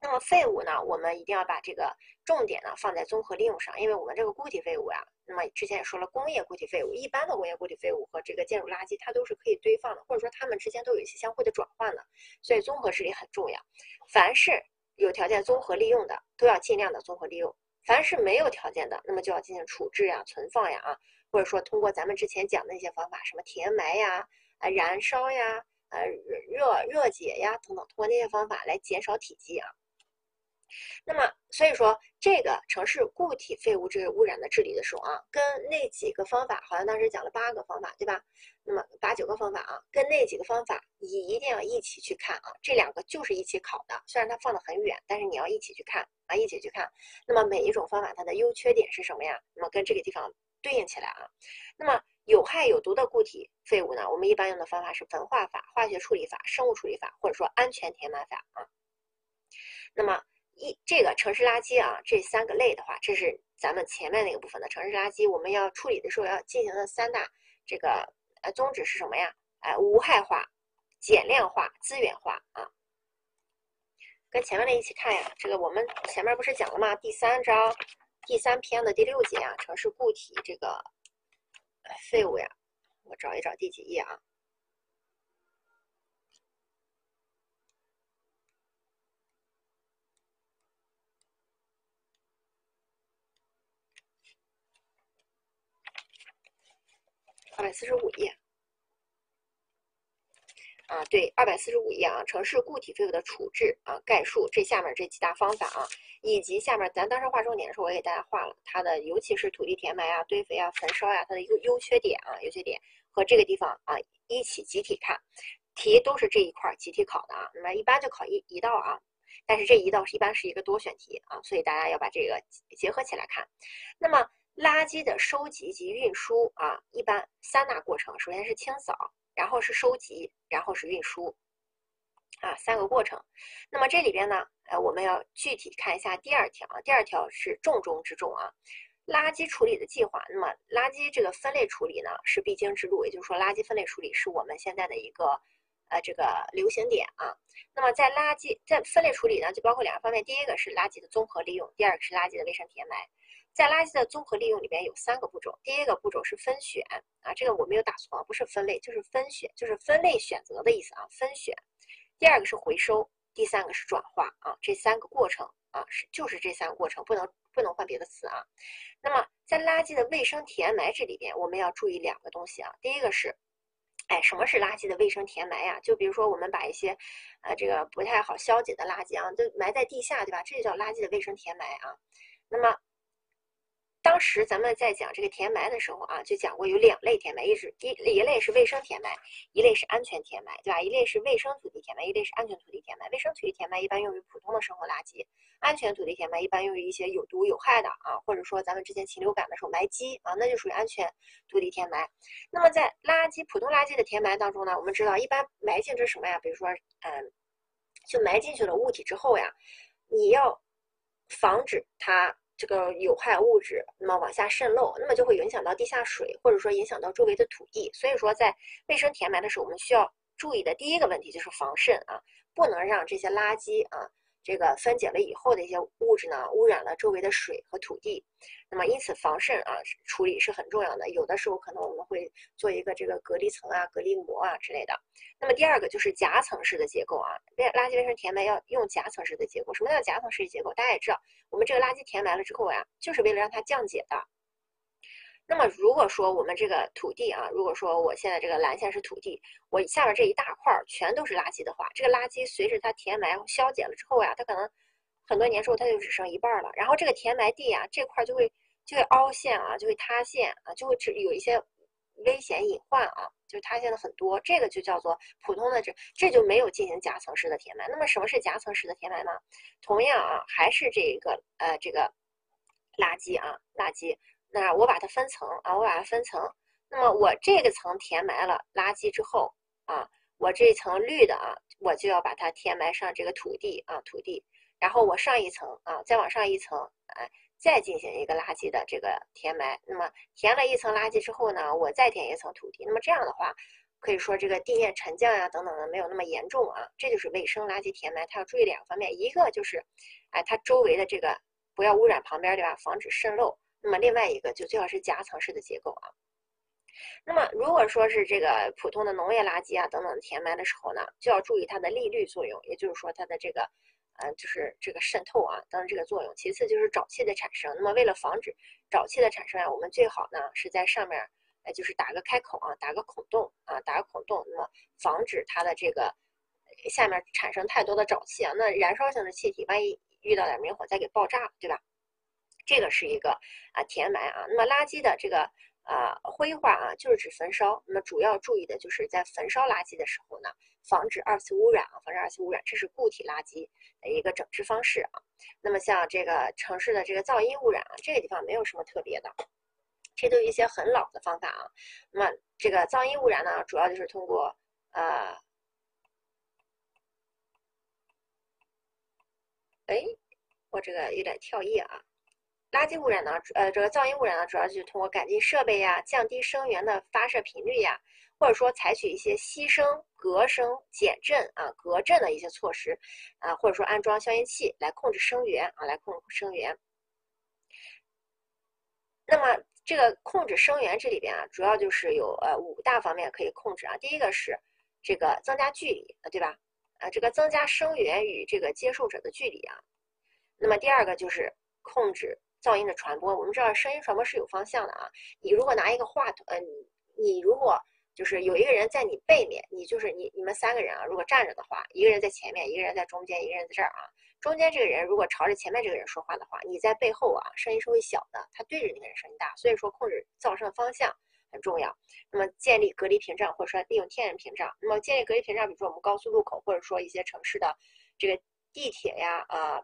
那么废物呢，我们一定要把这个重点呢放在综合利用上，因为我们这个固体废物呀，那么之前也说了，工业固体废物、一般的工业固体废物和这个建筑垃圾，它都是可以堆放的，或者说它们之间都有一些相互的转换的，所以综合治理很重要。凡是有条件综合利用的，都要尽量的综合利用。凡是没有条件的，那么就要进行处置呀、存放呀啊，或者说通过咱们之前讲的那些方法，什么填埋呀、啊燃烧呀、呃热热解呀等等，通过那些方法来减少体积啊。那么，所以说这个城市固体废物这个污染的治理的时候啊，跟那几个方法，好像当时讲了八个方法，对吧？那么八九个方法啊，跟那几个方法，你一定要一起去看啊。这两个就是一起考的，虽然它放的很远，但是你要一起去看啊，一起去看。那么每一种方法它的优缺点是什么呀？那么跟这个地方对应起来啊。那么有害有毒的固体废物呢，我们一般用的方法是焚化法、化学处理法、生物处理法，或者说安全填埋法啊。那么一这个城市垃圾啊，这三个类的话，这是咱们前面那个部分的城市垃圾，我们要处理的时候要进行的三大这个呃宗旨是什么呀？哎，无害化、减量化、资源化啊。跟前面的一起看呀。这个我们前面不是讲了吗？第三章第三篇的第六节啊，城市固体这个废物呀，我找一找第几页啊？二百四十五页。啊，对，二百四十五页啊，城市固体废物的处置啊，概述这下面这几大方法啊，以及下面咱当时画重点的时候，我给大家画了它的，尤其是土地填埋啊、堆肥啊、焚烧呀，它的优优缺点啊、优缺点和这个地方啊一起集体看，题都是这一块集体考的啊，那么一般就考一一道啊，但是这一道是一般是一个多选题啊，所以大家要把这个结合起来看。那么垃圾的收集及运输啊，一般三大过程，首先是清扫。然后是收集，然后是运输，啊，三个过程。那么这里边呢，呃，我们要具体看一下第二条。第二条是重中之重啊，垃圾处理的计划。那么垃圾这个分类处理呢，是必经之路，也就是说，垃圾分类处理是我们现在的一个呃这个流行点啊。那么在垃圾在分类处理呢，就包括两个方面，第一个是垃圾的综合利用，第二个是垃圾的卫生填埋。在垃圾的综合利用里边有三个步骤，第一个步骤是分选啊，这个我没有打错啊，不是分类，就是分选，就是分类选择的意思啊，分选。第二个是回收，第三个是转化啊，这三个过程啊是就是这三个过程，不能不能换别的词啊。那么在垃圾的卫生填埋这里边，我们要注意两个东西啊，第一个是，哎，什么是垃圾的卫生填埋呀？就比如说我们把一些，呃，这个不太好消解的垃圾啊，都埋在地下，对吧？这就叫垃圾的卫生填埋啊。那么当时咱们在讲这个填埋的时候啊，就讲过有两类填埋，一是一一类是卫生填埋，一类是安全填埋，对吧？一类是卫生土地填埋，一类是安全土地填埋。卫生土地填埋一般用于普通的生活垃圾，安全土地填埋一般用于一些有毒有害的啊，或者说咱们之前禽流感的时候埋鸡啊，那就属于安全土地填埋。那么在垃圾普通垃圾的填埋当中呢，我们知道一般埋进去什么呀？比如说，嗯，就埋进去了物体之后呀，你要防止它。这个有害物质，那么往下渗漏，那么就会影响到地下水，或者说影响到周围的土地。所以说，在卫生填埋的时候，我们需要注意的第一个问题就是防渗啊，不能让这些垃圾啊。这个分解了以后的一些物质呢，污染了周围的水和土地，那么因此防渗啊处理是很重要的。有的时候可能我们会做一个这个隔离层啊、隔离膜啊之类的。那么第二个就是夹层式的结构啊，垃圾卫生填埋要用夹层式的结构。什么叫夹层式的结构？大家也知道，我们这个垃圾填埋了之后呀，就是为了让它降解的。那么如果说我们这个土地啊，如果说我现在这个蓝线是土地，我下面这一大块全都是垃圾的话，这个垃圾随着它填埋消解了之后呀，它可能很多年之后它就只剩一半了。然后这个填埋地啊，这块就会就会凹陷啊，就会塌陷啊，就会只有一些危险隐患啊，就是塌陷的很多。这个就叫做普通的这这就没有进行夹层式的填埋。那么什么是夹层式的填埋呢？同样啊，还是这个呃这个垃圾啊垃圾。那我把它分层啊，我把它分层。那么我这个层填埋了垃圾之后啊，我这层绿的啊，我就要把它填埋上这个土地啊，土地。然后我上一层啊，再往上一层，哎，再进行一个垃圾的这个填埋。那么填了一层垃圾之后呢，我再填一层土地。那么这样的话，可以说这个地面沉降呀等等的没有那么严重啊。这就是卫生垃圾填埋，它要注意两个方面，一个就是，哎，它周围的这个不要污染旁边，对吧？防止渗漏。那么另外一个就最好是夹层式的结构啊。那么如果说是这个普通的农业垃圾啊等等填埋的时候呢，就要注意它的利率作用，也就是说它的这个，呃，就是这个渗透啊等等这个作用。其次就是沼气的产生。那么为了防止沼气的产生啊，我们最好呢是在上面，呃，就是打个开口啊，打个孔洞啊，打个孔洞，那么防止它的这个下面产生太多的沼气啊。那燃烧性的气体，万一遇到点明火再给爆炸，对吧？这个是一个啊填埋啊，那么垃圾的这个啊灰化啊，就是指焚烧。那么主要注意的就是在焚烧垃圾的时候呢，防止二次污染啊，防止二次污染，这是固体垃圾的一个整治方式啊。那么像这个城市的这个噪音污染啊，这个地方没有什么特别的，这都一些很老的方法啊。那么这个噪音污染呢，主要就是通过呃，哎，我这个有点跳页啊。垃圾污染呢，呃，这个噪音污染呢，主要就是通过改进设备呀，降低声源的发射频率呀，或者说采取一些牺牲、隔声、减震啊、隔震的一些措施啊，或者说安装消音器来控制声源啊，来控制声源。那么这个控制声源这里边啊，主要就是有呃五大方面可以控制啊。第一个是这个增加距离啊，对吧？啊，这个增加声源与这个接受者的距离啊。那么第二个就是控制噪音的传播。我们知道声音传播是有方向的啊。你如果拿一个话筒，呃，你你如果就是有一个人在你背面，你就是你你们三个人啊，如果站着的话，一个人在前面，一个人在中间，一个人在这儿啊。中间这个人如果朝着前面这个人说话的话，你在背后啊，声音是会小的，他对着那个人声音大。所以说控制噪声的方向很重要。那么建立隔离屏障，或者说利用天然屏障。那么建立隔离屏障，比如说我们高速路口，或者说一些城市的这个地铁呀，啊。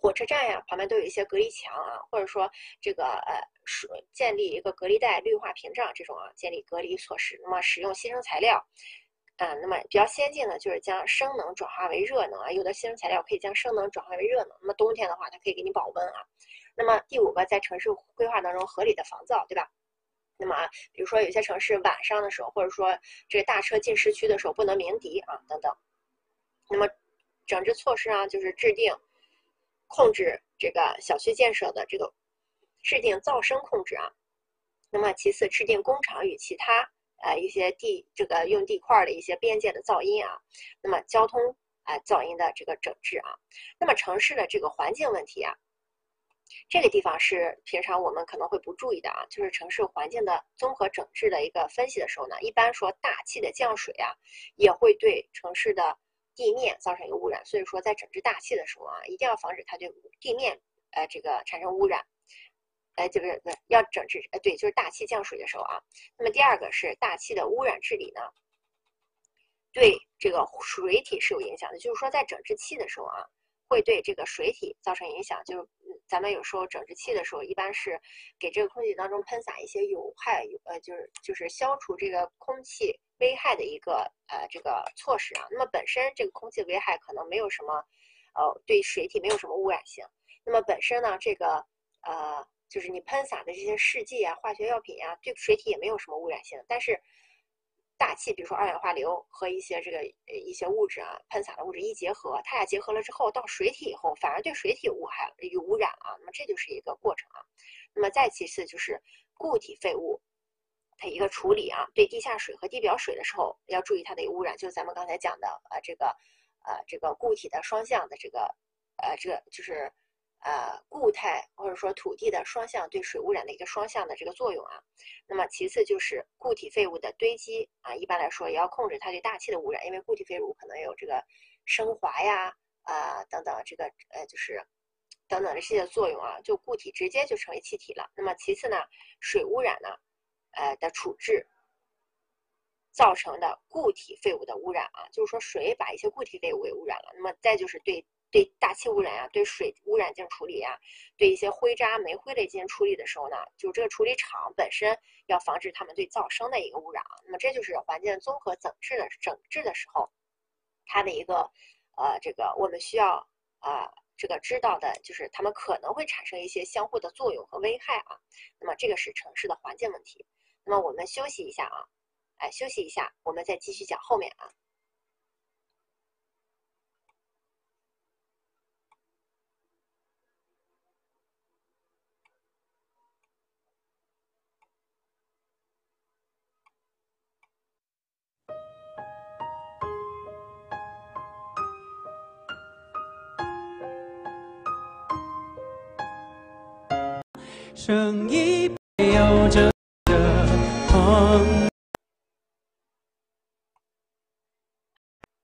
火车站呀，旁边都有一些隔离墙啊，或者说这个呃，建立一个隔离带、绿化屏障这种啊，建立隔离措施。那么使用牺牲材料，啊，那么比较先进的就是将生能转化为热能啊，有的牺牲材料可以将生能转化为热能。那么冬天的话，它可以给你保温啊。那么第五个，在城市规划当中合理的防噪，对吧？那么啊，比如说有些城市晚上的时候，或者说这个大车进市区的时候不能鸣笛啊，等等。那么整治措施啊，就是制定。控制这个小区建设的这个制定噪声控制啊，那么其次制定工厂与其他呃一些地这个用地块的一些边界的噪音啊，那么交通啊噪音的这个整治啊，那么城市的这个环境问题啊，这个地方是平常我们可能会不注意的啊，就是城市环境的综合整治的一个分析的时候呢，一般说大气的降水啊，也会对城市的。地面造成一个污染，所以说在整治大气的时候啊，一定要防止它对地面呃这个产生污染，呃就是要整治呃对，就是大气降水的时候啊。那么第二个是大气的污染治理呢，对这个水体是有影响的，就是说在整治气的时候啊，会对这个水体造成影响。就是咱们有时候整治气的时候，一般是给这个空气当中喷洒一些有害有呃就是就是消除这个空气。危害的一个呃这个措施啊，那么本身这个空气危害可能没有什么，呃对水体没有什么污染性。那么本身呢，这个呃就是你喷洒的这些试剂啊、化学药品啊，对水体也没有什么污染性。但是大气，比如说二氧化硫和一些这个一些物质啊，喷洒的物质一结合，它俩结合了之后到水体以后，反而对水体有害有污染啊。那么这就是一个过程啊。那么再其次就是固体废物。它一个处理啊，对地下水和地表水的时候要注意它的一个污染，就是咱们刚才讲的呃这个呃这个固体的双向的这个呃这个就是呃固态或者说土地的双向对水污染的一个双向的这个作用啊。那么其次就是固体废物的堆积啊，一般来说也要控制它对大气的污染，因为固体废物可能有这个升华呀啊等等这个呃就是等等这些作用啊，就固体直接就成为气体了。那么其次呢，水污染呢？呃的处置造成的固体废物的污染啊，就是说水把一些固体废物给污染了。那么再就是对对大气污染呀，对水污染进行处理呀，对一些灰渣、煤灰类进行处理的时候呢，就这个处理厂本身要防止他们对噪声的一个污染啊。那么这就是环境综合整治的整治的时候，它的一个呃这个我们需要啊这个知道的就是它们可能会产生一些相互的作用和危害啊。那么这个是城市的环境问题。那么我们休息一下啊，哎，休息一下，我们再继续讲后面啊。声音有着的。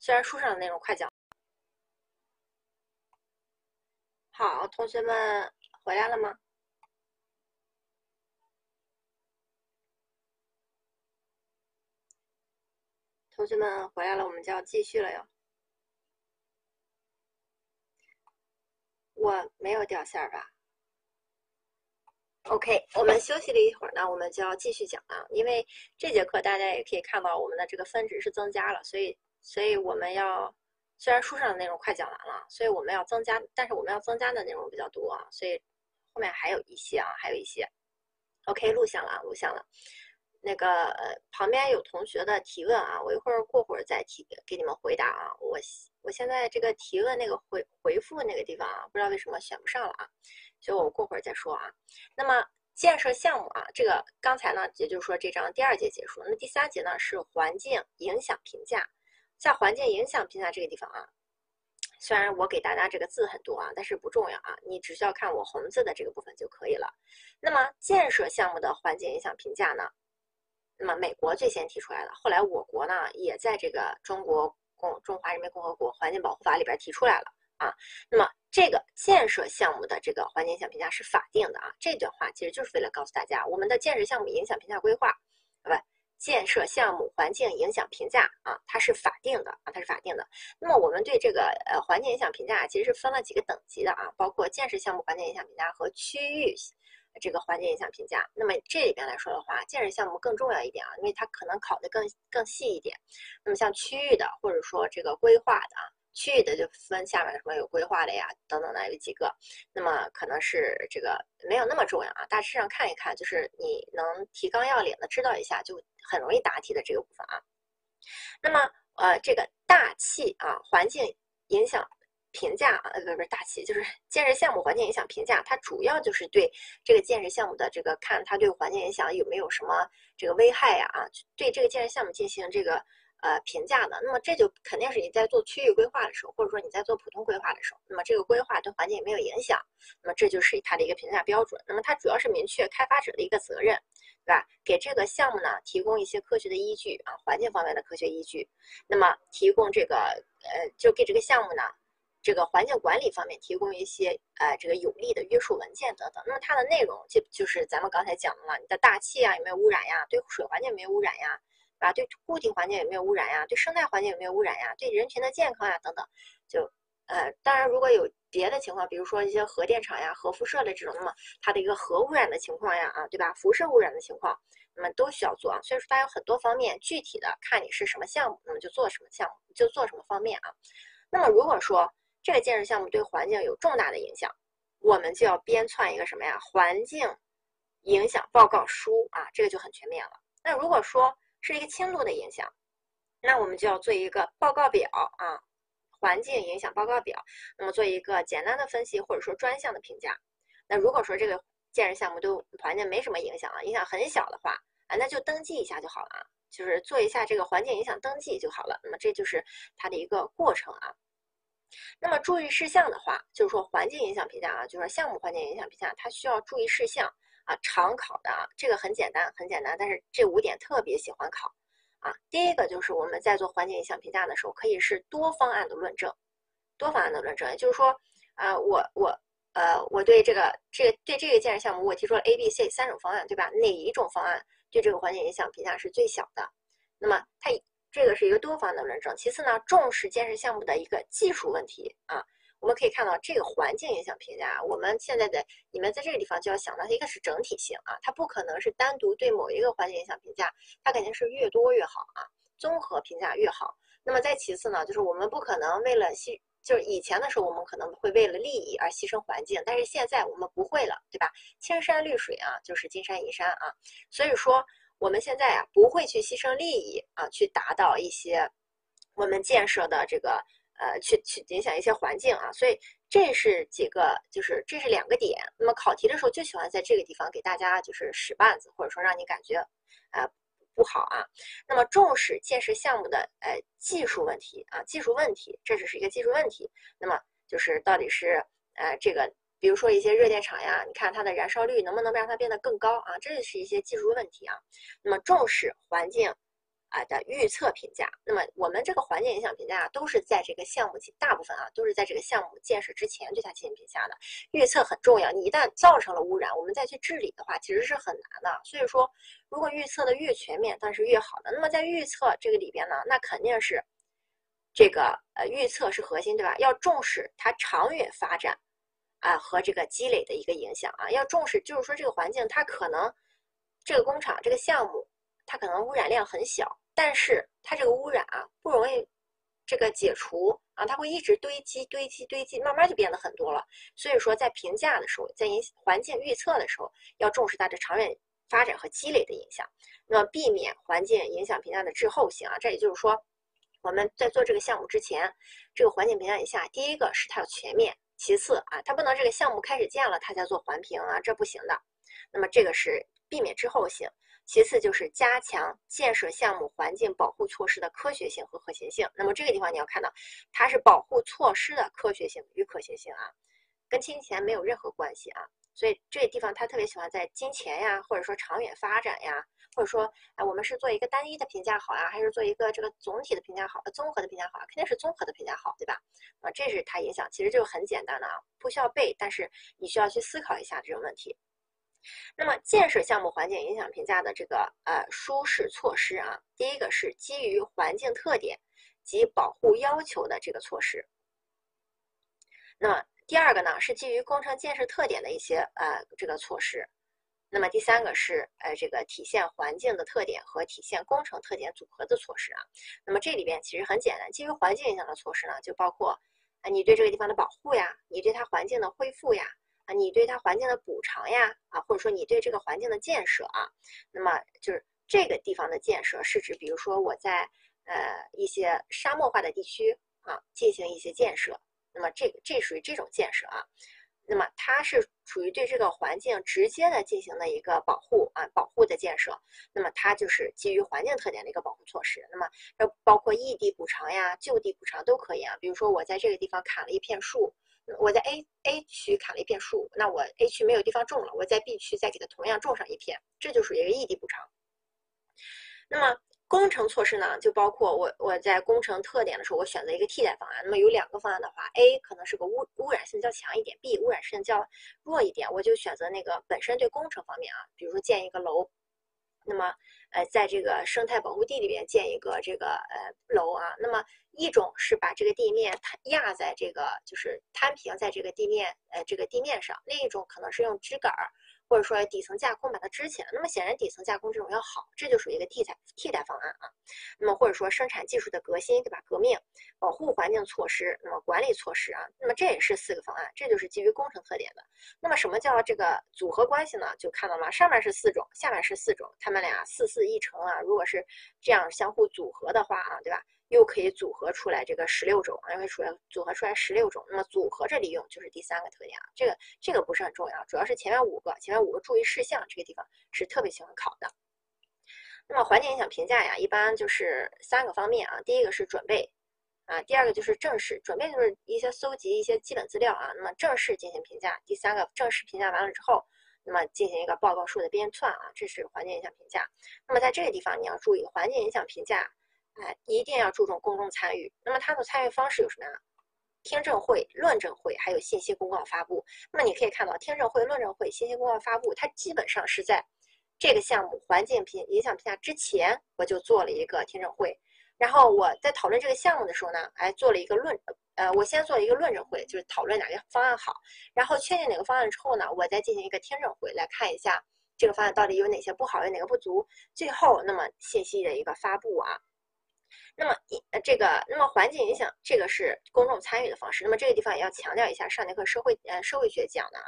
虽然书上的内容快讲，好，同学们回来了吗？同学们回来了，我们就要继续了哟。我没有掉线儿吧？OK，我们休息了一会儿呢，我们就要继续讲了。因为这节课大家也可以看到，我们的这个分值是增加了，所以，所以我们要虽然书上的内容快讲完了，所以我们要增加，但是我们要增加的内容比较多啊，所以后面还有一些啊，还有一些。OK，录像了，录像了。那个呃，旁边有同学的提问啊，我一会儿过会儿再提给你们回答啊。我我现在这个提问那个回回复那个地方啊，不知道为什么选不上了啊，所以我过会儿再说啊。那么建设项目啊，这个刚才呢，也就是说这章第二节结束，那第三节呢是环境影响评价，在环境影响评价这个地方啊。虽然我给大家这个字很多啊，但是不重要啊，你只需要看我红字的这个部分就可以了。那么建设项目的环境影响评价呢？那么美国最先提出来了，后来我国呢也在这个中国共中华人民共和国环境保护法里边提出来了啊。那么这个建设项目的这个环境影响评价是法定的啊。这段话其实就是为了告诉大家，我们的建设项目影响评价规划，不。建设项目环境影响评价啊，它是法定的啊，它是法定的。那么我们对这个呃环境影响评价其实是分了几个等级的啊，包括建设项目环境影响评价和区域这个环境影响评价。那么这里边来说的话，建设项目更重要一点啊，因为它可能考的更更细一点。那么像区域的或者说这个规划的啊。区域的就分下面什么有规划的呀，等等的有几个，那么可能是这个没有那么重要啊，大致上看一看，就是你能提纲要领的知道一下，就很容易答题的这个部分啊。那么呃，这个大气啊，环境影响评价啊，呃不是不是大气，就是建设项目环境影响评价，它主要就是对这个建设项目的这个看它对环境影响有没有什么这个危害呀啊，对这个建设项目进行这个。呃，评价的，那么这就肯定是你在做区域规划的时候，或者说你在做普通规划的时候，那么这个规划对环境没有影响，那么这就是它的一个评价标准。那么它主要是明确开发者的一个责任，对吧？给这个项目呢提供一些科学的依据啊，环境方面的科学依据。那么提供这个呃，就给这个项目呢，这个环境管理方面提供一些呃这个有力的约束文件等等。那么它的内容就就是咱们刚才讲的嘛，你的大气啊有没有污染呀？对水环境有没有污染呀？啊，对固体环境有没有污染呀？对生态环境有没有污染呀？对人群的健康呀等等，就呃，当然如果有别的情况，比如说一些核电厂呀、核辐射的这种，那么它的一个核污染的情况呀，啊，对吧？辐射污染的情况，那么都需要做啊。所以说它有很多方面，具体的看你是什么项目，那么就做什么项目，就做什么方面啊。那么如果说这个建设项目对环境有重大的影响，我们就要编纂一个什么呀？环境影响报告书啊，这个就很全面了。那如果说是一个轻度的影响，那我们就要做一个报告表啊，环境影响报告表。那么做一个简单的分析或者说专项的评价。那如果说这个建设项目对环境没什么影响啊，影响很小的话啊，那就登记一下就好了啊，就是做一下这个环境影响登记就好了。那么这就是它的一个过程啊。那么注意事项的话，就是说环境影响评价啊，就是说项目环境影响评价，它需要注意事项。啊，常考的啊，这个很简单，很简单，但是这五点特别喜欢考啊。第一个就是我们在做环境影响评价的时候，可以是多方案的论证，多方案的论证，也就是说，啊，我我呃，我对这个这对这个建设项目，我提出了 A、B、C 三种方案，对吧？哪一种方案对这个环境影响评价是最小的？那么它这个是一个多方的论证。其次呢，重视建设项目的一个技术问题啊。我们可以看到，这个环境影响评价，我们现在的你们在这个地方就要想到，一个是整体性啊，它不可能是单独对某一个环境影响评价，它肯定是越多越好啊，综合评价越好。那么再其次呢，就是我们不可能为了牺，就是以前的时候我们可能会为了利益而牺牲环境，但是现在我们不会了，对吧？青山绿水啊，就是金山银山啊，所以说我们现在啊不会去牺牲利益啊，去达到一些我们建设的这个。呃，去去影响一些环境啊，所以这是几个，就是这是两个点。那么考题的时候就喜欢在这个地方给大家就是使绊子，或者说让你感觉，呃，不好啊。那么重视建设项目的呃技术问题啊，技术问题，这只是一个技术问题。那么就是到底是呃这个，比如说一些热电厂呀，你看它的燃烧率能不能让它变得更高啊？这是一些技术问题啊。那么重视环境。啊的预测评价，那么我们这个环境影响评价都是在这个项目大部分啊都是在这个项目建设之前对它进行评价的。预测很重要，你一旦造成了污染，我们再去治理的话，其实是很难的。所以说，如果预测的越全面，当然是越好的。那么在预测这个里边呢，那肯定是这个呃预测是核心，对吧？要重视它长远发展啊和这个积累的一个影响啊，要重视，就是说这个环境它可能这个工厂这个项目它可能污染量很小。但是它这个污染啊不容易这个解除啊，它会一直堆积堆积堆积，慢慢就变得很多了。所以说在评价的时候，在影环境预测的时候，要重视它的长远发展和积累的影响。那么避免环境影响评价的滞后性啊，这也就是说，我们在做这个项目之前，这个环境评价一下，第一个是它要全面，其次啊，它不能这个项目开始建了它才做环评啊，这不行的。那么这个是避免滞后性。其次就是加强建设项目环境保护措施的科学性和可行性。那么这个地方你要看到，它是保护措施的科学性与可行性啊，跟侵权没有任何关系啊。所以这个地方他特别喜欢在金钱呀，或者说长远发展呀，或者说哎我们是做一个单一的评价好呀，还是做一个这个总体的评价好，综合的评价好啊，肯定是综合的评价好，对吧？啊，这是它影响，其实就很简单的啊，不需要背，但是你需要去思考一下这种问题。那么建设项目环境影响评价的这个呃舒适措施啊，第一个是基于环境特点及保护要求的这个措施。那么第二个呢是基于工程建设特点的一些呃这个措施。那么第三个是呃这个体现环境的特点和体现工程特点组合的措施啊。那么这里边其实很简单，基于环境影响的措施呢，就包括啊你对这个地方的保护呀，你对它环境的恢复呀。啊，你对它环境的补偿呀，啊，或者说你对这个环境的建设啊，那么就是这个地方的建设是指，比如说我在呃一些沙漠化的地区啊进行一些建设，那么这这属于这种建设啊，那么它是属于对这个环境直接的进行的一个保护啊，保护的建设，那么它就是基于环境特点的一个保护措施，那么要包括异地补偿呀、就地补偿都可以啊，比如说我在这个地方砍了一片树。我在 A A 区砍了一片树，那我 A 区没有地方种了，我在 B 区再给它同样种上一片，这就属于一个异地补偿。那么工程措施呢，就包括我我在工程特点的时候，我选择一个替代方案。那么有两个方案的话，A 可能是个污污染性较强一点，B 污染性较弱一点，我就选择那个本身对工程方面啊，比如说建一个楼。那么，呃，在这个生态保护地里边建一个这个呃楼啊，那么一种是把这个地面摊压在这个就是摊平在这个地面呃这个地面上，另一种可能是用支杆儿。或者说底层架空把它支起来，那么显然底层架空这种要好，这就属于一个替代替代方案啊。那么或者说生产技术的革新，对吧？革命、保护环境措施，那么管理措施啊，那么这也是四个方案，这就是基于工程特点的。那么什么叫这个组合关系呢？就看到了上面是四种，下面是四种，它们俩四四一乘啊。如果是这样相互组合的话啊，对吧？又可以组合出来这个十六种，因为出来组合出来十六种，那么组合着利用就是第三个特点啊。这个这个不是很重要，主要是前面五个，前面五个注意事项这个地方是特别喜欢考的。那么环境影响评价呀，一般就是三个方面啊。第一个是准备啊，第二个就是正式准备，就是一些搜集一些基本资料啊。那么正式进行评价，第三个正式评价完了之后，那么进行一个报告书的编纂啊，这是环境影响评价。那么在这个地方你要注意环境影响评价。哎，一定要注重公众参与。那么它的参与方式有什么呀？听证会、论证会，还有信息公告发布。那么你可以看到，听证会、论证会、信息公告发布，它基本上是在这个项目环境评影响评价之前，我就做了一个听证会。然后我在讨论这个项目的时候呢，哎，做了一个论，呃，我先做了一个论证会，就是讨论哪个方案好。然后确定哪个方案之后呢，我再进行一个听证会，来看一下这个方案到底有哪些不好，有哪个不足。最后，那么信息的一个发布啊。那么一呃这个，那么环境影响这个是公众参与的方式。那么这个地方也要强调一下，上节课社会呃社会学讲的啊，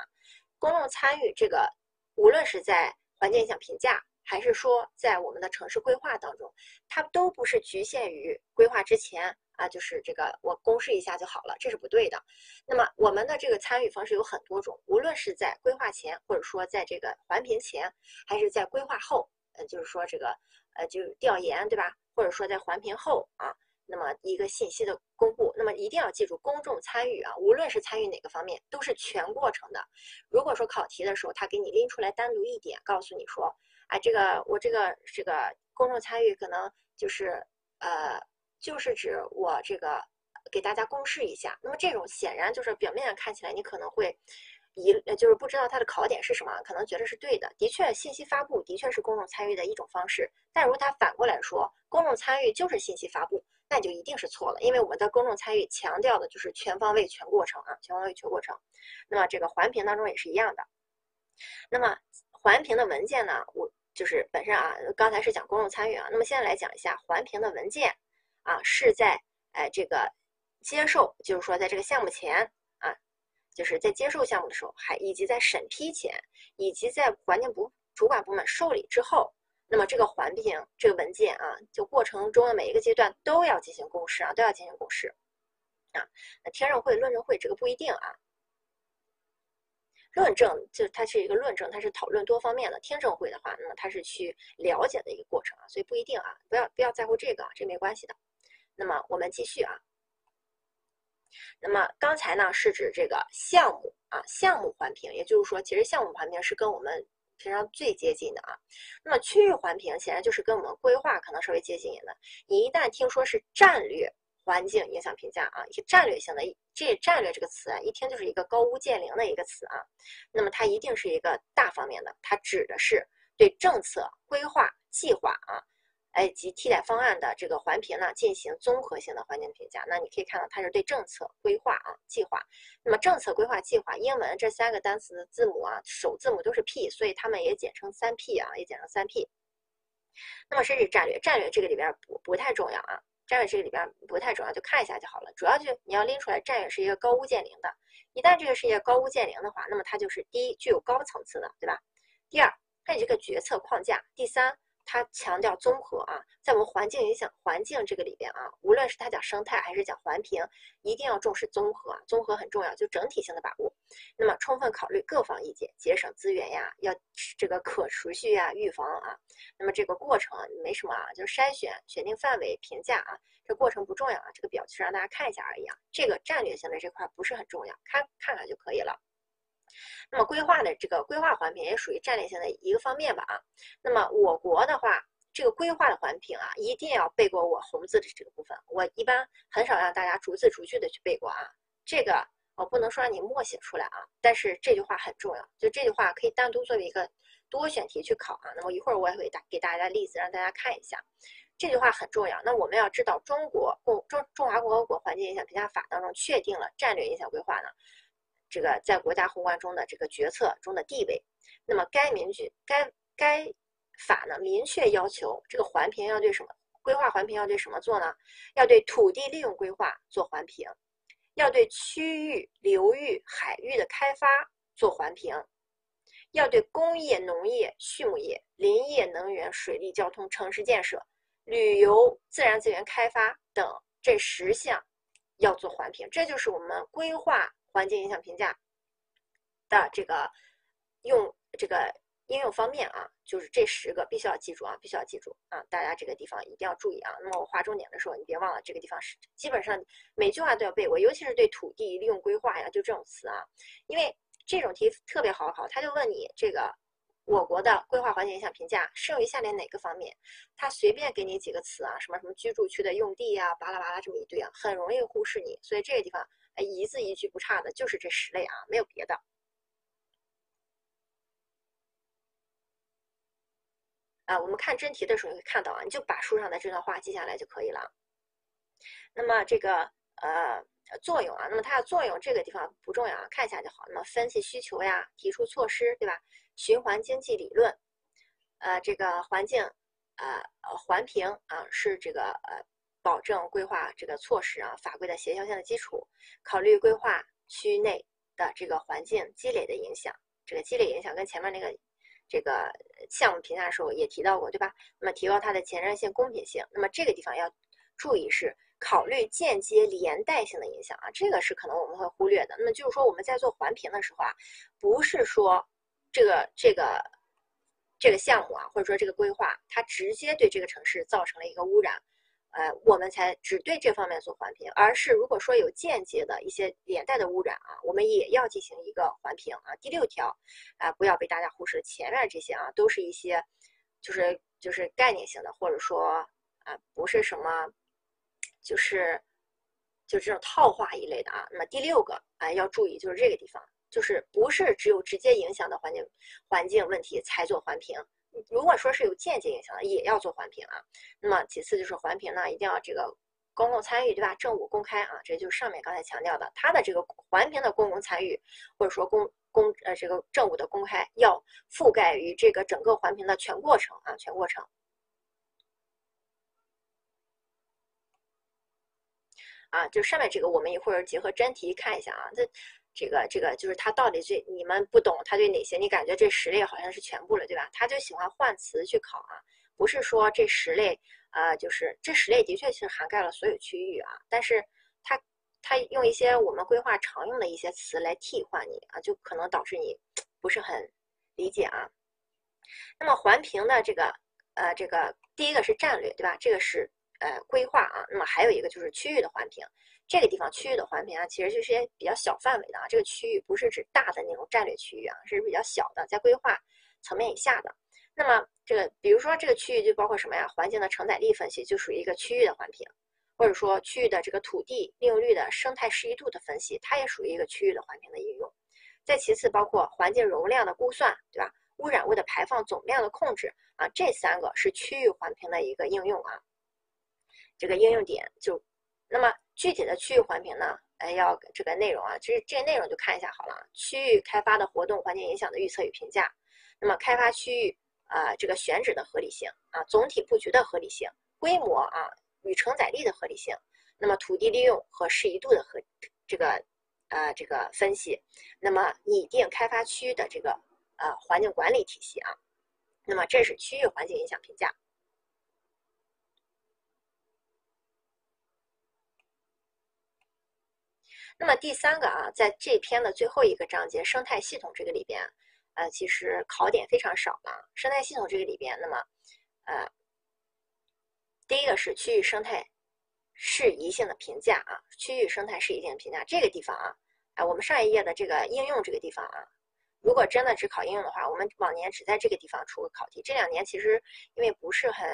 公众参与这个，无论是在环境影响评价，还是说在我们的城市规划当中，它都不是局限于规划之前啊，就是这个我公示一下就好了，这是不对的。那么我们的这个参与方式有很多种，无论是在规划前，或者说在这个环评前，还是在规划后，呃，就是说这个呃就调研对吧？或者说在环评后啊，那么一个信息的公布，那么一定要记住公众参与啊，无论是参与哪个方面，都是全过程的。如果说考题的时候他给你拎出来单独一点，告诉你说，哎，这个我这个这个公众参与可能就是呃，就是指我这个给大家公示一下。那么这种显然就是表面上看起来你可能会。一呃就是不知道它的考点是什么，可能觉得是对的。的确，信息发布的确是公众参与的一种方式。但如果它反过来说，公众参与就是信息发布，那你就一定是错了。因为我们的公众参与强调的就是全方位、全过程啊，全方位、全过程。那么这个环评当中也是一样的。那么环评的文件呢，我就是本身啊，刚才是讲公众参与啊，那么现在来讲一下环评的文件啊，是在哎这个接受，就是说在这个项目前。就是在接受项目的时候，还以及在审批前，以及在环境部主管部门受理之后，那么这个环评这个文件啊，就过程中的每一个阶段都要进行公示啊，都要进行公示啊。那听证会、论证会这个不一定啊。论证就它是一个论证，它是讨论多方面的；听证会的话，那么它是去了解的一个过程啊，所以不一定啊，不要不要在乎这个，这没关系的。那么我们继续啊。那么刚才呢是指这个项目啊，项目环评，也就是说，其实项目环评是跟我们平常最接近的啊。那么区域环评显然就是跟我们规划可能稍微接近一点的。你一旦听说是战略。环境影响评价啊，一些战略性的，这战略这个词啊，一听就是一个高屋建瓴的一个词啊。那么它一定是一个大方面的，它指的是对政策规划计划啊，哎及替代方案的这个环评呢进行综合性的环境评价。那你可以看到，它是对政策规划啊计划。那么政策规划计划，英文这三个单词的字母啊，首字母都是 P，所以他们也简称三 P 啊，也简称三 P。那么甚至战略，战略这个里边不不太重要啊。战略这个里边不太重要，就看一下就好了。主要就你要拎出来，战略是一个高屋建瓴的。一旦这个是一个高屋建瓴的话，那么它就是第一具有高层次的，对吧？第二，它有这个决策框架。第三。它强调综合啊，在我们环境影响环境这个里边啊，无论是它讲生态还是讲环评，一定要重视综合，综合很重要，就整体性的把握。那么充分考虑各方意见，节省资源呀，要这个可持续呀，预防啊。那么这个过程没什么啊，就是筛选、选定范围、评价啊，这过程不重要啊，这个表就是让大家看一下而已啊。这个战略性的这块不是很重要，看看看就可以了。那么规划的这个规划环评也属于战略性的一个方面吧啊。那么我国的话，这个规划的环评啊，一定要背过我红字的这个部分。我一般很少让大家逐字逐句的去背过啊。这个我不能说让你默写出来啊，但是这句话很重要，就这句话可以单独作为一个多选题去考啊。那么一会儿我也会打给大家例子让大家看一下，这句话很重要。那我们要知道，中国共中中华共和国环境影响评价法当中确定了战略影响规划呢。这个在国家宏观中的这个决策中的地位，那么该明确该该法呢明确要求这个环评要对什么规划环评要对什么做呢？要对土地利用规划做环评，要对区域流域海域的开发做环评，要对工业、农业、畜牧业、林业、能源、水利、交通、城市建设、旅游、自然资源开发等这十项要做环评。这就是我们规划。环境影响评价的这个用这个应用方面啊，就是这十个必须要记住啊，必须要记住啊，大家这个地方一定要注意啊。那么我划重点的时候，你别忘了这个地方是基本上每句话都要背过，尤其是对土地利用规划呀，就这种词啊，因为这种题特别好考，他就问你这个。我国的规划环境影响评价适用于下列哪个方面？他随便给你几个词啊，什么什么居住区的用地呀，巴拉巴拉这么一堆啊，很容易忽视你。所以这个地方，哎一字一句不差的就是这十类啊，没有别的。啊，我们看真题的时候会看到啊，你就把书上的这段话记下来就可以了。那么这个呃作用啊，那么它的作用这个地方不重要啊，看一下就好。那么分析需求呀，提出措施，对吧？循环经济理论，呃，这个环境，呃，环评啊，是这个呃，保证规划这个措施啊，法规的协调性的基础。考虑规划区内的这个环境积累的影响，这个积累影响跟前面那个这个项目评价的时候也提到过，对吧？那么提高它的前瞻性、公平性。那么这个地方要注意是考虑间接连带性的影响啊，这个是可能我们会忽略的。那么就是说我们在做环评的时候啊，不是说。这个这个这个项目啊，或者说这个规划，它直接对这个城市造成了一个污染，呃，我们才只对这方面做环评。而是如果说有间接的一些连带的污染啊，我们也要进行一个环评啊。第六条啊，不要被大家忽视，前面这些啊，都是一些就是就是概念性的，或者说啊，不是什么就是就这种套话一类的啊。那么第六个啊，要注意就是这个地方。就是不是只有直接影响的环境环境问题才做环评，如果说是有间接影响的，也要做环评啊。那么其次就是环评呢，一定要这个公共参与，对吧？政务公开啊，这就是上面刚才强调的，它的这个环评的公共参与或者说公公呃这个政务的公开，要覆盖于这个整个环评的全过程啊，全过程。啊，就上面这个我们一会儿结合真题看一下啊，这。这个这个就是它到底这你们不懂，它对哪些？你感觉这十类好像是全部了，对吧？他就喜欢换词去考啊，不是说这十类啊，就是这十类的确是涵盖了所有区域啊，但是它它用一些我们规划常用的一些词来替换你啊，就可能导致你不是很理解啊。那么环评的这个呃这个第一个是战略，对吧？这个是。呃，规划啊，那么还有一个就是区域的环评，这个地方区域的环评啊，其实就是些比较小范围的啊，这个区域不是指大的那种战略区域啊，是比较小的，在规划层面以下的。那么这个，比如说这个区域就包括什么呀？环境的承载力分析就属于一个区域的环评，或者说区域的这个土地利用率的生态适宜度的分析，它也属于一个区域的环评的应用。再其次，包括环境容量的估算，对吧？污染物的排放总量的控制啊，这三个是区域环评的一个应用啊。这个应用点就，那么具体的区域环评呢？哎，要这个内容啊，其实这个内容就看一下好了。区域开发的活动环境影响的预测与评价，那么开发区域啊，这个选址的合理性啊，总体布局的合理性，规模啊与承载力的合理性，那么土地利用和适宜度的合这个呃这个分析，那么拟定开发区域的这个呃环境管理体系啊，那么这是区域环境影响评价。那么第三个啊，在这篇的最后一个章节生态系统这个里边，呃，其实考点非常少了。生态系统这个里边，那么，呃，第一个是区域生态适宜性的评价啊，区域生态适宜性评价这个地方啊，哎，我们上一页的这个应用这个地方啊，如果真的只考应用的话，我们往年只在这个地方出过考题。这两年其实因为不是很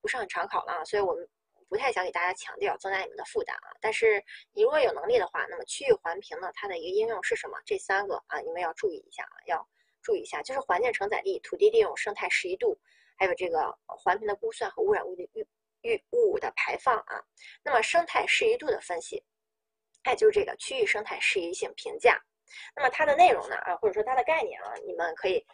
不是很常考了，所以我们。不太想给大家强调，增加你们的负担啊。但是你如果有能力的话，那么区域环评呢，它的一个应用是什么？这三个啊，你们要注意一下啊，要注意一下，就是环境承载力、土地利用、生态适宜度，还有这个环评的估算和污染物的预预物的排放啊。那么生态适宜度的分析，哎，就是这个区域生态适宜性评价。那么它的内容呢啊，或者说它的概念啊，你们可以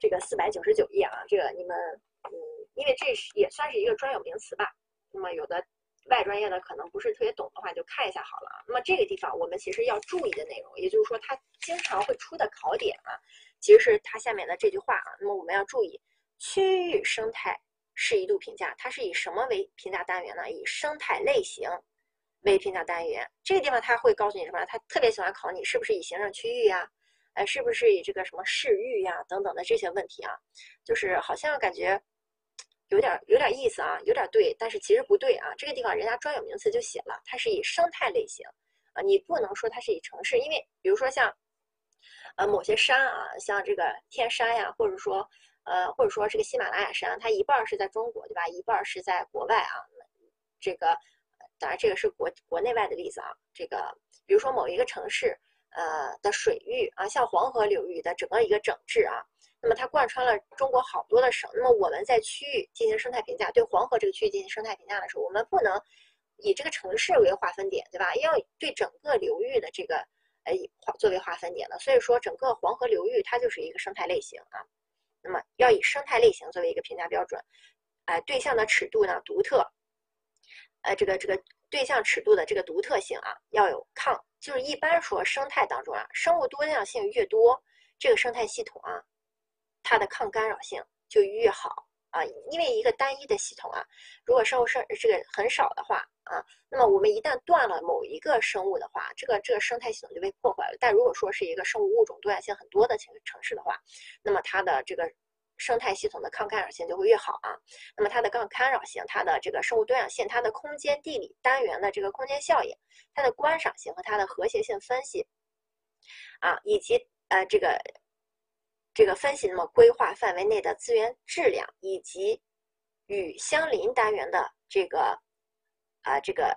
这个四百九十九页啊，这个你们嗯，因为这是也算是一个专有名词吧。那么有的外专业的可能不是特别懂的话，就看一下好了。那么这个地方我们其实要注意的内容，也就是说它经常会出的考点啊，其实是它下面的这句话啊。那么我们要注意区域生态适宜度评价，它是以什么为评价单元呢？以生态类型为评价单元。这个地方它会告诉你什么？它特别喜欢考你是不是以行政区域呀，呃，是不是以这个什么市域呀等等的这些问题啊？就是好像感觉。有点有点意思啊，有点对，但是其实不对啊。这个地方人家专有名词就写了，它是以生态类型啊，你不能说它是以城市，因为比如说像呃某些山啊，像这个天山呀，或者说呃或者说这个喜马拉雅山，它一半是在中国对吧？一半是在国外啊。这个当然这个是国国内外的例子啊。这个比如说某一个城市呃的水域啊，像黄河流域的整个一个整治啊。那么它贯穿了中国好多的省。那么我们在区域进行生态评价，对黄河这个区域进行生态评价的时候，我们不能以这个城市为划分点，对吧？要对整个流域的这个呃划作为划分点的。所以说，整个黄河流域它就是一个生态类型啊。那么要以生态类型作为一个评价标准，哎，对象的尺度呢独特，呃，这个这个对象尺度的这个独特性啊，要有抗，就是一般说生态当中啊，生物多样性越多，这个生态系统啊。它的抗干扰性就越好啊，因为一个单一的系统啊，如果生物生这个很少的话啊，那么我们一旦断了某一个生物的话，这个这个生态系统就被破坏了。但如果说是一个生物物种多样性很多的城城市的话，那么它的这个生态系统的抗干扰性就会越好啊。那么它的抗干扰性、它的这个生物多样性、它的空间地理单元的这个空间效应、它的观赏性和它的和谐性分析啊，以及呃这个。这个分析，那么规划范围内的资源质量以及与相邻单元的这个啊这个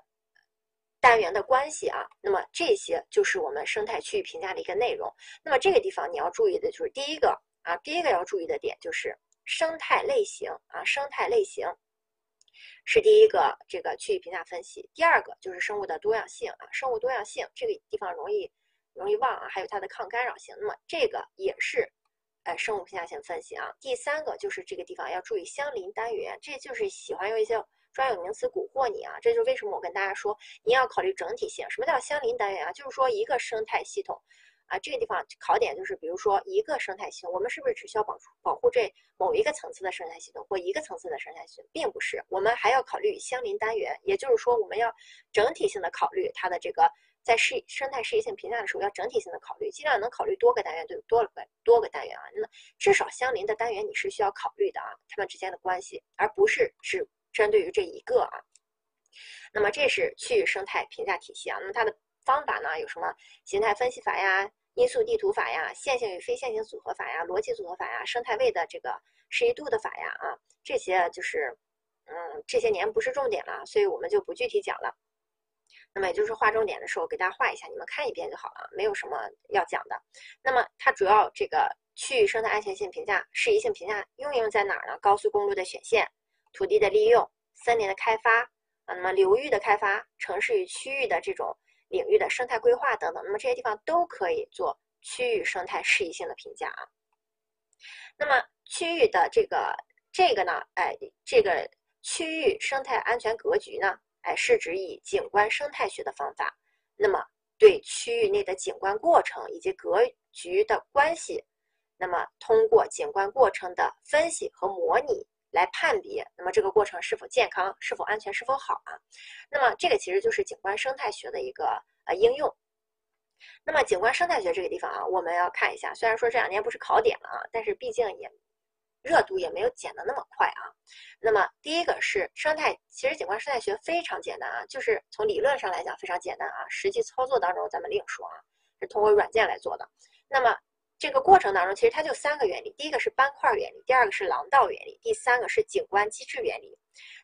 单元的关系啊，那么这些就是我们生态区域评价的一个内容。那么这个地方你要注意的就是第一个啊，第一个要注意的点就是生态类型啊，生态类型是第一个这个区域评价分析。第二个就是生物的多样性啊，生物多样性这个地方容易容易忘啊，还有它的抗干扰性。那么这个也是。哎，生物评价性分析啊，第三个就是这个地方要注意相邻单元，这就是喜欢用一些专有名词蛊惑你啊，这就是为什么我跟大家说，你要考虑整体性。什么叫相邻单元啊？就是说一个生态系统，啊，这个地方考点就是，比如说一个生态系统，我们是不是只需要保保护这某一个层次的生态系统或一个层次的生态系统，并不是，我们还要考虑相邻单元，也就是说，我们要整体性的考虑它的这个在适生态适宜性评价的时候，要整体性的考虑，尽量能考虑多个单元，对多个多个单元啊，那么至少相邻的单元你是需要考虑的啊，它们之间的关系，而不是只针对于这一个啊。那么这是区域生态评价体系啊，那么它的。方法呢有什么形态分析法呀、因素地图法呀、线性与非线性组合法呀、逻辑组合法呀、生态位的这个适宜度的法呀啊，这些就是嗯这些年不是重点了，所以我们就不具体讲了。那么也就是划重点的时候给大家画一下，你们看一遍就好了，没有什么要讲的。那么它主要这个区域生态安全性评价、适宜性评价应用在哪儿呢？高速公路的选线、土地的利用、森林的开发啊，那么流域的开发、城市与区域的这种。领域的生态规划等等，那么这些地方都可以做区域生态适宜性的评价啊。那么区域的这个这个呢，哎，这个区域生态安全格局呢，哎，是指以景观生态学的方法，那么对区域内的景观过程以及格局的关系，那么通过景观过程的分析和模拟。来判别，那么这个过程是否健康、是否安全、是否好啊？那么这个其实就是景观生态学的一个呃应用。那么景观生态学这个地方啊，我们要看一下，虽然说这两年不是考点了啊，但是毕竟也热度也没有减的那么快啊。那么第一个是生态，其实景观生态学非常简单啊，就是从理论上来讲非常简单啊，实际操作当中咱们另说啊，是通过软件来做的。那么这个过程当中，其实它就三个原理：第一个是斑块原理，第二个是廊道原理，第三个是景观机制原理。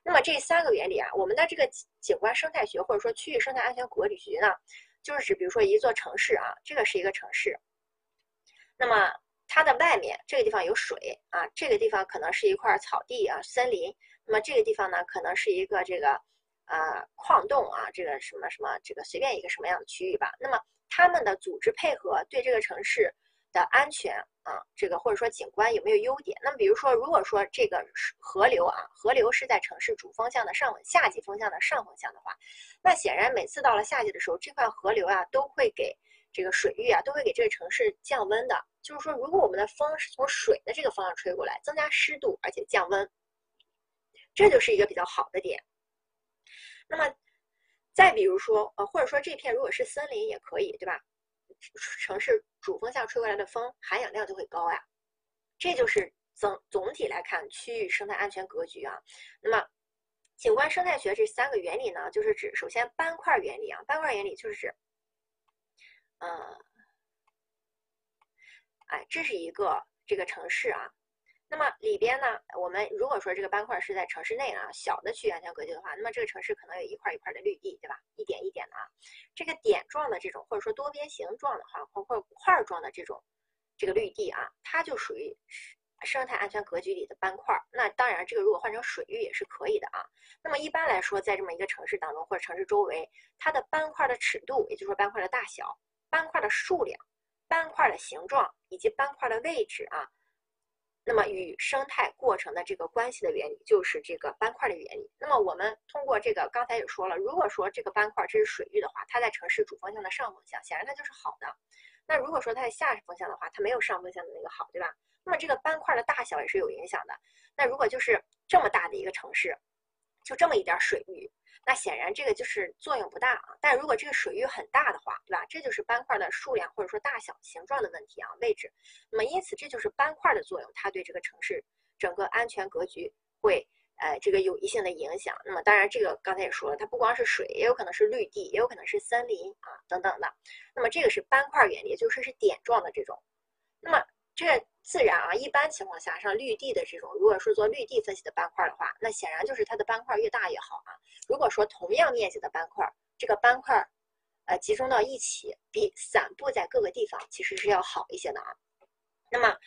那么这三个原理啊，我们的这个景观生态学或者说区域生态安全格局呢，就是指比如说一座城市啊，这个是一个城市，那么它的外面这个地方有水啊，这个地方可能是一块草地啊，森林。那么这个地方呢，可能是一个这个啊矿洞啊，这个什么什么这个随便一个什么样的区域吧。那么它们的组织配合对这个城市。的安全啊，这个或者说景观有没有优点？那么比如说，如果说这个河流啊，河流是在城市主风向的上夏季风向的上风向的话，那显然每次到了夏季的时候，这块河流啊都会给这个水域啊都会给这个城市降温的。就是说，如果我们的风是从水的这个方向吹过来，增加湿度而且降温，这就是一个比较好的点。那么再比如说，呃，或者说这片如果是森林也可以，对吧？城市主风向吹过来的风含氧量就会高呀，这就是总总体来看区域生态安全格局啊。那么景观生态学这三个原理呢，就是指首先斑块原理啊，斑块原理就是指，嗯，哎，这是一个这个城市啊。那么里边呢，我们如果说这个斑块是在城市内啊，小的区域安全格局的话，那么这个城市可能有一块一块的绿地，对吧？一点一点的啊，这个点状的这种，或者说多边形状的话，或或块状的这种这个绿地啊，它就属于生态安全格局里的斑块。那当然，这个如果换成水域也是可以的啊。那么一般来说，在这么一个城市当中或者城市周围，它的斑块的尺度，也就是说斑块的大小、斑块的数量、斑块的形状以及斑块的位置啊。那么与生态过程的这个关系的原理就是这个斑块的原理。那么我们通过这个刚才也说了，如果说这个斑块这是水域的话，它在城市主风向的上风向，显然它就是好的。那如果说它在下风向的话，它没有上风向的那个好，对吧？那么这个斑块的大小也是有影响的。那如果就是这么大的一个城市，就这么一点水域。那显然这个就是作用不大啊，但如果这个水域很大的话，对吧？这就是斑块的数量或者说大小、形状的问题啊，位置。那么因此这就是斑块的作用，它对这个城市整个安全格局会呃这个有一性的影响。那么当然这个刚才也说了，它不光是水，也有可能是绿地，也有可能是森林啊等等的。那么这个是斑块原理，就是是点状的这种。那么这自然啊，一般情况下，像绿地的这种，如果是做绿地分析的斑块的话，那显然就是它的斑块越大越好啊。如果说同样面积的斑块，这个斑块，呃，集中到一起，比散布在各个地方其实是要好一些的啊。那么，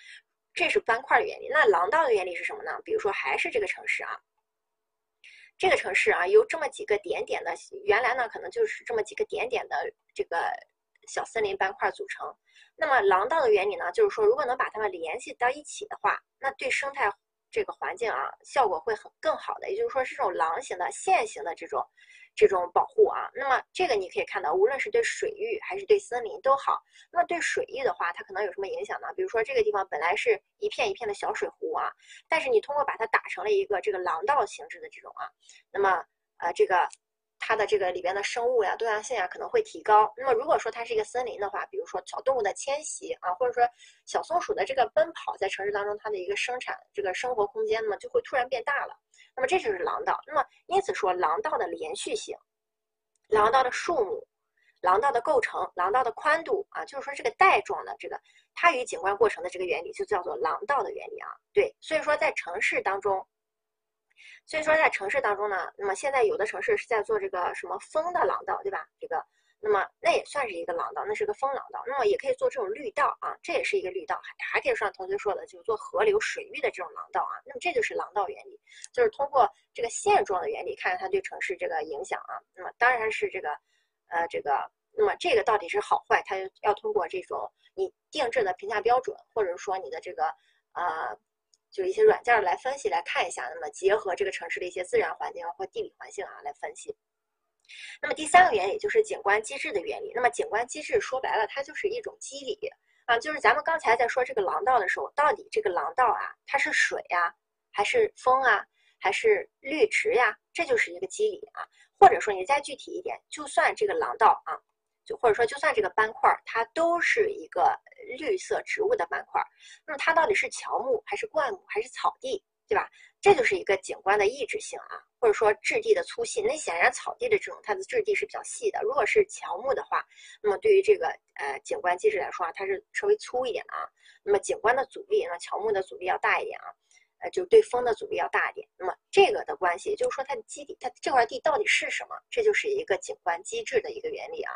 这是斑块的原理。那廊道的原理是什么呢？比如说还是这个城市啊，这个城市啊，由这么几个点点的，原来呢可能就是这么几个点点的这个。小森林斑块组成，那么廊道的原理呢？就是说，如果能把它们联系到一起的话，那对生态这个环境啊，效果会很更好的。也就是说，是这种廊形的、线形的这种这种保护啊。那么这个你可以看到，无论是对水域还是对森林都好。那么对水域的话，它可能有什么影响呢？比如说这个地方本来是一片一片的小水湖啊，但是你通过把它打成了一个这个廊道形式的这种啊，那么呃这个。它的这个里边的生物呀、多样性呀可能会提高。那么如果说它是一个森林的话，比如说小动物的迁徙啊，或者说小松鼠的这个奔跑，在城市当中它的一个生产这个生活空间呢，就会突然变大了。那么这就是廊道。那么因此说，廊道的连续性、廊道的数目、廊道的构成、廊道的宽度啊，就是说这个带状的这个它与景观过程的这个原理，就叫做廊道的原理啊。对，所以说在城市当中。所以说，在城市当中呢，那么现在有的城市是在做这个什么风的廊道，对吧？这个，那么那也算是一个廊道，那是个风廊道。那么也可以做这种绿道啊，这也是一个绿道，还还可以像同学说的，就是做河流水域的这种廊道啊。那么这就是廊道原理，就是通过这个线状的原理，看看它对城市这个影响啊。那么当然是这个，呃，这个，那么这个到底是好坏，它要通过这种你定制的评价标准，或者说你的这个，呃。就一些软件来分析来看一下，那么结合这个城市的一些自然环境或地理环境啊来分析。那么第三个原理就是景观机制的原理。那么景观机制说白了，它就是一种机理啊，就是咱们刚才在说这个廊道的时候，到底这个廊道啊，它是水呀，还是风啊，还是绿植呀？这就是一个机理啊。或者说你再具体一点，就算这个廊道啊。就或者说，就算这个斑块它都是一个绿色植物的斑块那么它到底是乔木还是灌木还是草地，对吧？这就是一个景观的抑制性啊，或者说质地的粗细。那显然草地的这种它的质地是比较细的，如果是乔木的话，那么对于这个呃景观机制来说啊，它是稍微粗一点的啊。那么景观的阻力，那乔木的阻力要大一点啊，呃，就对风的阻力要大一点。那么这个的关系，也就是说它的基底，它这块地到底是什么？这就是一个景观机制的一个原理啊。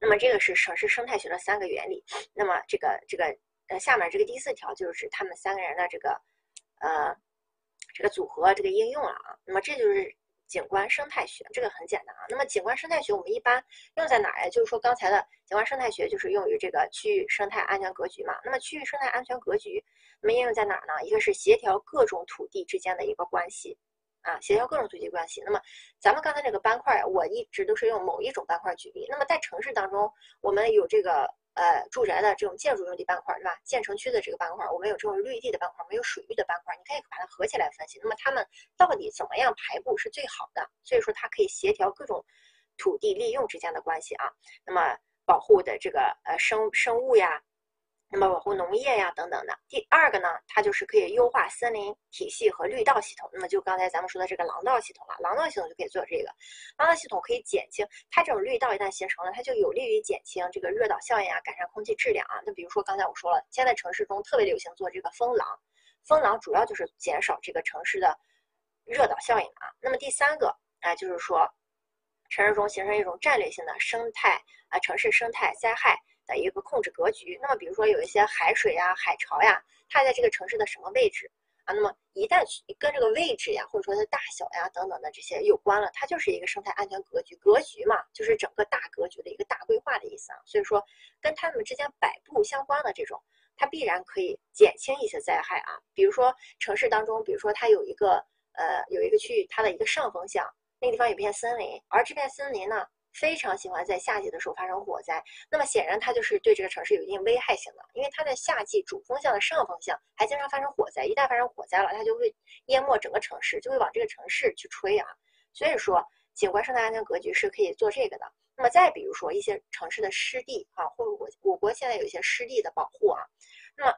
那么这个是城市生态学的三个原理。那么这个这个呃下面这个第四条就是他们三个人的这个呃这个组合这个应用了啊。那么这就是景观生态学，这个很简单啊。那么景观生态学我们一般用在哪儿呀？就是说刚才的景观生态学就是用于这个区域生态安全格局嘛。那么区域生态安全格局，那么应用在哪儿呢？一个是协调各种土地之间的一个关系。啊，协调各种土地关系。那么，咱们刚才这个斑块，我一直都是用某一种斑块举例。那么，在城市当中，我们有这个呃住宅的这种建筑用地斑块，对吧？建成区的这个斑块，我们有这种绿地的斑块，没有水域的斑块，你可以把它合起来分析。那么，它们到底怎么样排布是最好的？所以说，它可以协调各种土地利用之间的关系啊。那么，保护的这个呃生生物呀。那么保护农业呀等等的，第二个呢，它就是可以优化森林体系和绿道系统。那么就刚才咱们说的这个廊道系统了，廊道系统就可以做这个，廊道系统可以减轻它这种绿道一旦形成了，它就有利于减轻这个热岛效应啊，改善空气质量啊。那比如说刚才我说了，现在城市中特别流行做这个风廊，风廊主要就是减少这个城市的热岛效应啊。那么第三个啊，就是说城市中形成一种战略性的生态啊，城市生态灾害。的一个控制格局。那么，比如说有一些海水呀、海潮呀，它在这个城市的什么位置啊？那么一旦跟这个位置呀，或者说它大小呀等等的这些有关了，它就是一个生态安全格局。格局嘛，就是整个大格局的一个大规划的意思啊。所以说，跟它们之间摆布相关的这种，它必然可以减轻一些灾害啊。比如说城市当中，比如说它有一个呃有一个区域，它的一个上风向，那个地方有片森林，而这片森林呢。非常喜欢在夏季的时候发生火灾，那么显然它就是对这个城市有一定危害性的，因为它在夏季主风向的上风向还经常发生火灾，一旦发生火灾了，它就会淹没整个城市，就会往这个城市去吹啊。所以说，景观生态安全格局是可以做这个的。那么再比如说一些城市的湿地啊，或者我我国现在有一些湿地的保护啊，那么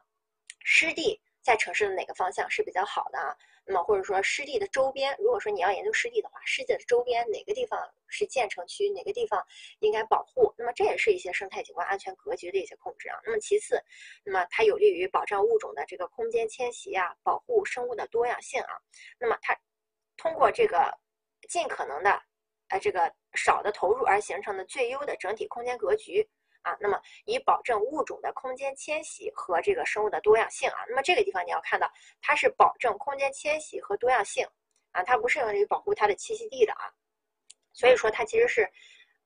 湿地在城市的哪个方向是比较好的啊？那么或者说湿地的周边，如果说你要研究湿地的话，湿地的周边哪个地方是建成区，哪个地方应该保护，那么这也是一些生态景观安全格局的一些控制啊。那么其次，那么它有利于保障物种的这个空间迁徙啊，保护生物的多样性啊。那么它通过这个尽可能的呃这个少的投入而形成的最优的整体空间格局。啊，那么以保证物种的空间迁徙和这个生物的多样性啊，那么这个地方你要看到，它是保证空间迁徙和多样性啊，它不是用于保护它的栖息地的啊，所以说它其实是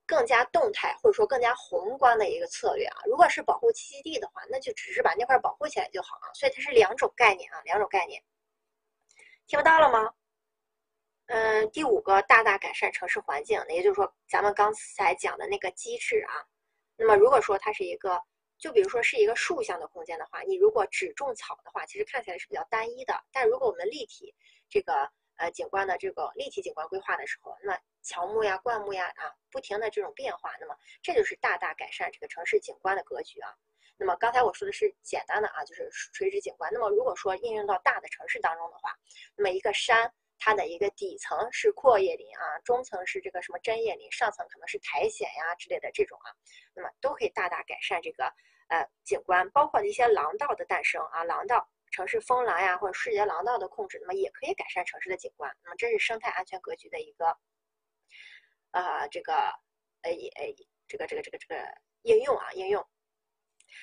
更加动态或者说更加宏观的一个策略啊。如果是保护栖息地的话，那就只是把那块保护起来就好啊，所以它是两种概念啊，两种概念，听不到了吗？嗯，第五个大大改善城市环境，也就是说咱们刚才讲的那个机制啊。那么如果说它是一个，就比如说是一个竖向的空间的话，你如果只种草的话，其实看起来是比较单一的。但如果我们立体这个呃景观的这个立体景观规划的时候，那乔木呀、灌木呀啊，不停的这种变化，那么这就是大大改善这个城市景观的格局啊。那么刚才我说的是简单的啊，就是垂直景观。那么如果说应用到大的城市当中的话，那么一个山。它的一个底层是阔叶林啊，中层是这个什么针叶林，上层可能是苔藓呀之类的这种啊，那么都可以大大改善这个呃景观，包括一些廊道的诞生啊，廊道、城市风廊呀或者视觉廊道的控制，那么也可以改善城市的景观。那么这是生态安全格局的一个呃这个呃也这个这个这个这个应用啊应用。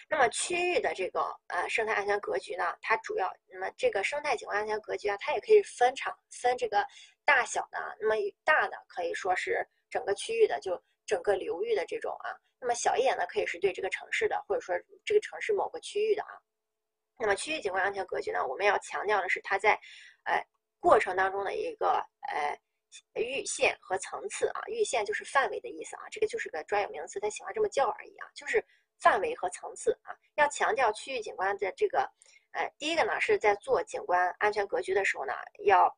那么区域的这个呃生态安全格局呢，它主要那么这个生态景观安全格局啊，它也可以分场分这个大小的。那么大的可以说是整个区域的，就整个流域的这种啊。那么小一点的，可以是对这个城市的，或者说这个城市某个区域的啊。那么区域景观安全格局呢，我们要强调的是它在呃过程当中的一个呃域线和层次啊。域线就是范围的意思啊，这个就是个专有名词，他喜欢这么叫而已啊，就是。范围和层次啊，要强调区域景观的这个，呃，第一个呢是在做景观安全格局的时候呢，要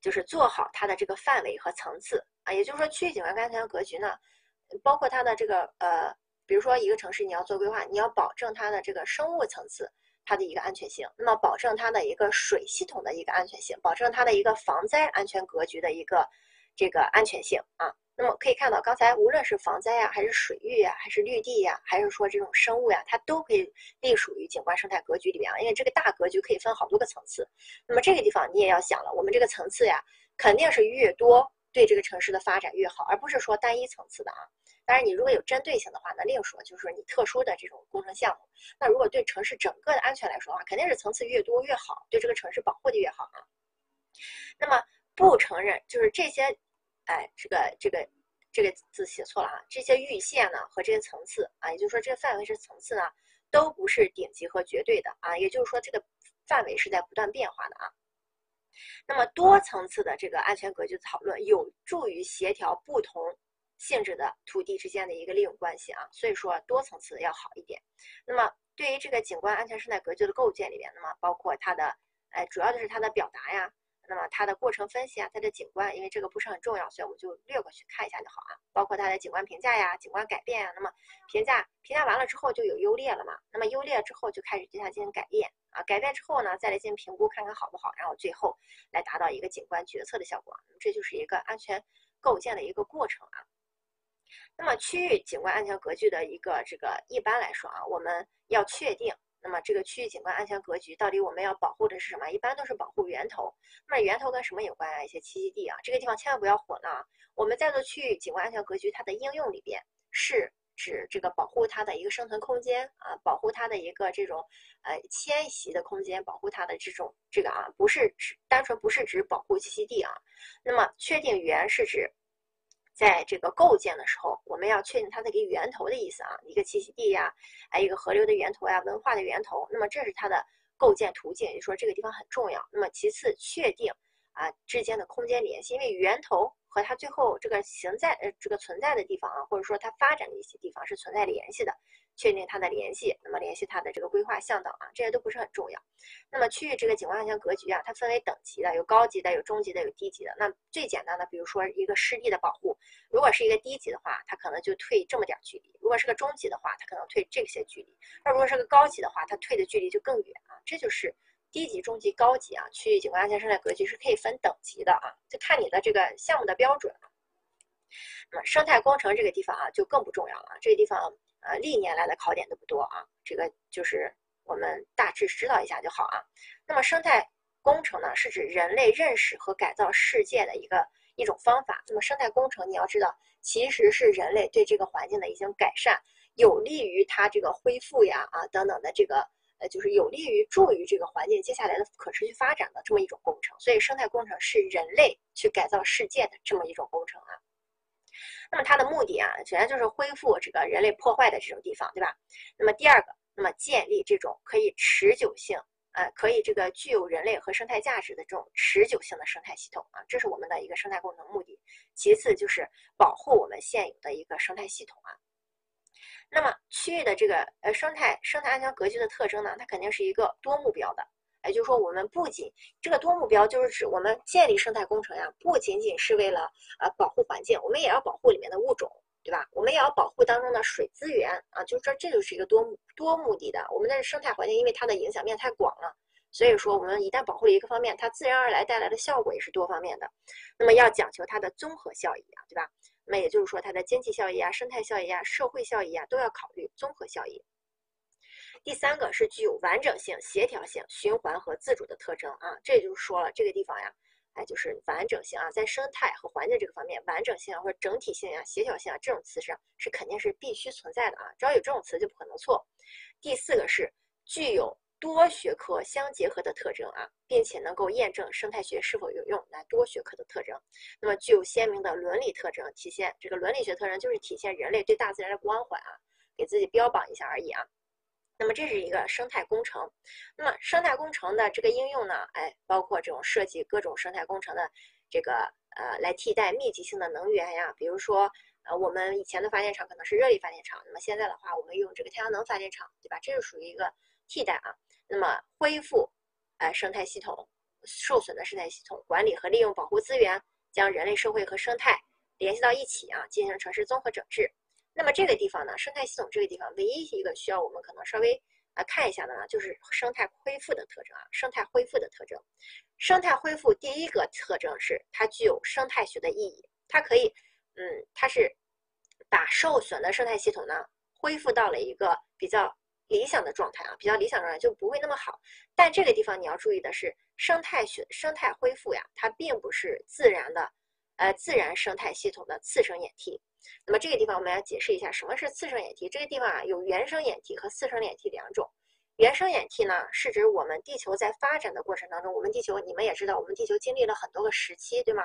就是做好它的这个范围和层次啊，也就是说区域景观安全格局呢，包括它的这个呃，比如说一个城市你要做规划，你要保证它的这个生物层次它的一个安全性，那么保证它的一个水系统的一个安全性，保证它的一个防灾安全格局的一个这个安全性啊。那么可以看到，刚才无论是防灾呀，还是水域呀，还是绿地呀，还是说这种生物呀，它都可以隶属于景观生态格局里面啊。因为这个大格局可以分好多个层次。那么这个地方你也要想了，我们这个层次呀，肯定是越多对这个城市的发展越好，而不是说单一层次的啊。当然，你如果有针对性的话，那另说，就是你特殊的这种工程项目。那如果对城市整个的安全来说的话，肯定是层次越多越好，对这个城市保护的越好啊。那么不承认就是这些。哎，这个这个这个字写错了啊！这些域线呢和这些层次啊，也就是说这个范围是层次呢，都不是顶级和绝对的啊。也就是说这个范围是在不断变化的啊。那么多层次的这个安全格局讨论，有助于协调不同性质的土地之间的一个利用关系啊。所以说多层次要好一点。那么对于这个景观安全生态格局的构建里面，那么包括它的哎，主要就是它的表达呀。那么它的过程分析啊，它的景观，因为这个不是很重要，所以我们就略过去看一下就好啊。包括它的景观评价呀、景观改变呀。那么评价评价完了之后就有优劣了嘛？那么优劣之后就开始对它进行改变啊。改变之后呢，再来进行评估，看看好不好，然后最后来达到一个景观决策的效果。这就是一个安全构建的一个过程啊。那么区域景观安全格局的一个这个一般来说啊，我们要确定。那么这个区域景观安全格局到底我们要保护的是什么？一般都是保护源头。那么源头跟什么有关啊？一些栖息地啊，这个地方千万不要混了。我们在做区域景观安全格局，它的应用里边是指这个保护它的一个生存空间啊，保护它的一个这种呃迁徙的空间，保护它的这种这个啊，不是指单纯不是指保护栖息地啊。那么确定源是指。在这个构建的时候，我们要确定它的一个源头的意思啊，一个栖息地呀，还有一个河流的源头呀，文化的源头。那么这是它的构建途径，也就是说这个地方很重要。那么其次，确定啊之间的空间联系，因为源头。和它最后这个存在呃这个存在的地方啊，或者说它发展的一些地方是存在联系的，确定它的联系，那么联系它的这个规划向导啊，这些都不是很重要。那么区域这个景观安全格局啊，它分为等级的，有高级的，有中级的，有低级的。那最简单的，比如说一个湿地的保护，如果是一个低级的话，它可能就退这么点距离；如果是个中级的话，它可能退这些距离；那如果是个高级的话，它退的距离就更远啊。这就是。低级、中级、高级啊，区域景观安全生态格局是可以分等级的啊，就看你的这个项目的标准。那么生态工程这个地方啊，就更不重要了。这个地方呃，历年来的考点都不多啊，这个就是我们大致知道一下就好啊。那么生态工程呢，是指人类认识和改造世界的一个一种方法。那么生态工程你要知道，其实是人类对这个环境的一种改善，有利于它这个恢复呀啊等等的这个。呃，就是有利于助于这个环境接下来的可持续发展的这么一种工程，所以生态工程是人类去改造世界的这么一种工程啊。那么它的目的啊，首先就是恢复这个人类破坏的这种地方，对吧？那么第二个，那么建立这种可以持久性呃，可以这个具有人类和生态价值的这种持久性的生态系统啊，这是我们的一个生态工程目的。其次就是保护我们现有的一个生态系统啊。那么区域的这个呃生态生态安全格局的特征呢，它肯定是一个多目标的。也就是说，我们不仅这个多目标，就是指我们建立生态工程呀，不仅仅是为了呃保护环境，我们也要保护里面的物种，对吧？我们也要保护当中的水资源啊，就是说这就是一个多多目的的。我们的生态环境，因为它的影响面太广了。所以说，我们一旦保护了一个方面，它自然而然带来的效果也是多方面的。那么要讲求它的综合效益啊，对吧？那也就是说，它的经济效益啊、生态效益啊、社会效益啊都要考虑综合效益。第三个是具有完整性、协调性、循环和自主的特征啊，这也就说了这个地方呀，哎，就是完整性啊，在生态和环境这个方面，完整性啊或者整体性啊、协调性啊这种词上是肯定是必须存在的啊，只要有这种词就不可能错。第四个是具有。多学科相结合的特征啊，并且能够验证生态学是否有用。来，多学科的特征，那么具有鲜明的伦理特征，体现这个伦理学特征就是体现人类对大自然的关怀啊，给自己标榜一下而已啊。那么这是一个生态工程。那么生态工程的这个应用呢，哎，包括这种设计各种生态工程的这个呃，来替代密集性的能源呀，比如说呃，我们以前的发电厂可能是热力发电厂，那么现在的话，我们用这个太阳能发电厂，对吧？这是属于一个替代啊。那么恢复，呃，生态系统受损的生态系统管理和利用保护资源，将人类社会和生态联系到一起啊，进行城市综合整治。那么这个地方呢，生态系统这个地方唯一一个需要我们可能稍微啊看一下的呢，就是生态恢复的特征啊，生态恢复的特征。生态恢复第一个特征是它具有生态学的意义，它可以，嗯，它是把受损的生态系统呢恢复到了一个比较。理想的状态啊，比较理想状态就不会那么好。但这个地方你要注意的是，生态学、生态恢复呀，它并不是自然的，呃，自然生态系统的次生演替。那么这个地方我们要解释一下什么是次生演替。这个地方啊，有原生演替和次生演替两种。原生演替呢，是指我们地球在发展的过程当中，我们地球你们也知道，我们地球经历了很多个时期，对吗？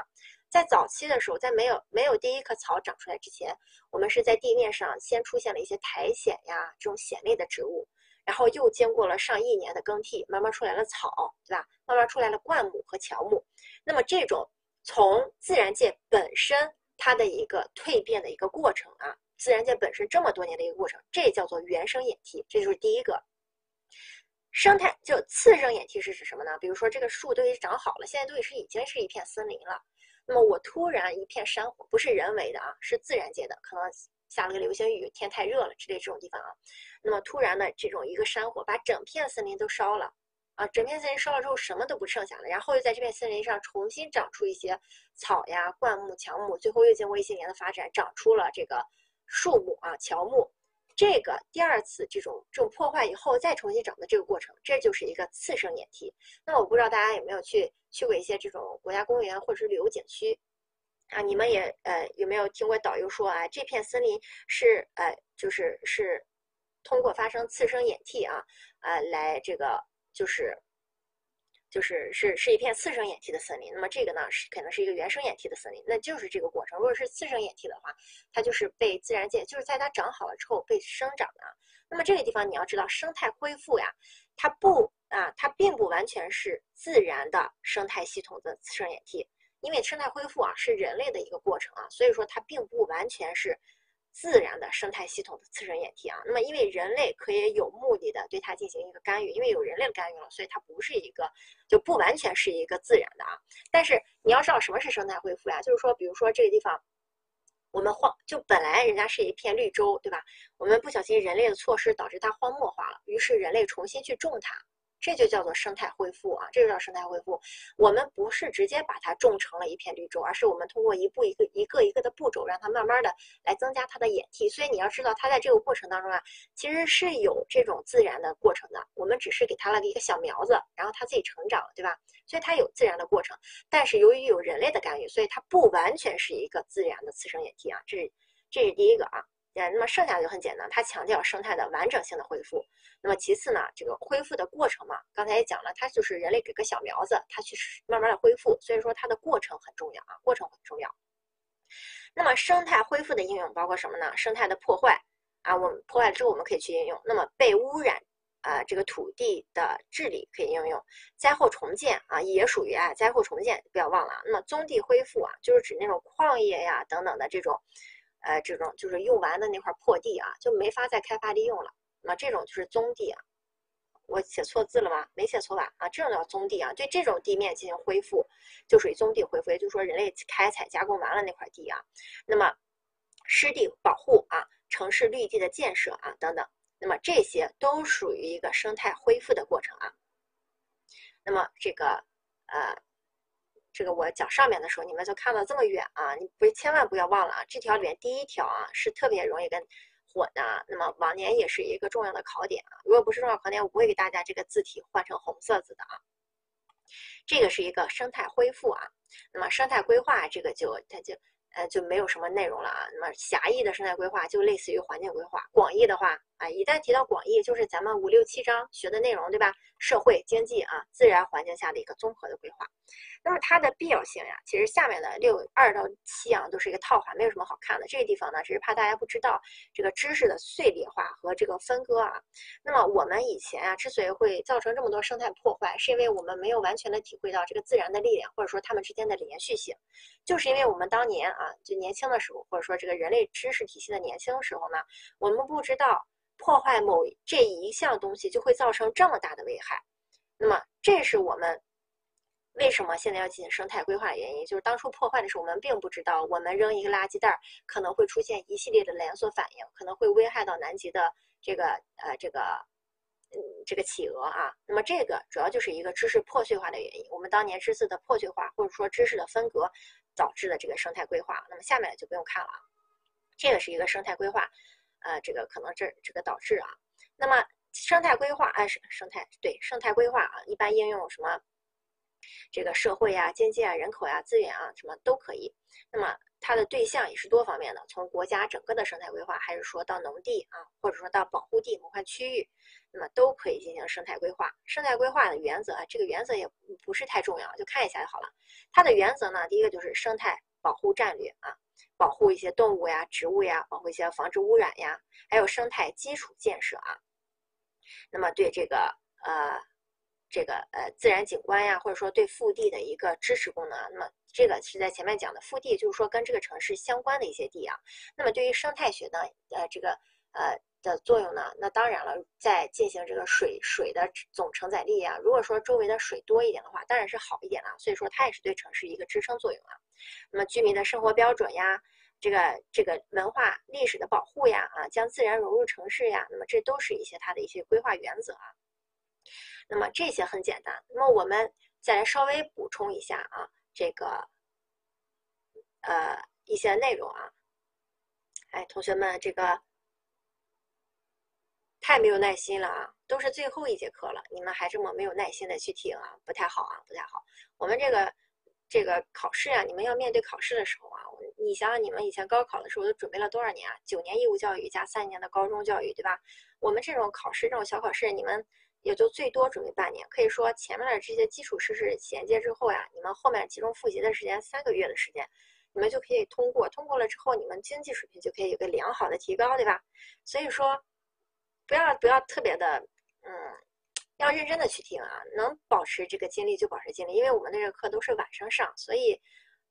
在早期的时候，在没有没有第一棵草长出来之前，我们是在地面上先出现了一些苔藓呀这种藓类的植物，然后又经过了上亿年的更替，慢慢出来了草，对吧？慢慢出来了灌木和乔木。那么这种从自然界本身它的一个蜕变的一个过程啊，自然界本身这么多年的一个过程，这叫做原生演替，这就是第一个。生态就次生演替是指什么呢？比如说这个树都已经长好了，现在都已是已经是一片森林了。那么我突然一片山火，不是人为的啊，是自然界的，可能下了个流星雨，天太热了之类这种地方啊。那么突然的这种一个山火，把整片森林都烧了啊，整片森林烧了之后什么都不剩下了，然后又在这片森林上重新长出一些草呀、灌木、乔木，最后又经过一些年的发展，长出了这个树木啊、乔木。这个第二次这种这种破坏以后再重新长的这个过程，这就是一个次生演替。那我不知道大家有没有去去过一些这种国家公园或者是旅游景区啊？你们也呃有没有听过导游说啊，这片森林是呃就是是通过发生次生演替啊呃来这个就是。就是是是一片次生演替的森林，那么这个呢是可能是一个原生演替的森林，那就是这个过程。如果是次生演替的话，它就是被自然界就是在它长好了之后被生长的。那么这个地方你要知道，生态恢复呀，它不啊，它并不完全是自然的生态系统的次生演替，因为生态恢复啊是人类的一个过程啊，所以说它并不完全是。自然的生态系统的次生演替啊，那么因为人类可以有目的的对它进行一个干预，因为有人类干预了，所以它不是一个就不完全是一个自然的啊。但是你要知道什么是生态恢复呀？就是说，比如说这个地方，我们荒就本来人家是一片绿洲，对吧？我们不小心人类的措施导致它荒漠化了，于是人类重新去种它。这就叫做生态恢复啊，这就叫生态恢复。我们不是直接把它种成了一片绿洲，而是我们通过一步一个一个一个的步骤，让它慢慢的来增加它的演替。所以你要知道，它在这个过程当中啊，其实是有这种自然的过程的。我们只是给它了一个小苗子，然后它自己成长了，对吧？所以它有自然的过程。但是由于有人类的干预，所以它不完全是一个自然的次生演替啊。这是这是第一个啊。那么剩下的就很简单，它强调生态的完整性的恢复。那么其次呢，这个恢复的过程嘛，刚才也讲了，它就是人类给个小苗子，它去慢慢的恢复，所以说它的过程很重要啊，过程很重要。那么生态恢复的应用包括什么呢？生态的破坏啊，我们破坏了之后我们可以去应用。那么被污染啊这个土地的治理可以应用，灾后重建啊也属于啊灾后重建，不要忘了。那么棕地恢复啊，就是指那种矿业呀等等的这种，呃这种就是用完的那块破地啊，就没法再开发利用了。那这种就是棕地啊。我写错字了吗？没写错吧？啊，这种叫棕地啊，对这种地面进行恢复，就属于棕地恢复，也就是说人类开采加工完了那块地啊。那么湿地保护啊，城市绿地的建设啊等等，那么这些都属于一个生态恢复的过程啊。那么这个呃，这个我讲上面的时候，你们就看到这么远啊，你不千万不要忘了啊，这条里面第一条啊是特别容易跟。我呢，那么往年也是一个重要的考点啊。如果不是重要考点，我不会给大家这个字体换成红色字的啊。这个是一个生态恢复啊，那么生态规划这个就它就。呃，就没有什么内容了啊。那么狭义的生态规划就类似于环境规划，广义的话啊，一旦提到广义，就是咱们五六七章学的内容，对吧？社会经济啊，自然环境下的一个综合的规划。那么它的必要性呀，其实下面的六二到七啊，都是一个套话，没有什么好看的。这个地方呢，只是怕大家不知道这个知识的碎裂化和这个分割啊。那么我们以前啊，之所以会造成这么多生态破坏，是因为我们没有完全的体会到这个自然的力量，或者说它们之间的连续性，就是因为我们当年啊。就年轻的时候，或者说这个人类知识体系的年轻时候呢，我们不知道破坏某这一项东西就会造成这么大的危害。那么，这是我们为什么现在要进行生态规划的原因，就是当初破坏的时候，我们并不知道，我们扔一个垃圾袋儿可能会出现一系列的连锁反应，可能会危害到南极的这个呃这个嗯这个企鹅啊。那么，这个主要就是一个知识破碎化的原因，我们当年知识的破碎化，或者说知识的分隔。导致的这个生态规划，那么下面就不用看了。这个是一个生态规划，呃，这个可能这这个导致啊。那么生态规划，哎，生生态对生态规划啊，一般应用什么？这个社会啊、经济啊、人口呀、资源啊，什么都可以。那么它的对象也是多方面的，从国家整个的生态规划，还是说到农地啊，或者说到保护地某块区域，那么都可以进行生态规划。生态规划的原则啊，这个原则也不是太重要，就看一下就好了。它的原则呢，第一个就是生态保护战略啊，保护一些动物呀、植物呀，保护一些防治污染呀，还有生态基础建设啊。那么对这个呃。这个呃自然景观呀，或者说对腹地的一个支持功能，那么这个是在前面讲的腹地，就是说跟这个城市相关的一些地啊。那么对于生态学呢，呃这个呃的作用呢，那当然了，在进行这个水水的总承载力啊，如果说周围的水多一点的话，当然是好一点了。所以说它也是对城市一个支撑作用啊。那么居民的生活标准呀，这个这个文化历史的保护呀，啊将自然融入城市呀，那么这都是一些它的一些规划原则啊。那么这些很简单，那么我们再来稍微补充一下啊，这个呃一些内容啊。哎，同学们，这个太没有耐心了啊，都是最后一节课了，你们还这么没有耐心的去听啊，不太好啊，不太好。我们这个这个考试啊，你们要面对考试的时候啊，你想想你们以前高考的时候都准备了多少年啊？九年义务教育加三年的高中教育，对吧？我们这种考试，这种小考试，你们。也就最多准备半年，可以说前面的这些基础知识衔接之后呀，你们后面集中复习的时间三个月的时间，你们就可以通过。通过了之后，你们经济水平就可以有个良好的提高，对吧？所以说，不要不要特别的，嗯，要认真的去听啊，能保持这个精力就保持精力，因为我们的这个课都是晚上上，所以，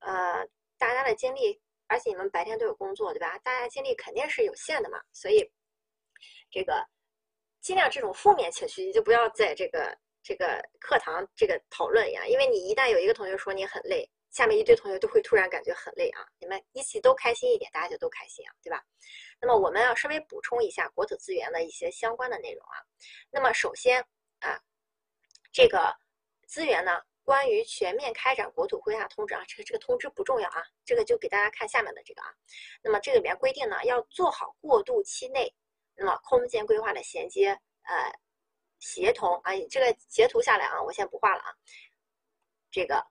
呃，大家的精力，而且你们白天都有工作，对吧？大家精力肯定是有限的嘛，所以，这个。尽量这种负面情绪，你就不要在这个这个课堂这个讨论呀，因为你一旦有一个同学说你很累，下面一堆同学都会突然感觉很累啊。你们一起都开心一点，大家就都开心啊，对吧？那么我们要稍微补充一下国土资源的一些相关的内容啊。那么首先啊，这个资源呢，关于全面开展国土规划通知啊，这个这个通知不重要啊，这个就给大家看下面的这个啊。那么这里面规定呢，要做好过渡期内。那么空间规划的衔接，呃，协同啊，这个截图下来啊，我先不画了啊。这个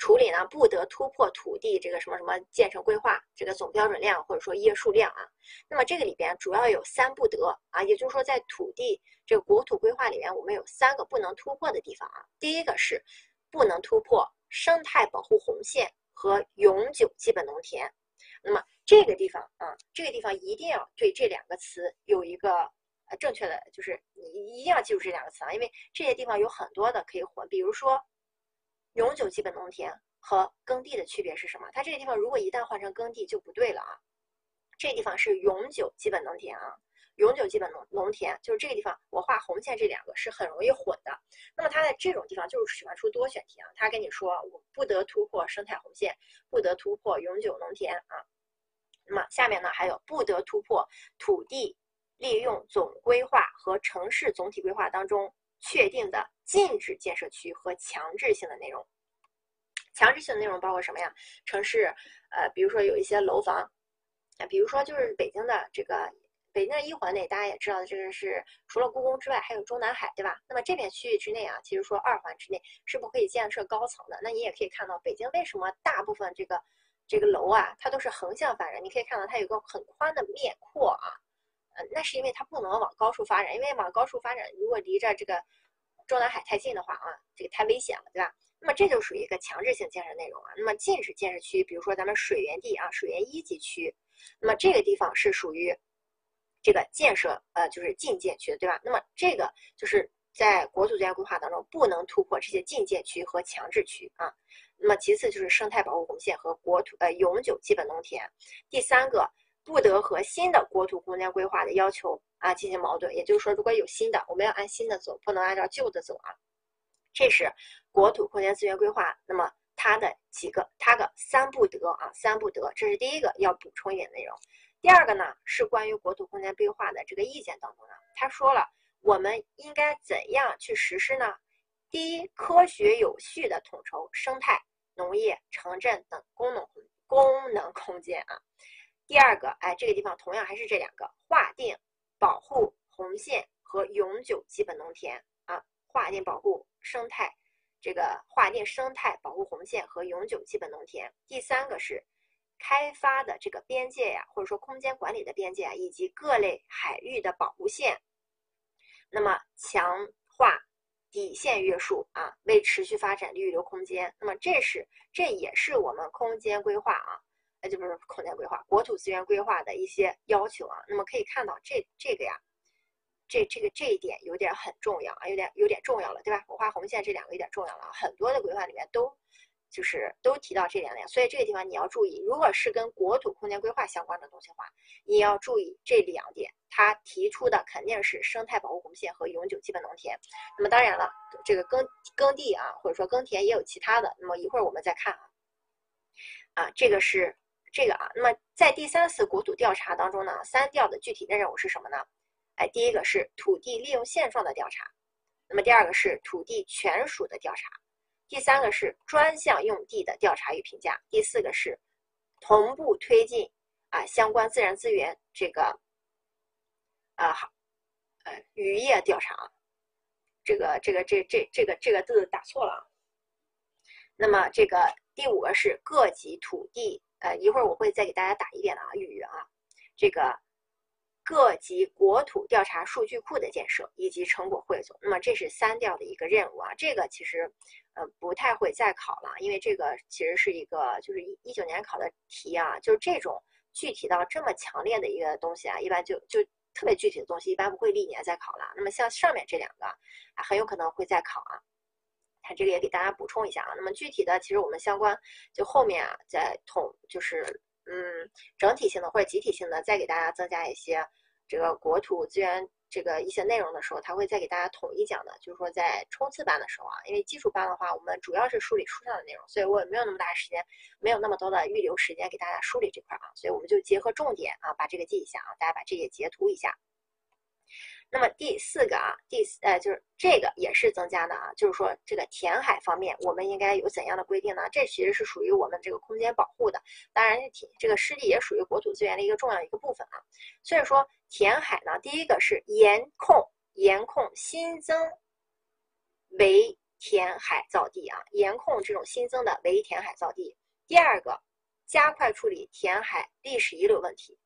处理呢，不得突破土地这个什么什么建成规划这个总标准量或者说约束量啊。那么这个里边主要有三不得啊，也就是说在土地这个国土规划里面，我们有三个不能突破的地方啊。第一个是不能突破生态保护红线和永久基本农田。那么这个地方啊，这个地方一定要对这两个词有一个呃正确的就是你一定要记住这两个词啊，因为这些地方有很多的可以混，比如说永久基本农田和耕地的区别是什么？它这个地方如果一旦换成耕地就不对了啊，这地方是永久基本农田啊。永久基本农农田就是这个地方，我画红线这两个是很容易混的。那么它在这种地方就是喜欢出多选题啊，他跟你说我不得突破生态红线，不得突破永久农田啊。那么下面呢还有不得突破土地利用总规划和城市总体规划当中确定的禁止建设区和强制性的内容。强制性的内容包括什么呀？城市呃，比如说有一些楼房啊，比如说就是北京的这个。北京的一环内，大家也知道，这个是除了故宫之外，还有中南海，对吧？那么这片区域之内啊，其实说二环之内是不可以建设高层的。那你也可以看到，北京为什么大部分这个这个楼啊，它都是横向发展？你可以看到它有个很宽的面阔啊，那是因为它不能往高处发展，因为往高处发展，如果离着这个中南海太近的话啊，这个太危险了，对吧？那么这就属于一个强制性建设内容啊。那么禁止建设区，比如说咱们水源地啊，水源一级区，那么这个地方是属于。这个建设呃就是禁建区，对吧？那么这个就是在国土资源规划当中不能突破这些禁建区和强制区啊。那么其次就是生态保护红线和国土呃永久基本农田。第三个不得和新的国土空间规划的要求啊进行矛盾，也就是说如果有新的，我们要按新的走，不能按照旧的走啊。这是国土空间资源规划，那么它的几个它的三不得啊三不得，这是第一个要补充一点内容。第二个呢，是关于国土空间规划的这个意见当中呢，他说了，我们应该怎样去实施呢？第一，科学有序的统筹生态、农业、城镇等功能功能空间啊。第二个，哎，这个地方同样还是这两个，划定保护红线和永久基本农田啊，划定保护生态，这个划定生态保护红线和永久基本农田。第三个是。开发的这个边界呀，或者说空间管理的边界啊，以及各类海域的保护线，那么强化底线约束啊，为持续发展预留空间。那么这是这也是我们空间规划啊，那就不是空间规划，国土资源规划的一些要求啊。那么可以看到这这个呀，这这个这一点有点很重要啊，有点有点重要了，对吧？我画红线这两个有点重要了，很多的规划里面都。就是都提到这两点，所以这个地方你要注意，如果是跟国土空间规划相关的东西的话，你要注意这两点。他提出的肯定是生态保护红线和永久基本农田。那么当然了，这个耕耕地啊，或者说耕田也有其他的。那么一会儿我们再看啊。啊，这个是这个啊。那么在第三次国土调查当中呢，三调的具体的任务是什么呢？哎，第一个是土地利用现状的调查，那么第二个是土地权属的调查。第三个是专项用地的调查与评价，第四个是同步推进啊相关自然资源这个啊好呃渔业调查，这个这个这这这个这个字打错了啊。那么这个第五个是各级土地呃一会儿我会再给大家打一遍的啊语啊这个。各级国土调查数据库的建设以及成果汇总，那么这是三调的一个任务啊。这个其实，呃，不太会再考了，因为这个其实是一个就是一一九年考的题啊，就是这种具体到这么强烈的一个东西啊，一般就就特别具体的东西，一般不会历年再考了。那么像上面这两个啊，很有可能会再考啊。它这个也给大家补充一下啊。那么具体的，其实我们相关就后面啊，再统就是嗯整体性的或者集体性的，再给大家增加一些。这个国土资源这个一些内容的时候，他会再给大家统一讲的。就是说，在冲刺班的时候啊，因为基础班的话，我们主要是梳理书上的内容，所以我也没有那么大时间，没有那么多的预留时间给大家梳理这块啊，所以我们就结合重点啊，把这个记一下啊，大家把这些截图一下。那么第四个啊，第呃就是这个也是增加的啊，就是说这个填海方面，我们应该有怎样的规定呢？这其实是属于我们这个空间保护的，当然填这个湿地也属于国土资源的一个重要一个部分啊。所以说填海呢，第一个是严控严控新增围填海造地啊，严控这种新增的围填海造地。第二个，加快处理填海历史遗留问题。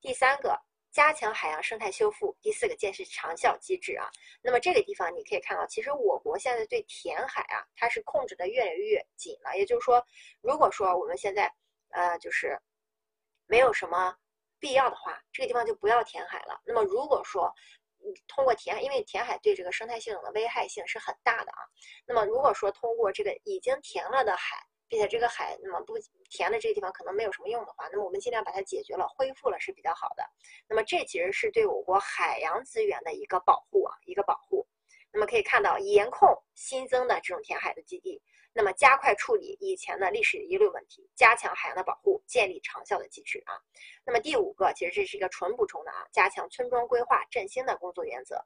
第三个。加强海洋生态修复，第四个建设长效机制啊。那么这个地方你可以看到，其实我国现在对填海啊，它是控制的越来越紧了。也就是说，如果说我们现在呃就是没有什么必要的话，这个地方就不要填海了。那么如果说通过填，因为填海对这个生态系统的危害性是很大的啊。那么如果说通过这个已经填了的海，并且这个海那么不填的这个地方可能没有什么用的话，那么我们尽量把它解决了，恢复了是比较好的。那么这其实是对我国海洋资源的一个保护啊，一个保护。那么可以看到，严控新增的这种填海的基地，那么加快处理以前的历史遗留问题，加强海洋的保护，建立长效的机制啊。那么第五个，其实这是一个纯补充的啊，加强村庄规划振兴的工作原则。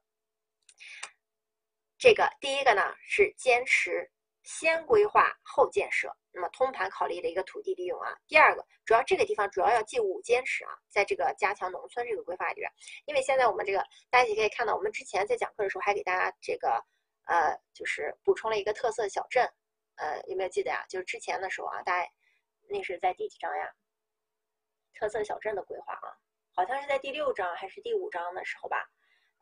这个第一个呢是坚持先规划后建设。那么通盘考虑的一个土地利用啊，第二个主要这个地方主要要记五坚持啊，在这个加强农村这个规划里边，因为现在我们这个大家也可以看到，我们之前在讲课的时候还给大家这个呃就是补充了一个特色小镇，呃有没有记得呀？就是之前的时候啊，大家那是在第几章呀？特色小镇的规划啊，好像是在第六章还是第五章的时候吧？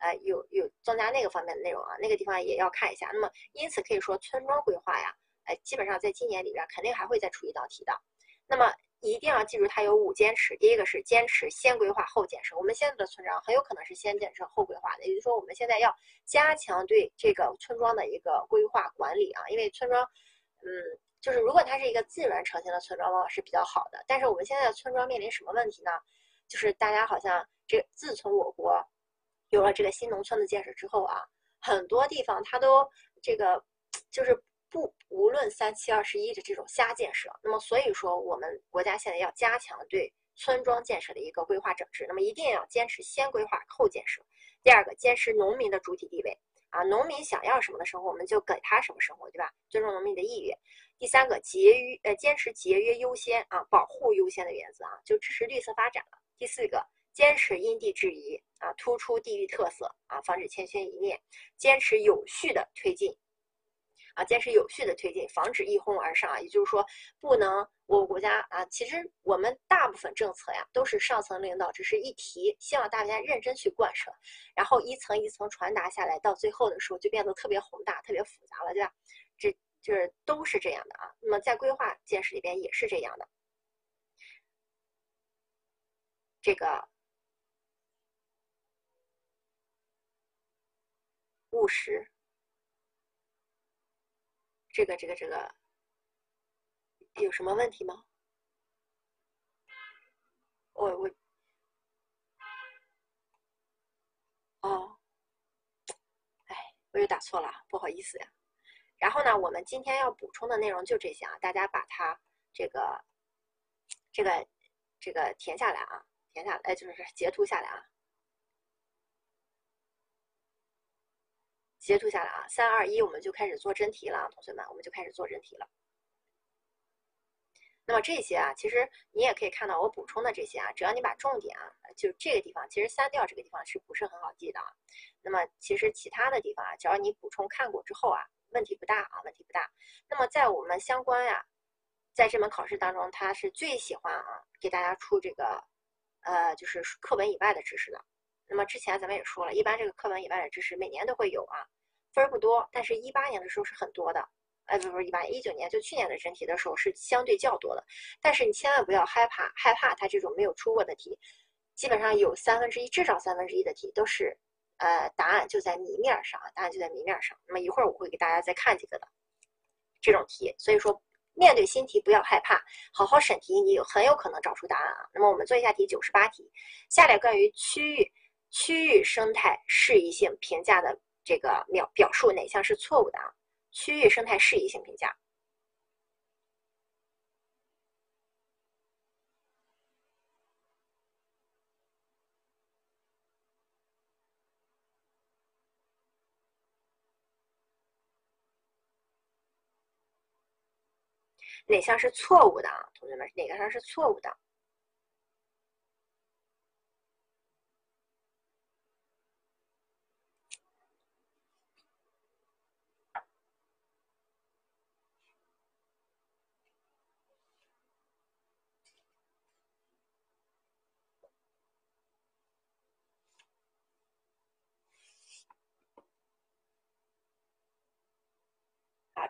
呃有有增加那个方面的内容啊，那个地方也要看一下。那么因此可以说村庄规划呀。哎，基本上在今年里边肯定还会再出一道题的。那么一定要记住，它有五坚持。第一个是坚持先规划后建设。我们现在的村庄很有可能是先建设后规划的，也就是说，我们现在要加强对这个村庄的一个规划管理啊。因为村庄，嗯，就是如果它是一个自然成型的村庄，往往是比较好的。但是我们现在的村庄面临什么问题呢？就是大家好像这自从我国有了这个新农村的建设之后啊，很多地方它都这个就是。不，无论三七二十一的这种瞎建设，那么所以说我们国家现在要加强对村庄建设的一个规划整治，那么一定要坚持先规划后建设。第二个，坚持农民的主体地位啊，农民想要什么的时候，我们就给他什么生活，对吧？尊重农民的意愿。第三个，节约呃，坚持节约优先啊，保护优先的原则啊，就支持绿色发展了。第四个，坚持因地制宜啊，突出地域特色啊，防止千轩一面，坚持有序的推进。啊，坚持有序的推进，防止一哄而上啊，也就是说，不能我国家啊，其实我们大部分政策呀，都是上层领导只是一提，希望大家认真去贯彻，然后一层一层传达下来，到最后的时候就变得特别宏大、特别复杂了，对吧？这就是都是这样的啊。那么在规划建设里边也是这样的，这个务实。这个这个这个有什么问题吗？我我哦，哎，我又打错了，不好意思呀。然后呢，我们今天要补充的内容就这些啊，大家把它这个这个这个填下来啊，填下来就是截图下来啊。截图下来啊，三二一，我们就开始做真题了，同学们，我们就开始做真题了。那么这些啊，其实你也可以看到我补充的这些啊，只要你把重点啊，就这个地方，其实三调这个地方是不是很好记的啊？那么其实其他的地方啊，只要你补充看过之后啊，问题不大啊，问题不大。那么在我们相关呀，在这门考试当中，他是最喜欢啊，给大家出这个，呃，就是课本以外的知识的。那么之前咱们也说了，一般这个课文以外的知识每年都会有啊，分儿不多，但是一八年的时候是很多的，哎，不不是一八年，一九年就去年的真题的时候是相对较多的。但是你千万不要害怕，害怕它这种没有出过的题，基本上有三分之一，至少三分之一的题都是，呃，答案就在谜面上，答案就在谜面上。那么一会儿我会给大家再看几个的这种题，所以说面对新题不要害怕，好好审题，你有很有可能找出答案啊。那么我们做一下题，九十八题，下列关于区域。区域生态适宜性评价的这个表表述哪项是错误的啊？区域生态适宜性评价哪项是错误的啊？同学们，哪个项是错误的？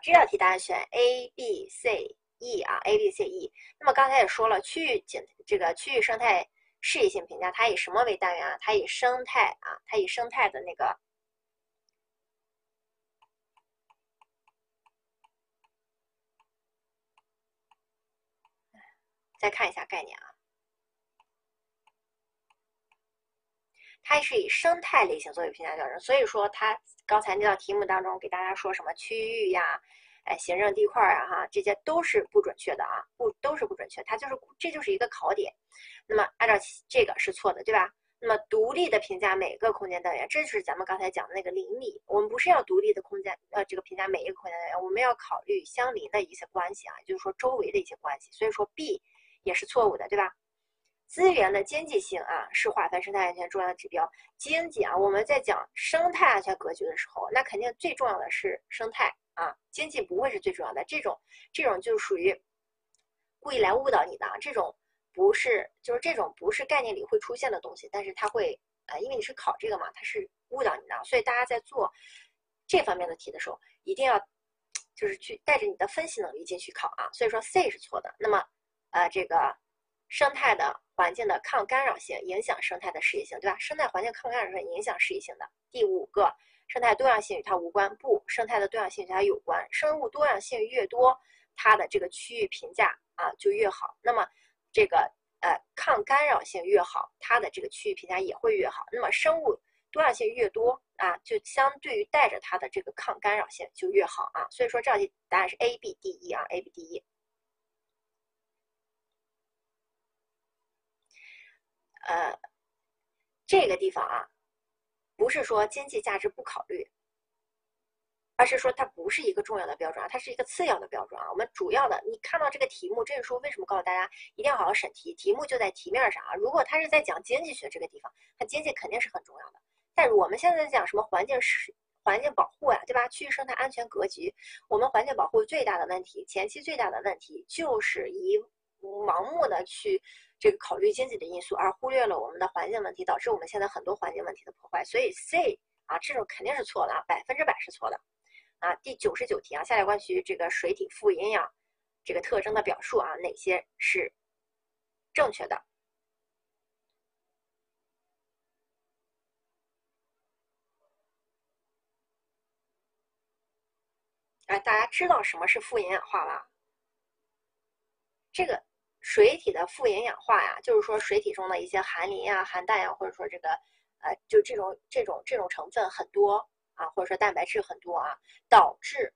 这道题答案选 A、B、C、E 啊，A、B、C、E。那么刚才也说了，区域景这个区域生态适宜性评价，它以什么为单元啊？它以生态啊，它以生态的那个。再看一下概念啊，它是以生态类型作为评价标准，所以说它刚才那道题目当中给大家说什么区域呀？哎，行政地块啊，哈，这些都是不准确的啊，不都是不准确，它就是这就是一个考点。那么按照这个是错的，对吧？那么独立的评价每个空间单元，这就是咱们刚才讲的那个邻里。我们不是要独立的空间，呃，这个评价每一个空间单元，我们要考虑相邻的一些关系啊，就是说周围的一些关系。所以说 B 也是错误的，对吧？资源的经济性啊，是划分生态安全重要的指标。经济啊，我们在讲生态安全格局的时候，那肯定最重要的是生态。啊，经济不会是最重要的，这种这种就属于故意来误导你的，这种不是就是这种不是概念里会出现的东西，但是它会呃，因为你是考这个嘛，它是误导你的，所以大家在做这方面的题的时候，一定要就是去带着你的分析能力进去考啊。所以说 C 是错的。那么呃，这个生态的环境的抗干扰性影响生态的适宜性，对吧？生态环境抗干扰性影响适宜性的第五个。生态多样性与它无关，不，生态的多样性与它有关。生物多样性越多，它的这个区域评价啊就越好。那么，这个呃抗干扰性越好，它的这个区域评价也会越好。那么生物多样性越多啊，就相对于带着它的这个抗干扰性就越好啊。所以说这道题答案是 A、B、D、E 啊，A、B、D、E。呃，这个地方啊。不是说经济价值不考虑，而是说它不是一个重要的标准啊，它是一个次要的标准啊。我们主要的，你看到这个题目，这是说为什么告诉大家一定要好好审题？题目就在题面上啊。如果他是在讲经济学这个地方，它经济肯定是很重要的。但是我们现在在讲什么环境是环境保护呀，对吧？区域生态安全格局，我们环境保护最大的问题，前期最大的问题就是以盲目的去。这个考虑经济的因素，而忽略了我们的环境问题，导致我们现在很多环境问题的破坏。所以 C 啊，这种肯定是错的，百分之百是错的。啊，第九十九题啊，下列关于这个水体富营养这个特征的表述啊，哪些是正确的？哎，大家知道什么是富营养化吧？这个。水体的富营养化呀，就是说水体中的一些含磷呀、含氮呀，或者说这个呃，就这种这种这种成分很多啊，或者说蛋白质很多啊，导致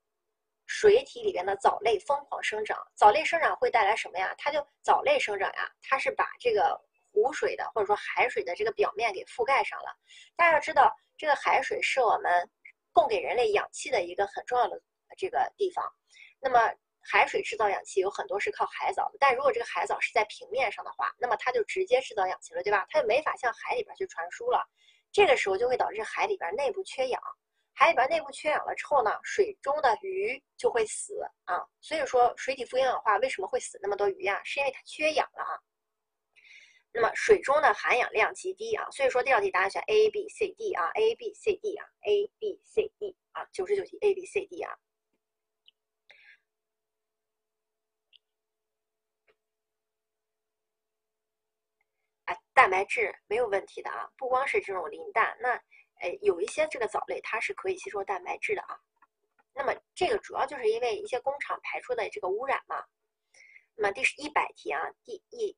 水体里边的藻类疯狂生长。藻类生长会带来什么呀？它就藻类生长呀，它是把这个湖水的或者说海水的这个表面给覆盖上了。大家要知道，这个海水是我们供给人类氧气的一个很重要的这个地方。那么海水制造氧气有很多是靠海藻的，但如果这个海藻是在平面上的话，那么它就直接制造氧气了，对吧？它就没法向海里边去传输了，这个时候就会导致海里边内部缺氧，海里边内部缺氧了之后呢，水中的鱼就会死啊。所以说水体富营养化为什么会死那么多鱼呀？是因为它缺氧了啊。那么水中的含氧量极低啊，所以说这道题答案选 A B C D 啊，A B C D 啊，A B C D 啊，九十九题 A B C D 啊。蛋白质没有问题的啊，不光是这种磷氮，那诶有一些这个藻类它是可以吸收蛋白质的啊。那么这个主要就是因为一些工厂排出的这个污染嘛。那么第一百题啊，第一。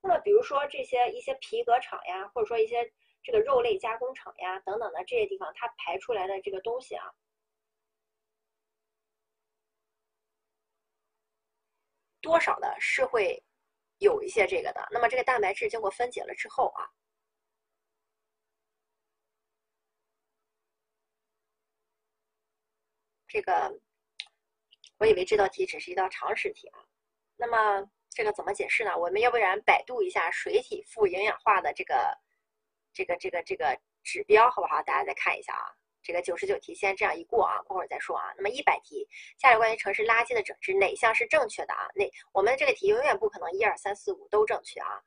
那么比如说这些一些皮革厂呀，或者说一些这个肉类加工厂呀等等的这些地方，它排出来的这个东西啊。多少的是会有一些这个的，那么这个蛋白质经过分解了之后啊，这个我以为这道题只是一道常识题啊，那么这个怎么解释呢？我们要不然百度一下水体富营养化的这个这个这个这个指标，好不好？大家再看一下啊。这个九十九题先这样一过啊，过会儿再说啊。那么一百题，下列关于城市垃圾的整治哪项是正确的啊？那我们这个题永远不可能一二三四五都正确啊。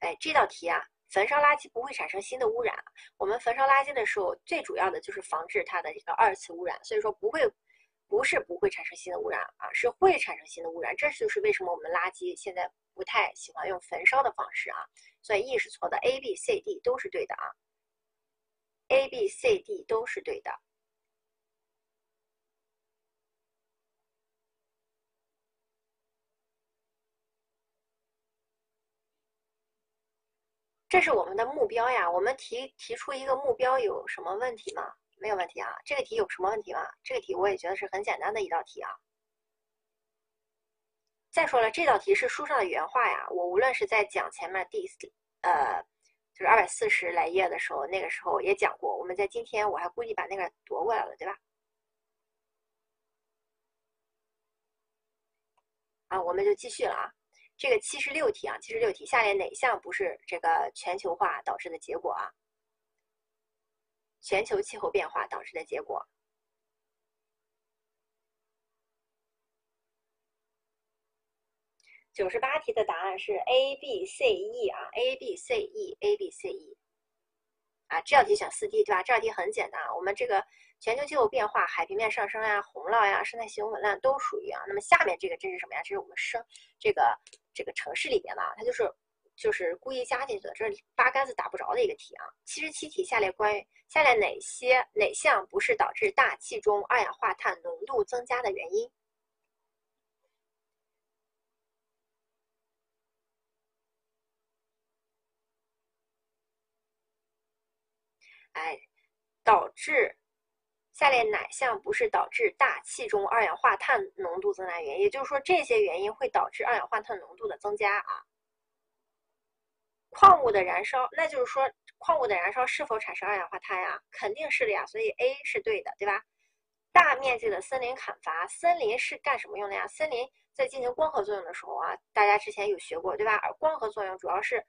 哎，这道题啊，焚烧垃圾不会产生新的污染。我们焚烧垃圾的时候，最主要的就是防治它的这个二次污染，所以说不会，不是不会产生新的污染啊，是会产生新的污染。这就是为什么我们垃圾现在不太喜欢用焚烧的方式啊。所以 E 是错的，A、B、C、D 都是对的啊，A、B、C、D 都是对的。这是我们的目标呀，我们提提出一个目标有什么问题吗？没有问题啊。这个题有什么问题吗？这个题我也觉得是很简单的一道题啊。再说了，这道题是书上的原话呀，我无论是在讲前面第呃，就是二百四十来页的时候，那个时候也讲过。我们在今天我还故意把那个夺过来了，对吧？啊，我们就继续了啊。这个七十六题啊，七十六题，下列哪项不是这个全球化导致的结果啊？全球气候变化导致的结果。九十八题的答案是 A、B、C、E 啊，A、B、C、E，A、B、C、E。啊，这道题选四 D 对吧？这道题很简单啊，我们这个全球气候变化、海平面上升呀、洪涝呀、生态系统紊乱都属于啊。那么下面这个这是什么呀？这是我们生这个这个城市里边的啊，它就是就是故意加进去的，这是八竿子打不着的一个题啊。七十七题，下列关于下列哪些哪项不是导致大气中二氧化碳浓度增加的原因？导致下列哪项不是导致大气中二氧化碳浓度增加原因？也就是说，这些原因会导致二氧化碳浓度的增加啊。矿物的燃烧，那就是说，矿物的燃烧是否产生二氧化碳呀？肯定是的呀，所以 A 是对的，对吧？大面积的森林砍伐，森林是干什么用的呀？森林在进行光合作用的时候啊，大家之前有学过，对吧？而光合作用主要是。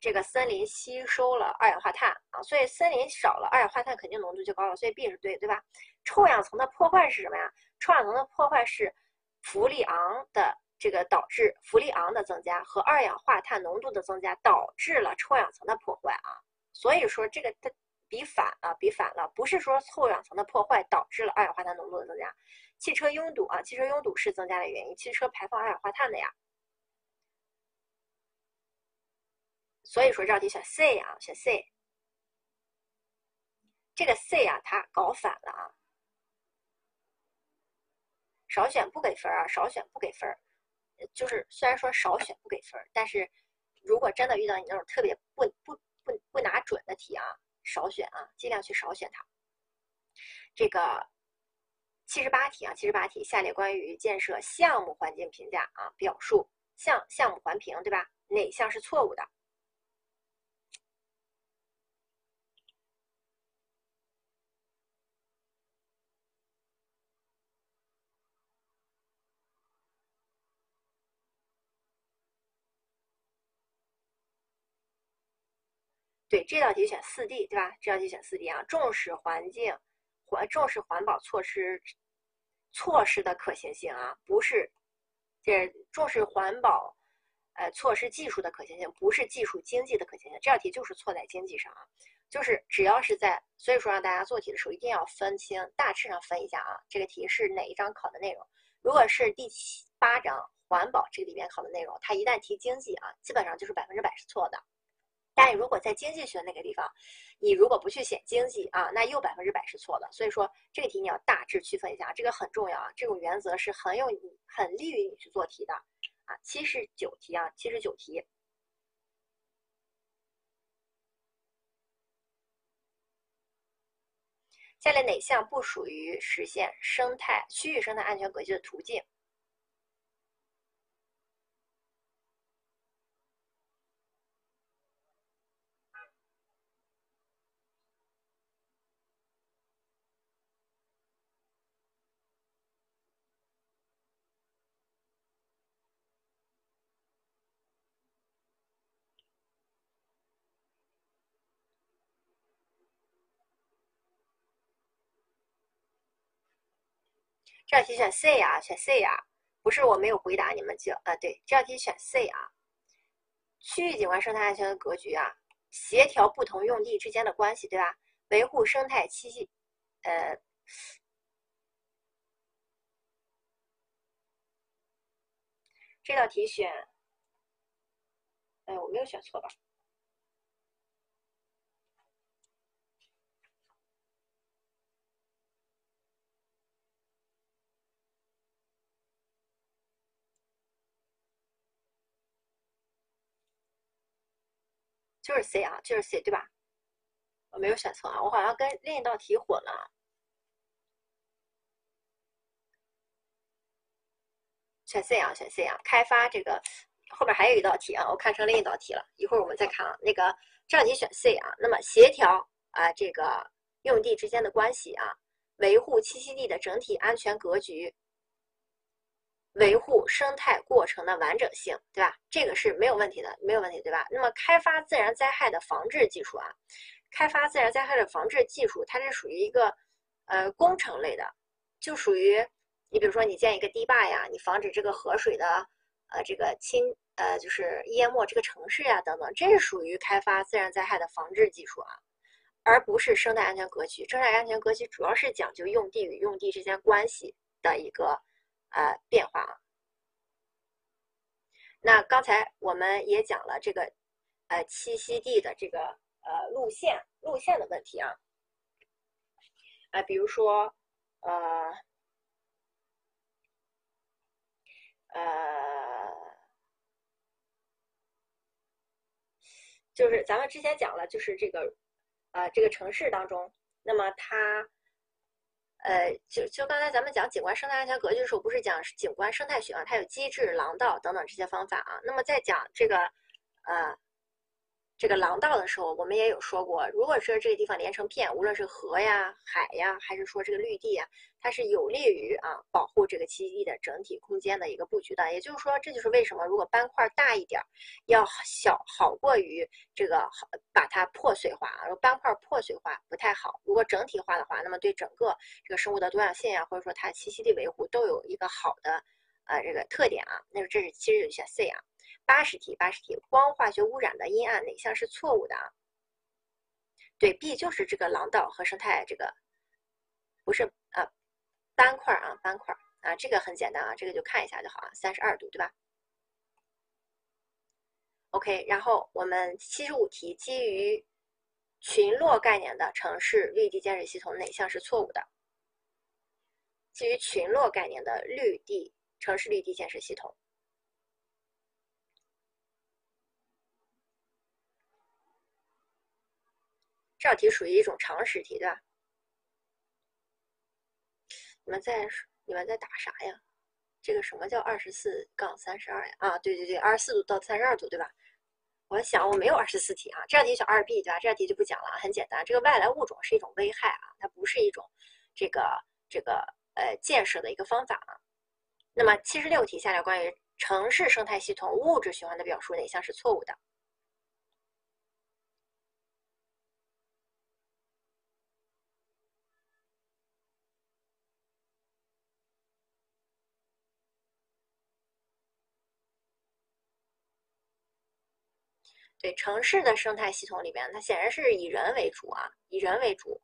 这个森林吸收了二氧化碳啊，所以森林少了，二氧化碳肯定浓度就高了，所以 B 是对，对吧？臭氧层的破坏是什么呀？臭氧层的破坏是氟利昂的这个导致氟利昂的增加和二氧化碳浓度的增加，导致了臭氧层的破坏啊。所以说这个它比反啊，比反了，不是说臭氧层的破坏导致了二氧化碳浓度的增加。汽车拥堵啊，汽车拥堵是增加的原因，汽车排放二氧化碳的呀。所以说这道题选 C 啊，选 C。这个 C 啊，它搞反了啊。少选不给分啊，少选不给分。就是虽然说少选不给分，但是如果真的遇到你那种特别不不不不拿准的题啊，少选啊，尽量去少选它。这个七十八题啊，七十八题，下列关于建设项目环境评价啊，表述项项目环评，对吧？哪项是错误的？对这道题选四 D，对吧？这道题选四 D 啊，重视环境环重视环保措施措施的可行性啊，不是这重视环保呃措施技术的可行性，不是技术经济的可行性。这道题就是错在经济上啊，就是只要是在，所以说让大家做题的时候一定要分清，大致上分一下啊，这个题是哪一章考的内容？如果是第七八章环保这个里面考的内容，它一旦提经济啊，基本上就是百分之百是错的。但如果在经济学那个地方，你如果不去选经济啊，那又百分之百是错的。所以说这个题你要大致区分一下，这个很重要啊。这种原则是很有很利于你去做题的啊。七十九题啊，七十九题，下列哪项不属于实现生态区域生态安全格局的途径？这道题选 C 啊，选 C 啊，不是我没有回答你们就呃对，这道题选 C 啊。区域景观生态安全的格局啊，协调不同用地之间的关系，对吧？维护生态栖息，呃，这道题选，哎，我没有选错吧？就是 C 啊，就是 C 对吧？我没有选错啊，我好像跟另一道题混了。选 C 啊，选 C 啊！开发这个后边还有一道题啊，我看成另一道题了，一会儿我们再看啊。那个这道题选 C 啊，那么协调啊这个用地之间的关系啊，维护栖息地的整体安全格局。维护生态过程的完整性，对吧？这个是没有问题的，没有问题，对吧？那么开发自然灾害的防治技术啊，开发自然灾害的防治技术，它是属于一个呃工程类的，就属于你比如说你建一个堤坝呀，你防止这个河水的呃这个侵呃就是淹没这个城市呀等等，这是属于开发自然灾害的防治技术啊，而不是生态安全格局。生态安全格局主要是讲究用地与用地之间关系的一个。呃，变化啊。那刚才我们也讲了这个呃栖息地的这个呃路线路线的问题啊。啊，比如说呃呃，就是咱们之前讲了，就是这个呃这个城市当中，那么它。呃，就就刚才咱们讲景观生态安全格局的时候，不是讲景观生态学嘛，它有机制、廊道等等这些方法啊。那么在讲这个，呃。这个廊道的时候，我们也有说过，如果说这个地方连成片，无论是河呀、海呀，还是说这个绿地啊，它是有利于啊保护这个栖息地的整体空间的一个布局的。也就是说，这就是为什么如果斑块大一点，要小好过于这个好把它破碎化啊。斑块破碎化不太好。如果整体化的话，那么对整个这个生物的多样性呀，或者说它栖息地维护都有一个好的呃这个特点啊。那这是其实就选 C 啊。八十题，八十题，光化学污染的阴暗哪项是错误的啊？对，B 就是这个廊道和生态这个，不是啊，斑块啊，斑块啊，这个很简单啊，这个就看一下就好啊，三十二度对吧？OK，然后我们七十五题，基于群落概念的城市绿地建设系统哪项是错误的？基于群落概念的绿地城市绿地建设系统。这道题属于一种常识题，对吧？你们在你们在打啥呀？这个什么叫二十四杠三十二呀？啊，对对对，二十四度到三十二度，对吧？我想我没有二十四题啊，这道题选二 B 对吧？这道题就不讲了啊，很简单，这个外来物种是一种危害啊，它不是一种这个这个呃建设的一个方法啊。那么七十六题下列关于城市生态系统物质循环的表述哪项是错误的？对城市的生态系统里边，它显然是以人为主啊，以人为主。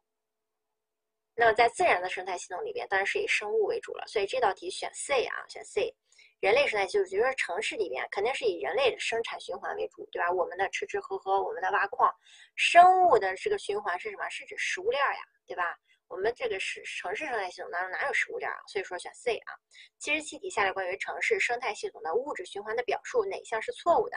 那么在自然的生态系统里边，当然是以生物为主了。所以这道题选 C 啊，选 C。人类生态系统就是城市里边肯定是以人类的生产循环为主，对吧？我们的吃吃喝喝，我们的挖矿，生物的这个循环是什么？是指食物链呀，对吧？我们这个是城市生态系统当中哪有食物链啊？所以说选 C 啊。七十七题下列关于城市生态系统的物质循环的表述哪项是错误的？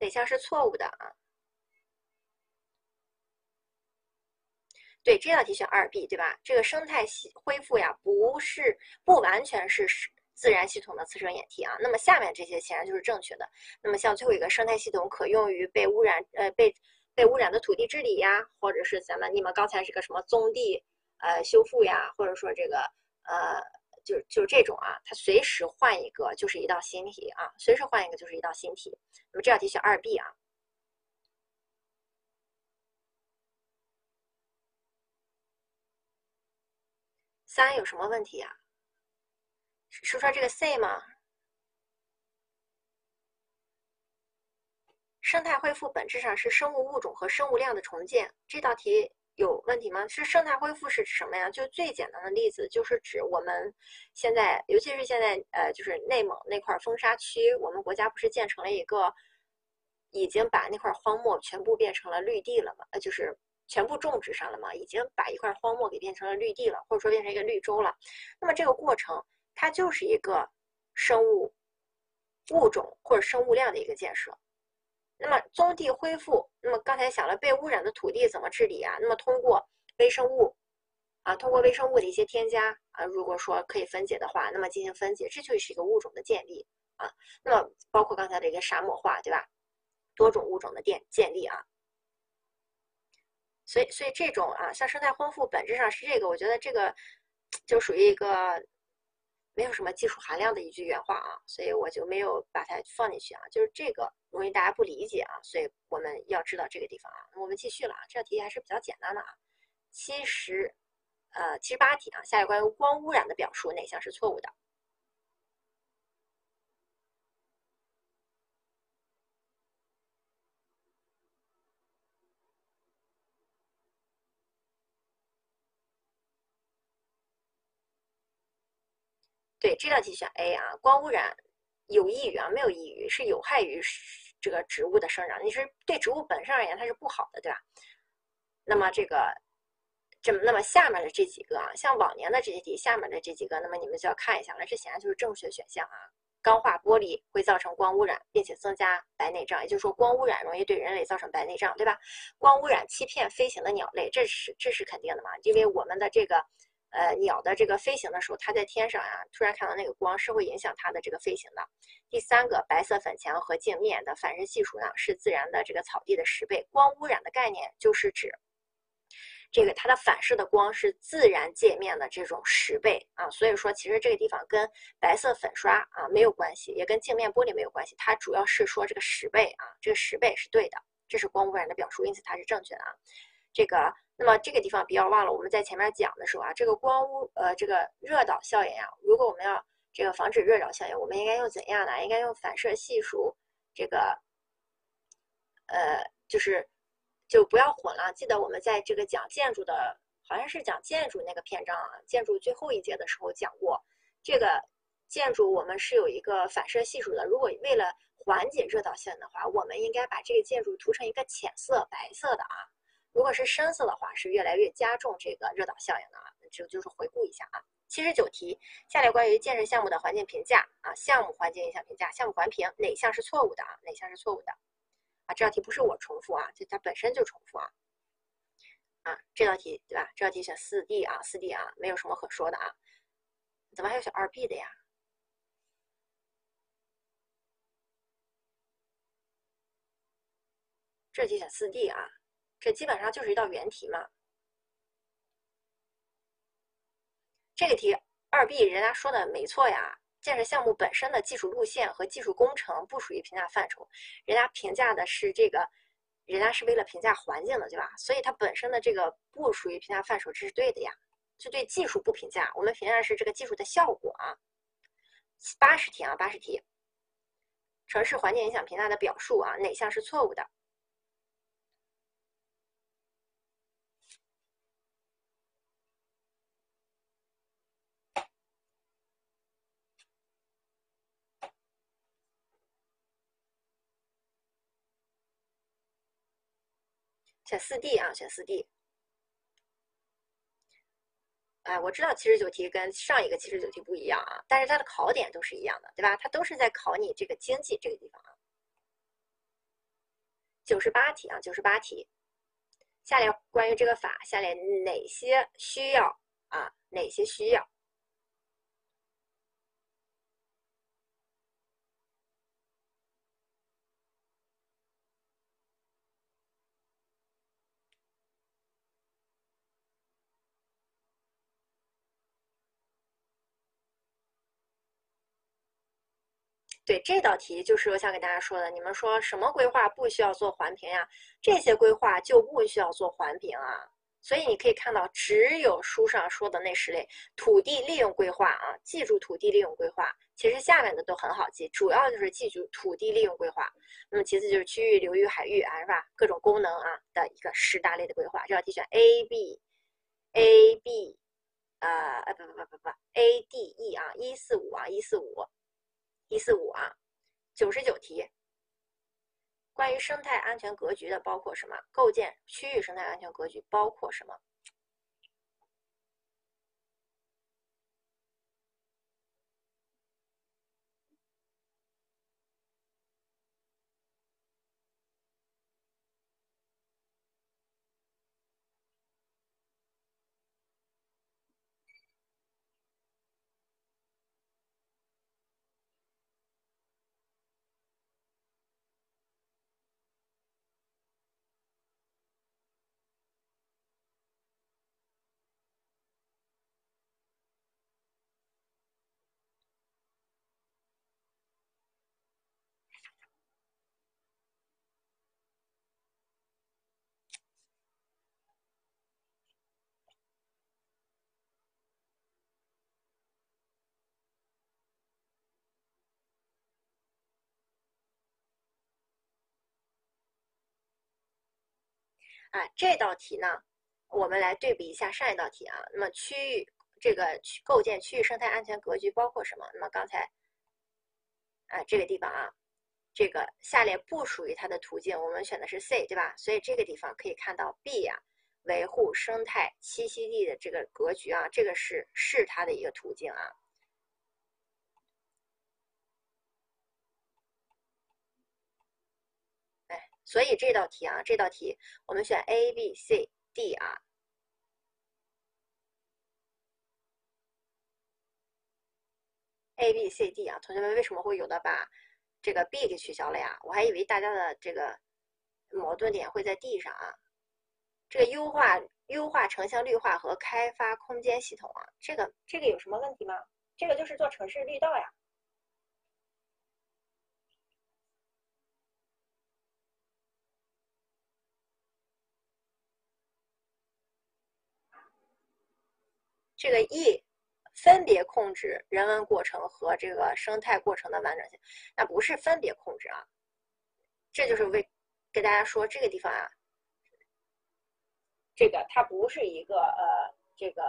哪项是错误的啊？对，这道题选二 B 对吧？这个生态系恢复呀，不是不完全是自然系统的次生演替啊。那么下面这些显然就是正确的。那么像最后一个生态系统可用于被污染呃被被污染的土地治理呀，或者是咱们你们刚才这个什么宗地呃修复呀，或者说这个呃就就这种啊，它随时换一个就是一道新题啊，随时换一个就是一道新题。那么这道题选二 B 啊。三有什么问题呀？是说这个 C 吗？生态恢复本质上是生物物种和生物量的重建。这道题有问题吗？是生态恢复是指什么呀？就最简单的例子，就是指我们现在，尤其是现在，呃，就是内蒙那块风沙区，我们国家不是建成了一个，已经把那块荒漠全部变成了绿地了吗？呃，就是全部种植上了吗？已经把一块荒漠给变成了绿地了，或者说变成一个绿洲了。那么这个过程，它就是一个生物物种或者生物量的一个建设。那么宗地恢复，那么刚才想了被污染的土地怎么治理啊？那么通过微生物，啊，通过微生物的一些添加啊，如果说可以分解的话，那么进行分解，这就是一个物种的建立啊。那么包括刚才的一个沙漠化，对吧？多种物种的建建立啊。所以，所以这种啊，像生态丰富，本质上是这个，我觉得这个就属于一个。没有什么技术含量的一句原话啊，所以我就没有把它放进去啊。就是这个容易大家不理解啊，所以我们要知道这个地方啊。我们继续了啊，这道题还是比较简单的啊。七十，呃，七十八题啊，下列关于光污染的表述哪项是错误的？对，这道题选 A 啊，光污染有益于啊，没有益于，是有害于这个植物的生长。你是对植物本身而言它是不好的，对吧？那么这个，这么那么下面的这几个啊，像往年的这些题，下面的这几个，那么你们就要看一下了，这显然就是正确选项啊。钢化玻璃会造成光污染，并且增加白内障，也就是说光污染容易对人类造成白内障，对吧？光污染欺骗飞行的鸟类，这是这是肯定的嘛？因为我们的这个。呃，鸟的这个飞行的时候，它在天上啊，突然看到那个光，是会影响它的这个飞行的。第三个，白色粉墙和镜面的反射系数呢，是自然的这个草地的十倍。光污染的概念就是指这个它的反射的光是自然界面的这种十倍啊。所以说，其实这个地方跟白色粉刷啊没有关系，也跟镜面玻璃没有关系，它主要是说这个十倍啊，这个十倍是对的，这是光污染的表述，因此它是正确的啊。这个。那么这个地方不要忘了，我们在前面讲的时候啊，这个光污呃这个热岛效应啊，如果我们要这个防止热岛效应，我们应该用怎样的？应该用反射系数，这个呃就是就不要混了。记得我们在这个讲建筑的，好像是讲建筑那个篇章啊，建筑最后一节的时候讲过，这个建筑我们是有一个反射系数的。如果为了缓解热岛效应的话，我们应该把这个建筑涂成一个浅色白色的啊。如果是深色的话，是越来越加重这个热岛效应的啊。就就是回顾一下啊，七十九题，下列关于建设项目的环境评价啊，项目环境影响评价，项目环评哪项是错误的啊？哪项是错误的？啊，这道题不是我重复啊，就它本身就重复啊。啊，这道题对吧？这道题选四 D 啊，四 D 啊，没有什么可说的啊。怎么还有选二 B 的呀？这题选四 D 啊。这基本上就是一道原题嘛。这个题二 B 人家说的没错呀，建设项目本身的技术路线和技术工程不属于评价范畴，人家评价的是这个，人家是为了评价环境的，对吧？所以它本身的这个不属于评价范畴，这是对的呀。就对技术不评价，我们评价是这个技术的效果啊。八十题啊，八十题，城市环境影响评价的表述啊，哪项是错误的？选四 D 啊，选四 D。哎，我知道七十九题跟上一个七十九题不一样啊，但是它的考点都是一样的，对吧？它都是在考你这个经济这个地方啊。九十八题啊，九十八题，下列关于这个法，下列哪些需要啊？哪些需要？对这道题，就是我想给大家说的，你们说什么规划不需要做环评呀？这些规划就不需要做环评啊。所以你可以看到，只有书上说的那十类土地利用规划啊，记住土地利用规划。其实下面的都很好记，主要就是记住土地利用规划。那么其次就是区域、流域、海域啊，是吧？各种功能啊的一个十大类的规划。这道题选 A、B、A、B，啊，不不不不不，A、D、E 啊，一四五啊，一四五，一四五啊，九十九题。关于生态安全格局的包括什么？构建区域生态安全格局包括什么？啊，这道题呢，我们来对比一下上一道题啊。那么区域这个区构建区域生态安全格局包括什么？那么刚才啊这个地方啊，这个下列不属于它的途径，我们选的是 C 对吧？所以这个地方可以看到 B 呀，维护生态栖息地的这个格局啊，这个是是它的一个途径啊。所以这道题啊，这道题我们选 A、B、C、D 啊，A、B、C、D 啊，同学们为什么会有的把这个 B 给取消了呀？我还以为大家的这个矛盾点会在 D 上啊。这个优化优化城乡绿化和开发空间系统啊，这个这个有什么问题吗？这个就是做城市绿道呀。这个 E 分别控制人文过程和这个生态过程的完整性，那不是分别控制啊，这就是为给大家说这个地方啊，这个它不是一个呃，这个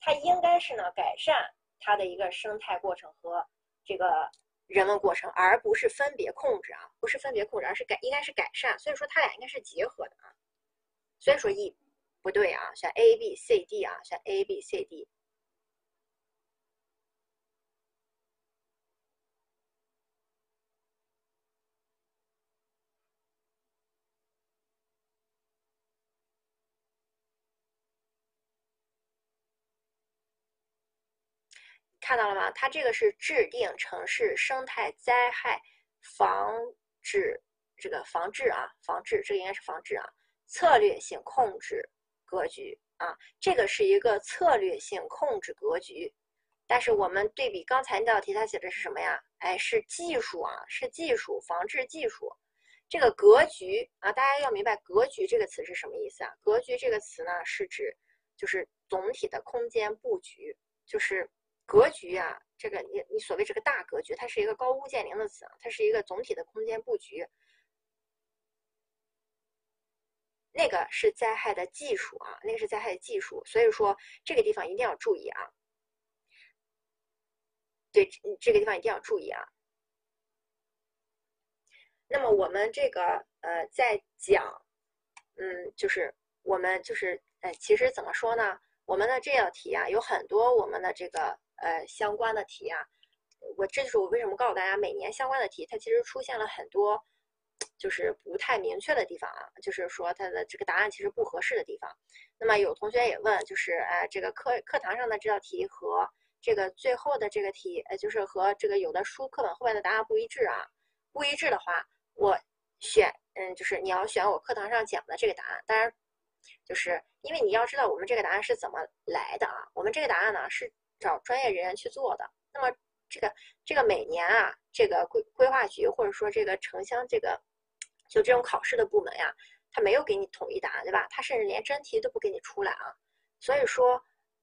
它应该是呢改善它的一个生态过程和这个人文过程，而不是分别控制啊，不是分别控制，而是改应该是改善，所以说它俩应该是结合的啊，所以说 E。不对啊，选 A B C D 啊，选 A B C D。看到了吗？它这个是制定城市生态灾害防治这个防治啊，防治这个应该是防治啊，策略性控制。格局啊，这个是一个策略性控制格局，但是我们对比刚才那道题，它写的是什么呀？哎，是技术啊，是技术防治技术。这个格局啊，大家要明白“格局”这个词是什么意思啊？“格局”这个词呢，是指就是总体的空间布局，就是格局啊。这个你你所谓这个大格局，它是一个高屋建瓴的词啊，它是一个总体的空间布局。那个是灾害的技术啊，那个是灾害的技术，所以说这个地方一定要注意啊。对，这个地方一定要注意啊。那么我们这个呃，在讲，嗯，就是我们就是呃，其实怎么说呢？我们的这道题啊，有很多我们的这个呃相关的题啊。我这就是我为什么告诉大家，每年相关的题它其实出现了很多。就是不太明确的地方啊，就是说它的这个答案其实不合适的地方。那么有同学也问，就是呃，这个课课堂上的这道题和这个最后的这个题，呃，就是和这个有的书课本后面的答案不一致啊。不一致的话，我选，嗯，就是你要选我课堂上讲的这个答案。当然，就是因为你要知道我们这个答案是怎么来的啊。我们这个答案呢是找专业人员去做的。那么这个这个每年啊，这个规规划局或者说这个城乡这个就这种考试的部门呀，他没有给你统一答案，对吧？他甚至连真题都不给你出来啊。所以说，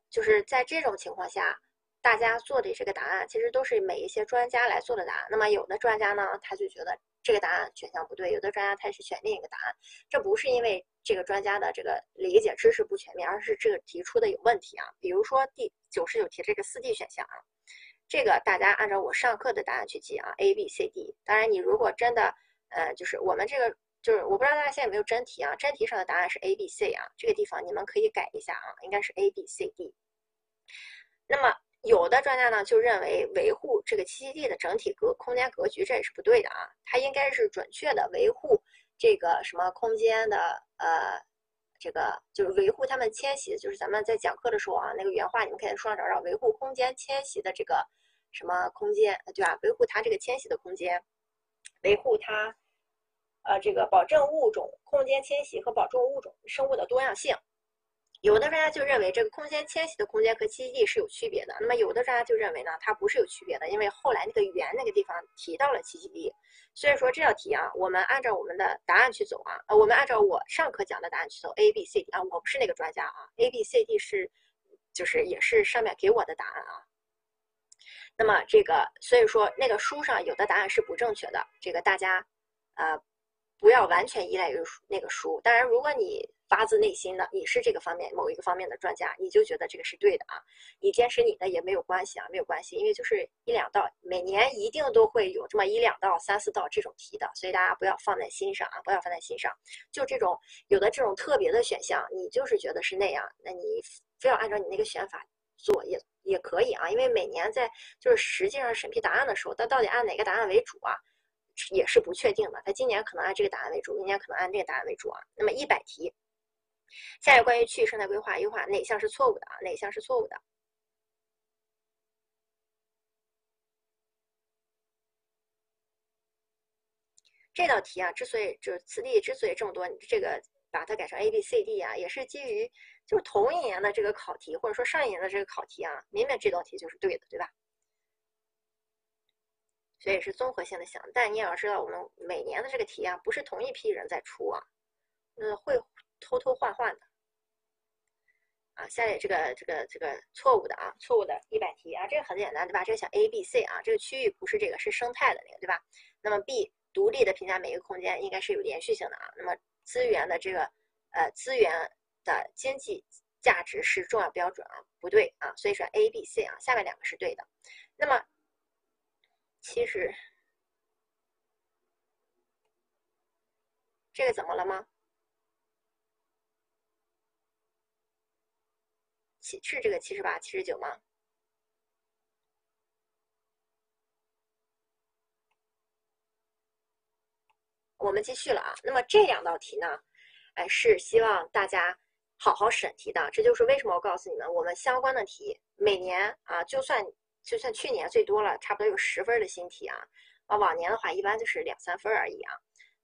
就是在这种情况下，大家做的这个答案其实都是每一些专家来做的答案。那么有的专家呢，他就觉得这个答案选项不对；有的专家他是选另一个答案。这不是因为这个专家的这个理解知识不全面，而是这个题出的有问题啊。比如说第九十九题这个四 D 选项啊。这个大家按照我上课的答案去记啊，A B C D。当然，你如果真的，呃，就是我们这个，就是我不知道大家现在有没有真题啊？真题上的答案是 A B C 啊，这个地方你们可以改一下啊，应该是 A B C D。那么有的专家呢就认为维护这个栖息地的整体格空间格局，这也是不对的啊，它应该是准确的维护这个什么空间的，呃，这个就是维护它们迁徙，就是咱们在讲课的时候啊，那个原话你们可以在书上找找，维护空间迁徙的这个。什么空间，对吧？维护它这个迁徙的空间，维护它，呃，这个保证物种空间迁徙和保证物种生物的多样性。有的专家就认为这个空间迁徙的空间和栖息地是有区别的。那么有的专家就认为呢，它不是有区别的，因为后来那个圆那个地方提到了栖息地。所以说这道题啊，我们按照我们的答案去走啊，呃，我们按照我上课讲的答案去走 A B C D 啊，我不是那个专家啊，A B C D 是就是也是上面给我的答案啊。那么这个，所以说那个书上有的答案是不正确的，这个大家，呃，不要完全依赖于那个书。当然，如果你发自内心的你是这个方面某一个方面的专家，你就觉得这个是对的啊，你坚持你的也没有关系啊，没有关系，因为就是一两道，每年一定都会有这么一两道、三四道这种题的，所以大家不要放在心上啊，不要放在心上。就这种有的这种特别的选项，你就是觉得是那样，那你非要按照你那个选法做也。也可以啊，因为每年在就是实际上审批答案的时候，它到底按哪个答案为主啊，也是不确定的。它今年可能按这个答案为主，明年可能按这个答案为主啊。那么一百题，下列关于区域生态规划优化哪项是错误的啊？哪项是错误的？这道题啊，之所以就是此地之所以这么多，这个把它改成 A B C D 啊，也是基于。就是同一年的这个考题，或者说上一年的这个考题啊，明明这道题就是对的，对吧？所以是综合性的想。但你也要知道，我们每年的这个题啊，不是同一批人在出啊，那，会偷偷换换的。啊，下列这个这个这个错误的啊，错误的一百题啊，这个很简单，对吧？这个选 A、B、C 啊，这个区域不是这个，是生态的那个，对吧？那么 B 独立的评价每一个空间应该是有连续性的啊。那么资源的这个呃资源。的经济价值是重要标准啊，不对啊，所以说 A、B、C 啊，下面两个是对的。那么七十这个怎么了吗？七是这个七十八、七十九吗？我们继续了啊。那么这两道题呢，哎，是希望大家。好好审题的，这就是为什么我告诉你们，我们相关的题每年啊，就算就算去年最多了，差不多有十分的新题啊，啊，往年的话一般就是两三分而已啊。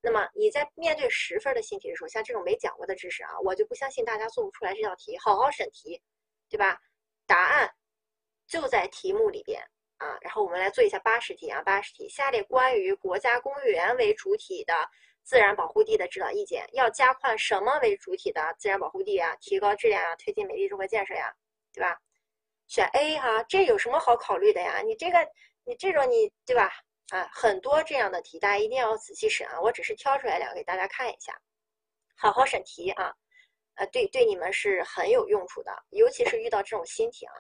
那么你在面对十分的新题的时候，像这种没讲过的知识啊，我就不相信大家做不出来这道题。好好审题，对吧？答案就在题目里边啊。然后我们来做一下八十题啊，八十题，下列关于国家公园为主体的。自然保护地的指导意见要加快什么为主体的自然保护地啊？提高质量啊，推进美丽中国建设呀，对吧？选 A 哈，这有什么好考虑的呀？你这个，你这种你对吧？啊，很多这样的题，大家一定要仔细审啊。我只是挑出来两个给大家看一下，好好审题啊。呃，对对，你们是很有用处的，尤其是遇到这种新题啊，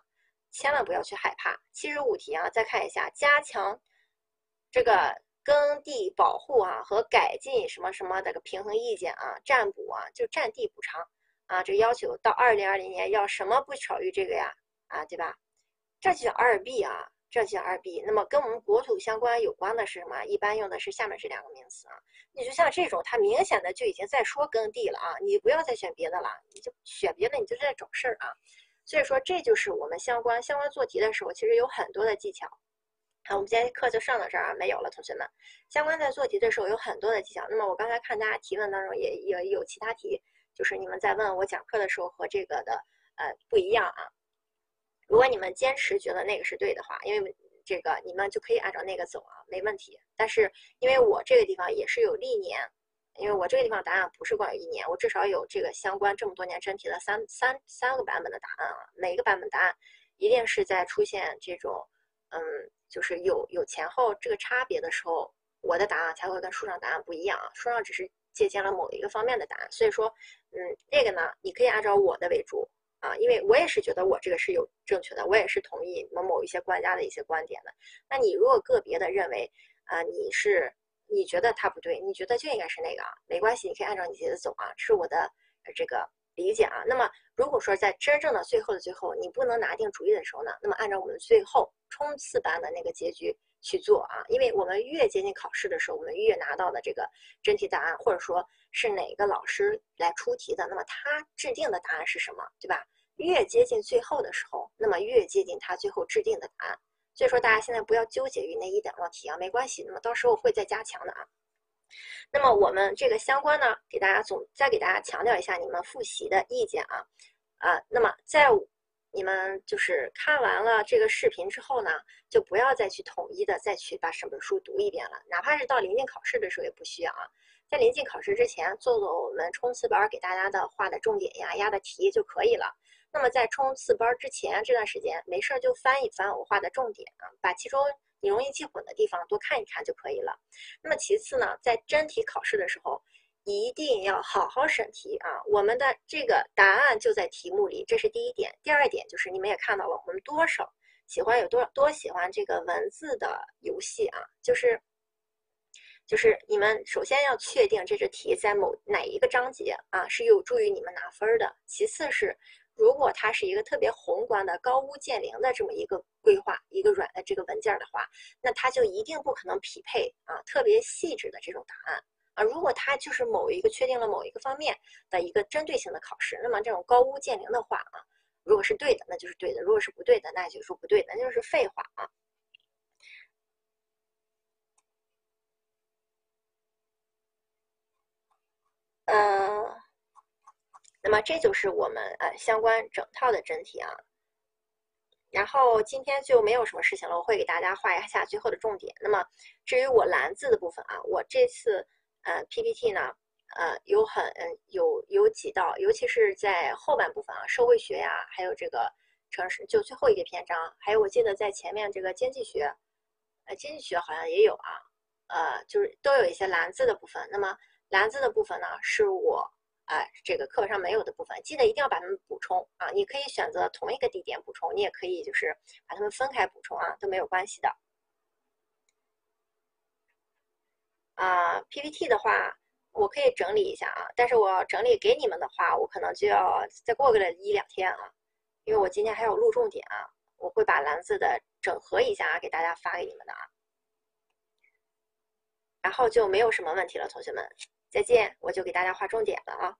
千万不要去害怕。七十五题啊，再看一下，加强这个。耕地保护啊和改进什么什么的个平衡意见啊，占补啊就占地补偿啊，这要求到二零二零年要什么不少于这个呀啊，对吧？这就叫二 B 啊，这就叫二 B。那么跟我们国土相关有关的是什么？一般用的是下面这两个名词啊。你就像这种，它明显的就已经在说耕地了啊，你不要再选别的了，你就选别的，你就在找事儿啊。所以说，这就是我们相关相关做题的时候，其实有很多的技巧。好，我们今天课就上到这儿啊，没有了，同学们。相关在做题的时候有很多的技巧。那么我刚才看大家提问当中也也有其他题，就是你们在问我讲课的时候和这个的呃不一样啊。如果你们坚持觉得那个是对的话，因为这个你们就可以按照那个走啊，没问题。但是因为我这个地方也是有历年，因为我这个地方答案不是关于一年，我至少有这个相关这么多年真题的三三三个版本的答案啊，每个版本答案一定是在出现这种嗯，就是有有前后这个差别的时候，我的答案才会跟书上答案不一样啊，书上只是借鉴了某一个方面的答案，所以说嗯，这个呢，你可以按照我的为主。啊，因为我也是觉得我这个是有正确的，我也是同意某某一些专家的一些观点的。那你如果个别的认为，啊，你是你觉得他不对，你觉得就应该是那个啊，没关系，你可以按照你自己的走啊，是我的这个理解啊。那么如果说在真正的最后的最后，你不能拿定主意的时候呢，那么按照我们最后冲刺班的那个结局去做啊，因为我们越接近考试的时候，我们越拿到的这个真题答案，或者说。是哪个老师来出题的？那么他制定的答案是什么，对吧？越接近最后的时候，那么越接近他最后制定的答案。所以说，大家现在不要纠结于那一两道题啊，没关系。那么到时候会再加强的啊。那么我们这个相关呢，给大家总再给大家强调一下你们复习的意见啊啊。那么在你们就是看完了这个视频之后呢，就不要再去统一的再去把整本书读一遍了，哪怕是到临近考试的时候也不需要啊。在临近考试之前，做做我们冲刺班给大家的画的重点呀、压的题就可以了。那么在冲刺班之前这段时间，没事儿就翻一翻我画的重点啊，把其中你容易记混的地方多看一看就可以了。那么其次呢，在真题考试的时候，一定要好好审题啊。我们的这个答案就在题目里，这是第一点。第二点就是你们也看到了，我们多少喜欢有多少多喜欢这个文字的游戏啊，就是。就是你们首先要确定这只题在某哪一个章节啊是有助于你们拿分的。其次是，如果它是一个特别宏观的高屋建瓴的这么一个规划，一个软的这个文件的话，那它就一定不可能匹配啊特别细致的这种答案啊。如果它就是某一个确定了某一个方面的一个针对性的考试，那么这种高屋建瓴的话啊，如果是对的，那就是对的；如果是不对的，那就说不对的，那就是废话啊。呃，那么这就是我们呃相关整套的真题啊。然后今天就没有什么事情了，我会给大家画一下最后的重点。那么至于我蓝字的部分啊，我这次呃 PPT 呢，呃有很有有几道，尤其是在后半部分啊，社会学呀，还有这个城市就最后一个篇章，还有我记得在前面这个经济学，呃经济学好像也有啊，呃就是都有一些蓝字的部分。那么蓝字的部分呢，是我啊这个课本上没有的部分，记得一定要把它们补充啊。你可以选择同一个地点补充，你也可以就是把它们分开补充啊，都没有关系的。啊，PPT 的话，我可以整理一下啊，但是我整理给你们的话，我可能就要再过个一两天啊，因为我今天还有录重点啊，我会把蓝色的整合一下啊，给大家发给你们的啊。然后就没有什么问题了，同学们。再见，我就给大家画重点了啊。